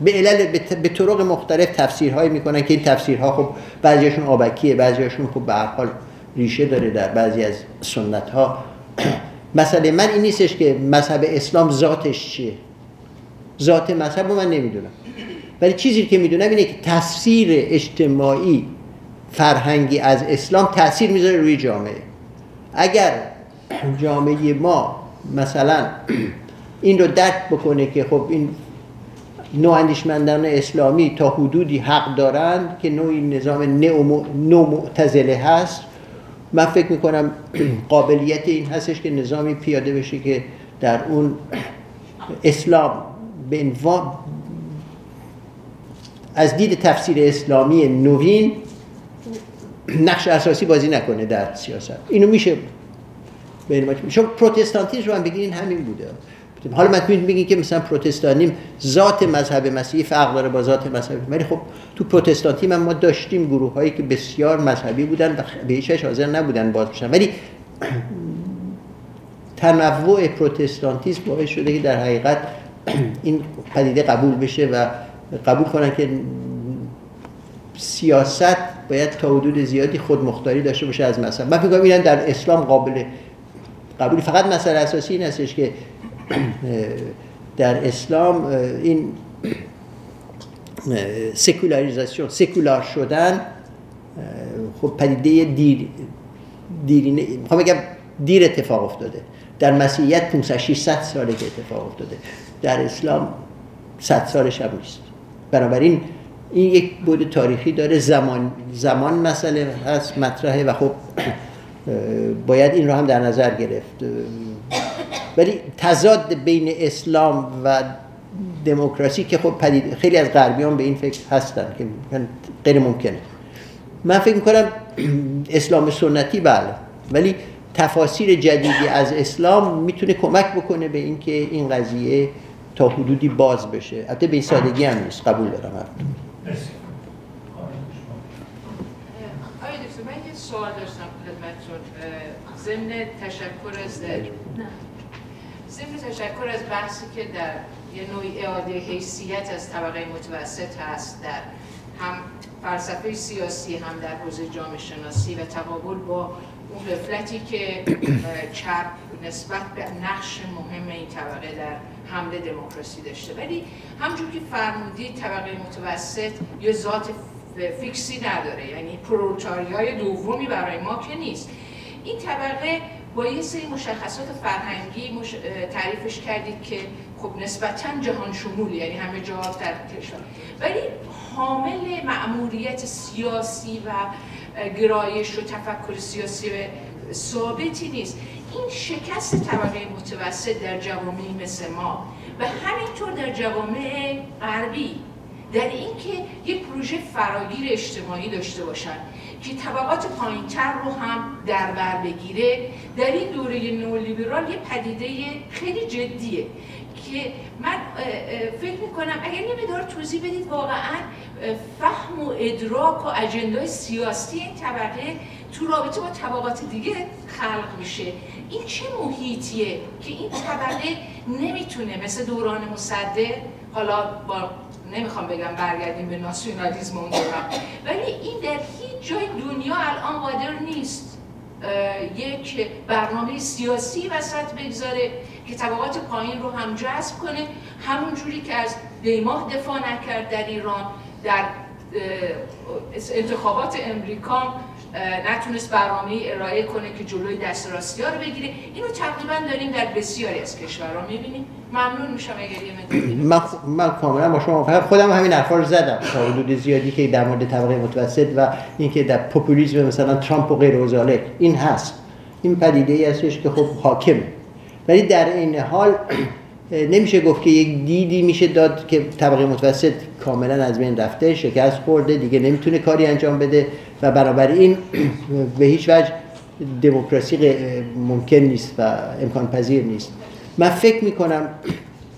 به علل به طرق مختلف تفسیرهایی می‌کنن که این تفسیرها خب بعضیشون آبکیه بعضیشون خب به هر حال ریشه داره در بعضی از سنت ها [CLEARS THROAT] مسئله من این نیستش که مذهب اسلام ذاتش چیه. ذات مذهب رو من نمی‌دونم. ولی چیزی که می‌دونم اینه که تفسیر اجتماعی فرهنگی از اسلام تاثیر می‌ذاره روی جامعه. اگر جامعه ما مثلا [CLEARS THROAT] این رو درک بکنه که خب این نواندیشمندان اسلامی تا حدودی حق دارند که نوعی نظام نومعتزله هست من فکر می‌کنم [CLEARS THROAT] قابلیت این هستش که نظامی پیاده بشه که در اون اسلام به عنوان از دید تفسیر اسلامی نوین نقش اساسی بازی نکنه در سیاست اینو میشه به. شما پروتستانتیسم رو هم بگیرین همین بوده حالا من بگین که مثلا پروتستانیم ذات مذهب مسیحی فرق داره با ذات مذهب ولی خب تو پروتستانتیم هم ما داشتیم گروه هایی که بسیار مذهبی بودن و به هیچ حاضر نبودن باز بشن. ولی [CLEARS THROAT] تنوع پروتستانتیسم باعث شده که در حقیقت [CLEARS THROAT] این پدیده قبول بشه و قبول کنن که سیاست باید تا حدود زیادی خود مختاری داشته باشه از مذهب. من فکر کنم در اسلام قابل قبول فقط مسئله اساسی این هستش که در اسلام این سکولاریزاسیون سکولار شدن خب پدیده دیر دیرینه می‌خوام بگم دیر اتفاق افتاده. در مسیحیت 500 600 ساله که اتفاق افتاده. در اسلام 100 سالش هم نیست. بنابراین این یک بود تاریخی داره. زمان زمان مسئله هست مطرحه و خب باید این رو هم در نظر گرفت. ولی تضاد بین اسلام و دموکراسی که خب پدید خیلی از غربیان به این فکر هستن که غیر ممکنه. من فکر می‌کنم اسلام سنتی بله ولی تفاسیر جدیدی از اسلام می‌تونه کمک بکنه به اینکه این قضیه تا حدودی باز بشه. البته به این سادگی هم نیست قبول دارم مرسی. آقای دکتر من یه سوال داشتم خدمتتون. ضمن تشکر از ضمن تشکر از بحثی که در یه نوعی اعاده حیثیت از طبقه متوسط هست در هم فلسفه سیاسی هم در حوزه جامعه شناسی و تقابل با اون غفلتی که چپ نسبت به نقش مهم این طبقه در حمله دموکراسی داشته. ولی همجور که فرمودید طبقه متوسط یه ذات فیکسی نداره. یعنی پرولتاریای دومی برای ما که نیست. این طبقه یه سری مشخصات فرهنگی مش... تعریفش کردید که خب نسبتا جهان شمول یعنی همه جا در کشور. ولی حامل مأموریت سیاسی و گرایش و تفکر سیاسی ثابتی نیست. این شکست طبقه متوسط در جوامعی مثل ما و همینطور در جوامع غربی در اینکه یک پروژه فراگیر اجتماعی داشته باشن که طبقات پایینتر رو هم در بر بگیره در این دوره نولیبرال یه پدیده خیلی جدیه که من فکر می‌کنم اگر یه مدار توضیح بدید واقعا فهم و ادراک و اجندای سیاسی این طبقه تو رابطه با طبقات دیگه خلق میشه. این چه محیطیه که این طبقه نمی‌تونه مثل دوران مصدق حالا با نمی‌خوام بگم برگردیم به ناسیونالیسم اون ولی این در هیچ جای دنیا الان قادر نیست یک برنامه سیاسی وسط بگذاره که طبقات پایین رو هم جذب کنه همون جوری که از دیماه دفاع نکرد در ایران در انتخابات امریکا نتونست برنامه ارائه کنه که جلوی دست راستی ها رو بگیره. اینو تقریبا داریم در بسیاری از کشورها می‌بینیم. ممنون میشم اگر یه من, من کاملا با شما خودم همین حرفا رو زدم. تا حدود زیادی که در مورد طبقه متوسط و اینکه در پوپولیسم مثلا ترامپ و غیر این هست. این پدیده ای هستش که خب حاکمه. ولی در این حال [CLEARS THROAT] نمیشه گفت که یک دیدی میشه داد که طبقه متوسط کاملا از بین رفته شکست خورده دیگه نمی‌تونه کاری انجام بده. و بنابراین به هیچ وجه دموکراسی ممکن نیست و امکان پذیر نیست. من فکر می‌کنم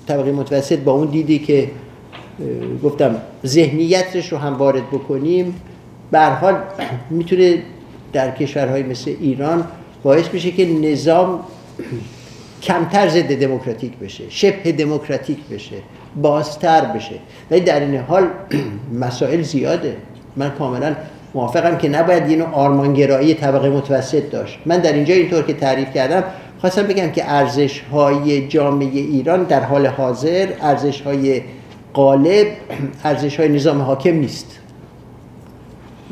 طبقه متوسط با اون دیدی که گفتم ذهنیتش رو هم وارد بکنیم به حال می‌تونه در کشورهای مثل ایران باعث بشه که نظام کمتر ضد دموکراتیک بشه شبه دموکراتیک بشه بازتر بشه. ولی در این حال [CLEARS THROAT] مسائل زیاده. من کاملا موافقم که نباید یه نوع آرمانگرایی طبقه متوسط داشت. من در اینجا اینطور که تعریف کردم خواستم بگم که ارزش های جامعه ایران در حال حاضر ارزش های غالب ارزش های نظام حاکم نیست.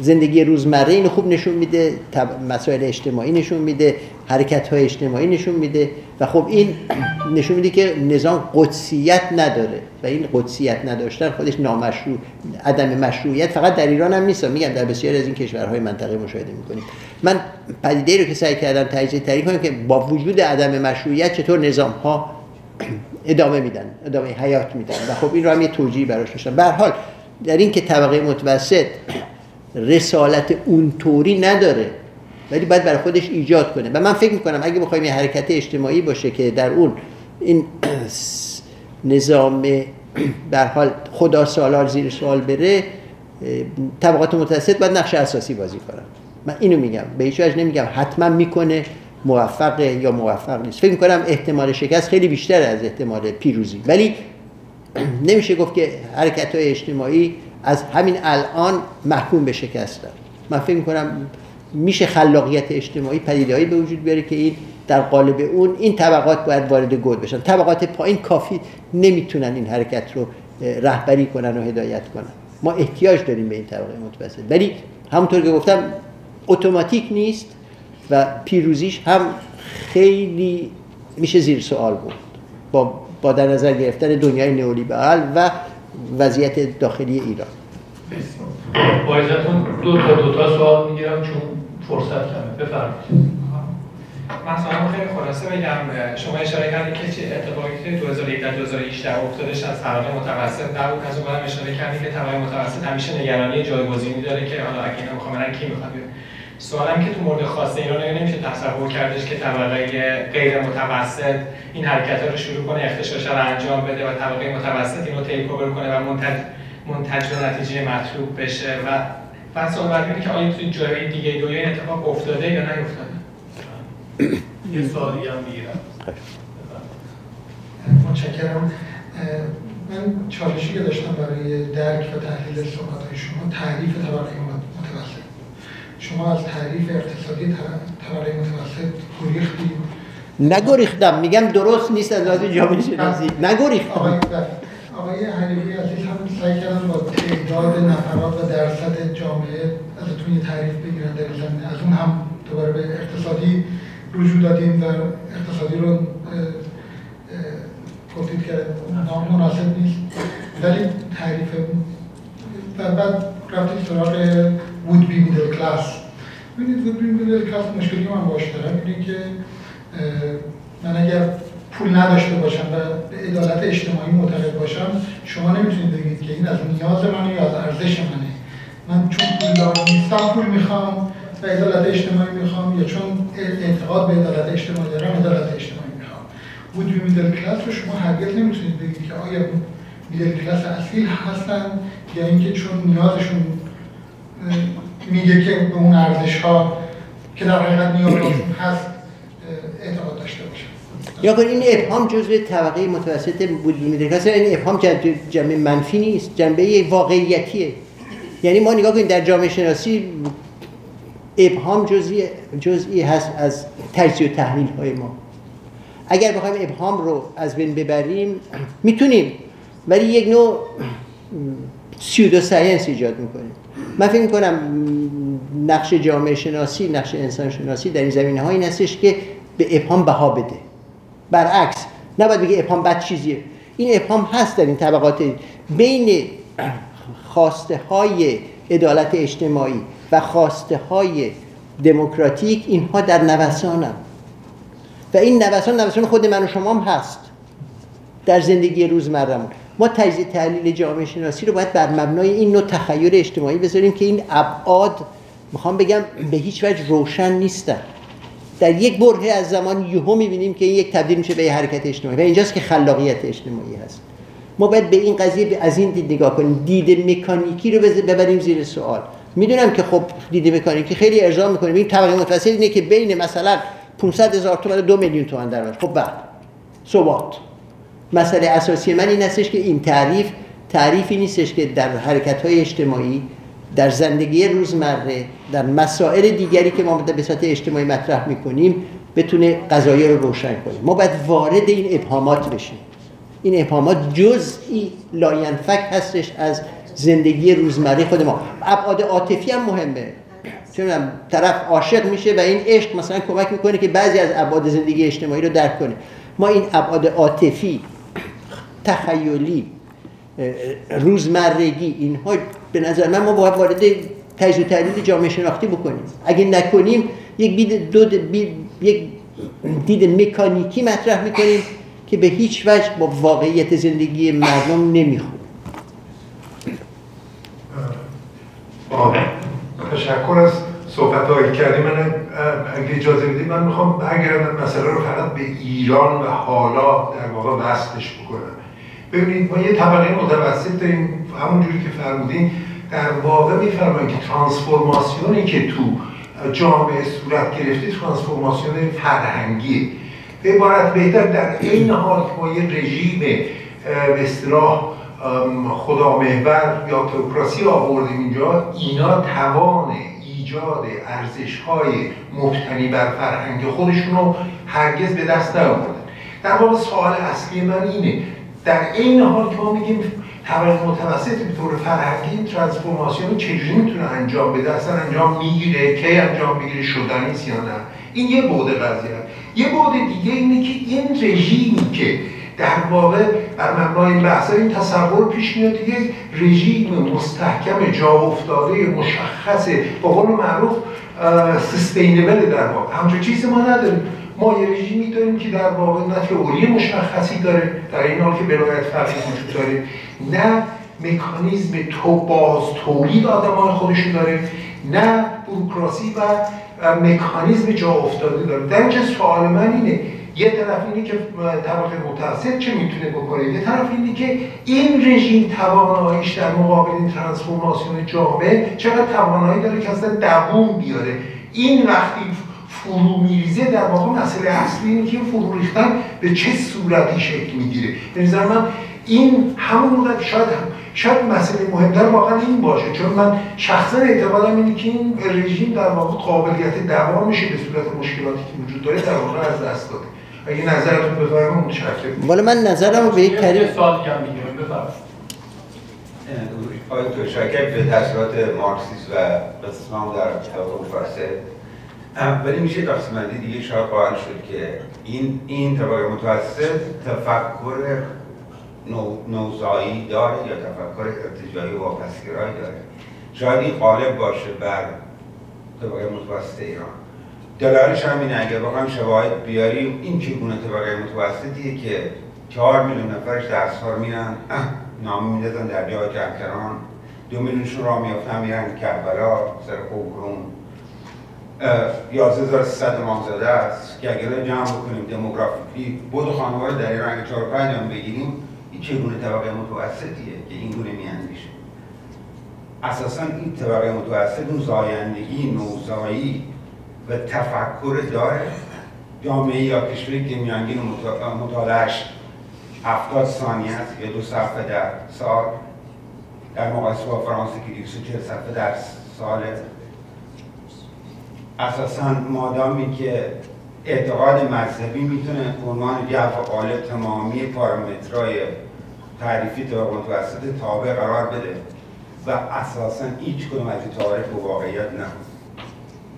زندگی روزمره اینو خوب نشون میده مسائل اجتماعی نشون میده حرکت های اجتماعی نشون میده و خب این نشون میده که نظام قدسیت نداره و این قدسیت نداشتن خودش نامشروع عدم مشروعیت فقط در ایران هم نیست. میگم در بسیاری از این کشورهای منطقه مشاهده می‌کنیم. من پدیده رو که سعی کردم تجزیه تحلیل کنم که با وجود عدم مشروعیت چطور نظام ها [CLEARS THROAT] ادامه میدن ادامه حیات میدن. و خب این رو هم یه توجیهی براش داشتم. به هر حال در این که طبقه متوسط رسالت اونطوری نداره. ولی باید برای خودش ایجاد کنه. و من فکر می‌کنم اگه بخوایم یه حرکت اجتماعی باشه که در اون این نظام در حال خدا سالار زیر سوال بره طبقات متوسط باید نقش اساسی بازی کنن. من اینو میگم. به هیچ وجه نمیگم. حتما می‌کنه. موفق یا موفق نیست. فکر می‌کنم احتمال شکست خیلی بیشتر از احتمال پیروزی. ولی [CLEARS THROAT] نمیشه گفت که حرکت های اجتماعی از همین الان محکوم به شکستن من فکر می‌کنم میشه خلاقیت اجتماعی پدیدهایی به وجود بیاره که این در قالب اون این طبقات باید وارد گود بشن. طبقات پایین کافی نمی‌تونن این حرکت رو رهبری کنن و هدایت کنن. ما احتیاج داریم به این طبقه متوسط. ولی همونطور که گفتم اتوماتیک نیست و پیروزیش هم خیلی میشه زیر سوال بود. با, با در نظر گرفتن دنیای نئولیبرال و وضعیت داخلی ایران. با اجازهتون دو تا دو تا سوال می‌گیرم چون فرصت کمه. بفرمایید. مثلا خیلی خلاصه بگم. شما اشاره کردید که چه اتفاقی که 2001 تا 2018 افتادش از طبقه متوسط نبود. از اون برم اشاره کردید که طبقه متوسط همیشه نگرانی جایگزینی داره که حالا اگه اینا می‌خوام برن کی می‌خواد سوالم که تو مورد خاص ایران اگه نمیشه تصور کردش که طبقه غیر متوسط این حرکت رو شروع کنه اختشاش رو انجام بده و طبقه متوسط اینو تیک اوور کنه و منتج منتج به نتیجه مطلوب بشه. و بعد سوال بعد اینه که آیا توی جای دیگه دنیا این اتفاق افتاده یا نیفتاده؟ یه سوالی هم می‌گیرم. متشکرم. من چالشی که داشتم برای درک و تحلیل صحبت های شما تعریف طبقه شما از تعریف اقتصادی طبقه متوسط گریختید نگریختم. میگم درست نیست از لحاظ جامعه شناسی. نگریختم. آقای آقای حلیمی عزیز هم سعی کردن با تعداد نفرات و درصد جامعه ازتون یه تعریف بگیرن در زمینه. از اون هم دوباره به اقتصادی رجوع دادیم و اقتصادی رو گفتید که نام مناسب نیست. ولی تعریف و بعد رفتید سراغ would be middle class. ببینید would be middle class مشکلی من باش دارم اینه که من اگر پول نداشته باشم و به عدالت اجتماعی معتقد باشم شما نمی‌تونید بگید که این از نیاز منه یا از ارزش منه. من چون پول نیستم پول می‌خوام و عدالت اجتماعی می‌خوام یا چون اعتقاد به عدالت اجتماعی دارم عدالت اجتماعی می‌خوام. وجود میدل کلاس رو شما هرگز نمی‌تونید بگید که آیا میدل کلاس اصیل هستن یا اینکه چون نیازشون میگه که به اون ارزش ها که در حقیقت نیازشون هست اعتقاد داشته باشن یا این ابهام جزء طبقه متوسط بود میده. این ابهام جنبه منفی نیست جنبه واقعیتیه. یعنی ما نگاه کنیم در جامعه شناسی ابهام جزئی جزئی هست از تجزیه و تحلیل های ما. اگر بخوایم ابهام رو از بین ببریم می‌تونیم. ولی یک نوع سیودو ساینس ایجاد می‌کنیم من فکر می‌کنم نقش جامعه شناسی نقش انسان شناسی در این زمینه های این هستش که به ابهام بها بده. برعکس نباید بگه ابهام بد چیزیه. این ابهام هست در این طبقات بین خواسته های عدالت اجتماعی و خواسته های دموکراتیک اینها در نوسانم و این نوسان نوسان خود من و شما هم هست. در زندگی روزمرهمون. ما تجزیه تحلیل جامعه شناسی رو باید بر مبنای این نوع تخیل اجتماعی بذاریم که این ابعاد می‌خوام بگم به هیچ وجه روشن نیستن. در یک برهه از زمان یهو می‌بینیم که این یک تبدیل میشه به حرکت اجتماعی و اینجاست که خلاقیت اجتماعی هست. ما باید به این قضیه از این دید نگاه کنیم. دید مکانیکی رو ببریم زیر سوال. می‌دونم که خب دید مکانیکی خیلی ارضا می‌کنیم. این طبقه متوسط اینه که بین مثلا 500 هزار تومان و دو میلیون تومان درآمد خب بعد ثبات مسئله اساسی من این هستش که این تعریف تعریفی نیستش که در حرکت های اجتماعی در زندگی روزمره در مسائل دیگری که ما به صورت اجتماعی مطرح می‌کنیم بتونه قضایه رو روشن کنیم ما باید وارد این ابهامات بشیم. این ابهامات جزئی لاینفک هستش از زندگی روزمره خود ما. ابعاد عاطفی هم مهمه. چون طرف عاشق میشه و این عشق مثلا کمک می‌کنه که بعضی از ابعاد زندگی اجتماعی رو درک کنه. ما این ابعاد عاطفی تخیلی روزمرگی اینها به نظر من ما باید وارد تجزیه تحلیل جامعه شناختی بکنیم. اگه نکنیم یک دید دو یک دید مکانیکی مطرح می‌کنیم که به هیچ وجه با واقعیت زندگی مردم نمی‌خونه تشکر از صحبت هایی کردی. من اگه اجازه بدید من می‌خوام برگردم مسئله رو فقط به ایران و حالا در واقع وصلش بکنم. ببینید ما یه طبقه متوسط داریم. همونجوری که فرمودین در واقع میفرماییم که ترانسفورماسیونی که تو جامعه صورت گرفته ترانسفورماسیون فرهنگی به عبارت بهتر در این حال که ما یه رژیم به خدا محور یا تئوکراسی آوردیم اینجا اینا توان ایجاد ارزش های مبتنی بر فرهنگ خودشون رو هرگز به دست نیاوردن. در واقع سوال اصلی من اینه در این حال که ما میگیم طبقه متوسط به طور فرهنگی ترانسفورماسیون چجوری می‌تونه انجام بده؟ اصلا انجام می‌گیره؟ کی انجام می‌گیره؟ شدنی یا نه؟ این یه بود قضیه یه بود دیگه اینه که این رژیمی که در واقع بر مبنای بحث این تصور پیش میاد یک رژیم مستحکم جا افتاده مشخص با قول معروف سستینبل در واقع. همچون چیزی ما نداریم. ما یه رژیمی داریم که در واقع نه تئوری مشخصی داره در این حال که بلایت فرقی وجود داره نه مکانیزم تو باز تولید آدمان خودشون داره نه بروکراسی و مکانیزم جا افتاده داره. در اینجا سوال من اینه یه طرف اینه که طبقه متوسط چه می‌تونه بکنه؟ یه طرف اینه که این رژیم تواناییش در مقابل این ترانسفورماسیون جامعه چقدر توانایی داره که اصلا دووم بیاره؟ این وقتی فرو میریزه در واقع مسئله اصلی اینه که فرو ریختن به چه صورتی شکل می‌گیره. به نظر من این همون شاید شاید مسئله مهمتر واقعا این باشه چون من شخصا اعتقادم اینه که این رژیم در واقع قابلیت دوامش به صورت مشکلاتی که وجود داره در واقع از دست داده. اگه نظرتون بفرمایید متشکرم والا من نظرم رو به یک طریق سوال هم می‌گیرم بفرمایید. آقای دکتر شاکر به تاثیرات مارکسیسم و اسلام در متوسط ولی میشه دستمندی دیگه شاید قائل شد که این این طبقه متوسط تفکر نو، نوزایی داره یا تفکر ارتجایی و واپسگرایی داره. شاید این قالب باشه بر طبقه متوسط ایران. دلارش هم اینه اگر واقعا شواهد بیاریم این که چگونه طبقه متوسطیه که چهار میلیون نفرش در رو میرن نامه میندازن در جای جمکران دو میلیونشون را میافتن میرن کربلا سر قبرون. 11300 امام زاده است که اگر جمع بکنیم دموگرافیکی بود خانواده در ایران 4 5 هم بگیریم این چگونه طبقه متوسطیه که این گونه میاندیشه؟ اساسا این طبقه متوسط اون زایندگی نوزایی و تفکر داره. جامعه یا کشوری که میانگین مطالعهش هفتاد ثانیه است یا دو صفحه در سال. در مقایسه با فرانسه که 240 صفحه در سال اساسا مادامی که اعتقاد مذهبی می‌تونه عنوان جو قالب تمامی پارامترهای تعریفی طبق متوسط تابع قرار بده و اساسا هیچ کدوم از این به واقعیت نه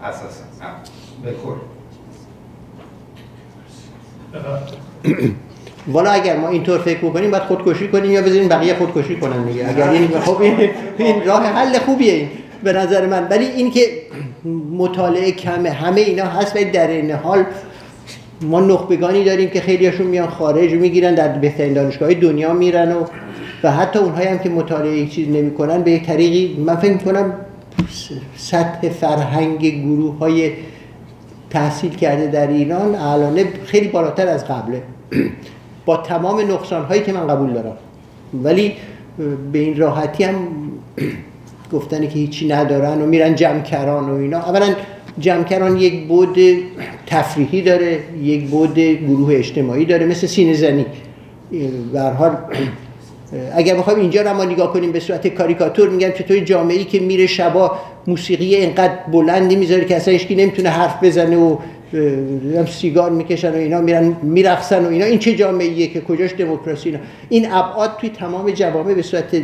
اساسا. به [COUGHS] والا اگر ما اینطور فکر بکنیم باید خودکشی کنیم یا بذاریم بقیه خودکشی کنن دیگه. اگر این خب این راه حل خوبیه. این به نظر من. ولی این که مطالعه کمه همه اینا هست ولی در این حال ما نخبگانی داریم که خیلیاشون میان خارج می‌گیرن در بهترین دانشگاه دنیا میرن و و حتی اونهایی هم که مطالعه یک چیز نمی‌کنن به یک طریقی من فکر می‌کنم سطح فرهنگ گروه های تحصیل کرده در ایران الان خیلی بالاتر از قبله. با تمام نقصان هایی که من قبول دارم. ولی به این راحتی هم گفتن که هیچی ندارن و میرن جمکران و اینا. اولا جمکران یک بود تفریحی داره یک بود گروه اجتماعی داره مثل سینه زنی. حال اگر بخوایم اینجا رو ما نگاه کنیم به صورت کاریکاتور میگم چطور جامعه که میره شبا موسیقی اینقدر بلندی می‌ذاره که اصلا هیچکی نمی‌تونه حرف بزنه و سیگار می‌کشن و اینا میرن میرقصن و اینا. این چه جامعه که کجاش دموکراسی اینا؟ این ابعاد توی تمام جوامع به صورت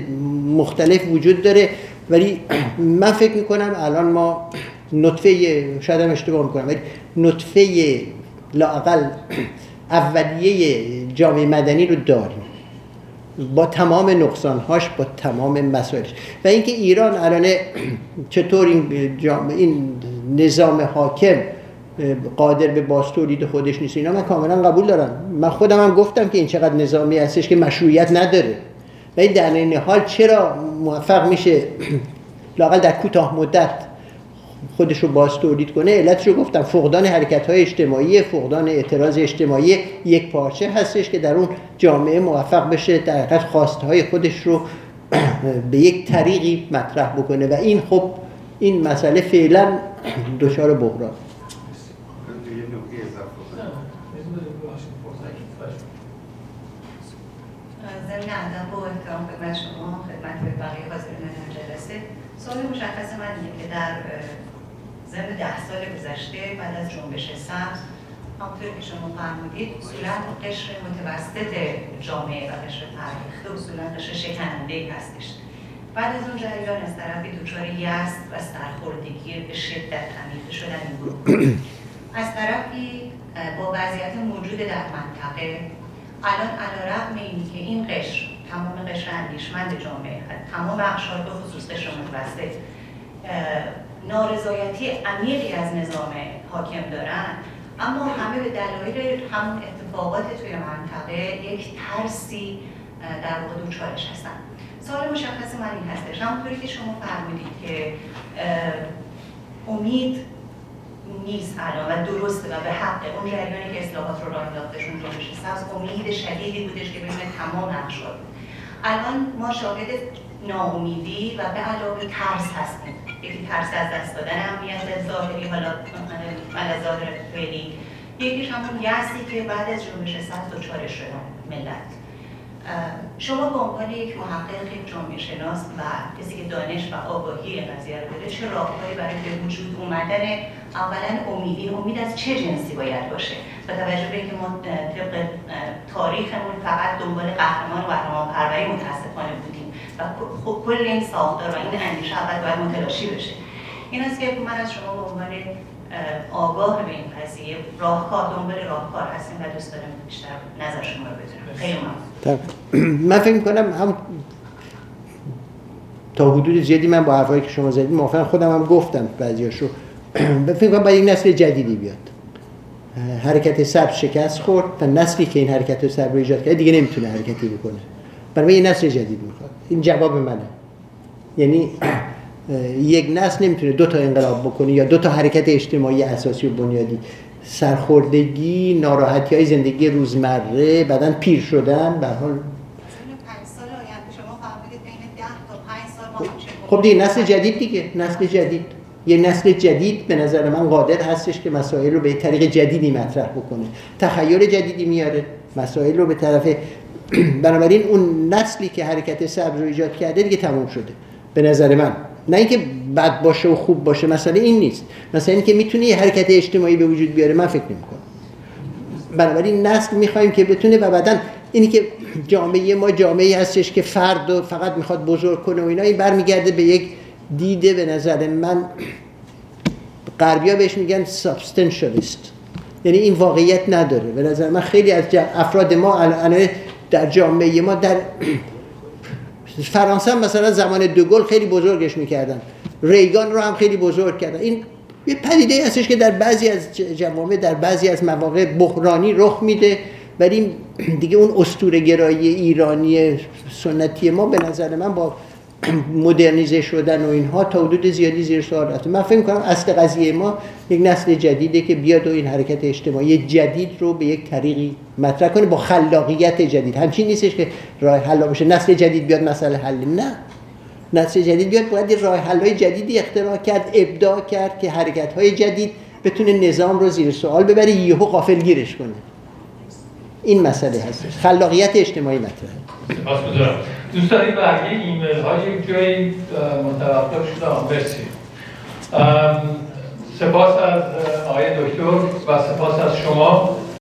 مختلف وجود داره. ولی من فکر می‌کنم الان ما نطفه شاید هم اشتباه می‌کنم ولی نطفه لاقل اولیه جامعه مدنی رو داریم. با تمام نقصانهاش با تمام مسائلش. و اینکه ایران الان چطور این, این نظام حاکم قادر به باستولید خودش نیست اینا من کاملا قبول دارم. من خودم هم گفتم که این چقدر نظامی هستش که مشروعیت نداره. ولی در این حال چرا موفق میشه لاقل در کوتاه مدت خودش رو باز تولید کنه؟ علتش رو گفتم فقدان حرکت های اجتماعی فقدان اعتراض اجتماعی یک پارچه هستش که در اون جامعه موفق بشه در حقیقت خواسته های خودش رو [CLEARS THROAT] به یک طریقی مطرح بکنه. و این خب این مسئله فعلا دچار بحران ضمن ادب و احترام خدمت شما خدمت بقیه حاضرین جلسه سوال مشخص من اینه که در ضمن ده سال گذشته بعد از جنبش سبز همونطور که شما فرمودید اصولا قشر متوسط جامعه و قشر فرهیخته اصولا قشر شکننده هستش. بعد از اون جریان از طرفی دچار یست و سرخوردگی به شدت عمیق شدن این گروه. [CLEARS THROAT] از طرفی با وضعیت موجود در منطقه الان علا رقم اینی که این قشر تمام قشر اندیشمند جامعه تمام اقشار به خصوص قشر متوسط نارضایتی عمیقی از نظام حاکم دارن اما همه به دلایل همون اتفاقات توی منطقه یک ترسی در واقع دوچارش هستن. سوال مشخص من این هستش. همونطوری که شما فرمودید که امید نیست الان و درسته و به حق. اون جریانی که اصلاحات رو راه انداختشون جنبش سبز امید شدیدی بودش که بین تمام اقشار الان ما شاهد ناامیدی و به علاوه ترس هستیم. یکی ترس از دست دادن امنیت ظاهری حالا از ظاهر فعلی. یکیش همون یأسی که بعد از جنبش صد دچارش شد ملت. شما به عنوان یک محقق یک جامعه شناس و کسی که دانش و آگاهی قضیه رو داره چه راههایی برای به وجود اومدن اولا امید این امید از چه جنسی باید باشه؟ با توجه به اینکه ما طبق تاریخمون فقط دنبال قهرمان و قهرمان پروری متاسفانه بودیم. و خب کل این ساختار و این اندیشه اول باید متلاشی بشه. این است که من از شما به عنوان آگاه به این قضیه راهکار دنبال راهکار هستیم و دوست دارم بیشتر نظر شما رو بدونم. خیلی ممنون. [CLEARS THROAT] من فکر می‌کنم هم تا حدود زیادی من با حرفایی که شما زدید موافقم. خودم هم گفتم بعضیاشو. [CLEARS THROAT] فکر کنم باید یک نسل جدیدی بیاد. حرکت سبز شکست خورد و نسلی که این حرکت سبز رو ایجاد کرده دیگه نمی‌تونه حرکتی بکنه. برای یه نسل جدید می‌خواد این جواب منه. یعنی [CLEARS THROAT] یک نسل نمی‌تونه دو تا انقلاب بکنه یا دو تا حرکت اجتماعی اساسی و بنیادی. سرخوردگی ناراحتی های زندگی روزمره بعدا پیر شدن به حال. خب دیگه نسل جدید دیگه. نسل جدید. یه نسل جدید به نظر من قادر هستش که مسائل رو به طریق جدیدی مطرح بکنه. تخیل جدیدی میاره. مسائل رو به طرف [CLEARS THROAT] بنابراین اون نسلی که حرکت سبز رو ایجاد کرده دیگه تموم شده. به نظر من. نه اینکه بد باشه و خوب باشه مسئله این نیست. مثلا اینکه می‌تونه یه حرکت اجتماعی به وجود بیاره. من فکر نمی‌کنم. بنابراین نسل می‌خوایم که بتونه و بعدا اینی که جامعه ما جامعه هستش که فرد و فقط می‌خواد بزرگ کنه و اینا این برمیگرده به یک دیده به نظر من غربیا بهش میگن سابستنشالیست یعنی این واقعیت نداره. به نظر من خیلی از افراد ما الان در جامعه ما در فرانسه مثلا زمان دوگل خیلی بزرگش می‌کردن. ریگان رو هم خیلی بزرگ کردن. این یه پدیده هستش که در بعضی از جوامع در بعضی از مواقع بحرانی رخ میده. ولی دیگه اون استور گرایی ایرانی سنتی ما به نظر من با [CLEARS THROAT] مدرنیزه شدن و اینها تا حدود زیادی زیر سوال رفته. من فکر کنم اصل قضیه ما یک نسل جدیده که بیاد و این حرکت اجتماعی جدید رو به یک طریقی مطرح کنه با خلاقیت جدید. همچین نیستش که راه حل باشه. نسل جدید بیاد مسئله حل. نه. نسل جدید بیاد باید راه حل جدیدی اختراع کرد ابداع کرد که حرکت های جدید بتونه نظام رو زیر سوال ببره یهو غافلگیرش کنه. این مسئله هست خلاقیت اجتماعی مطرحه سپاسگزارم دوستان این برگه ایمیل ها یک جایی متوقف شده مرسی سپاس از آقای دکتر و سپاس از شما.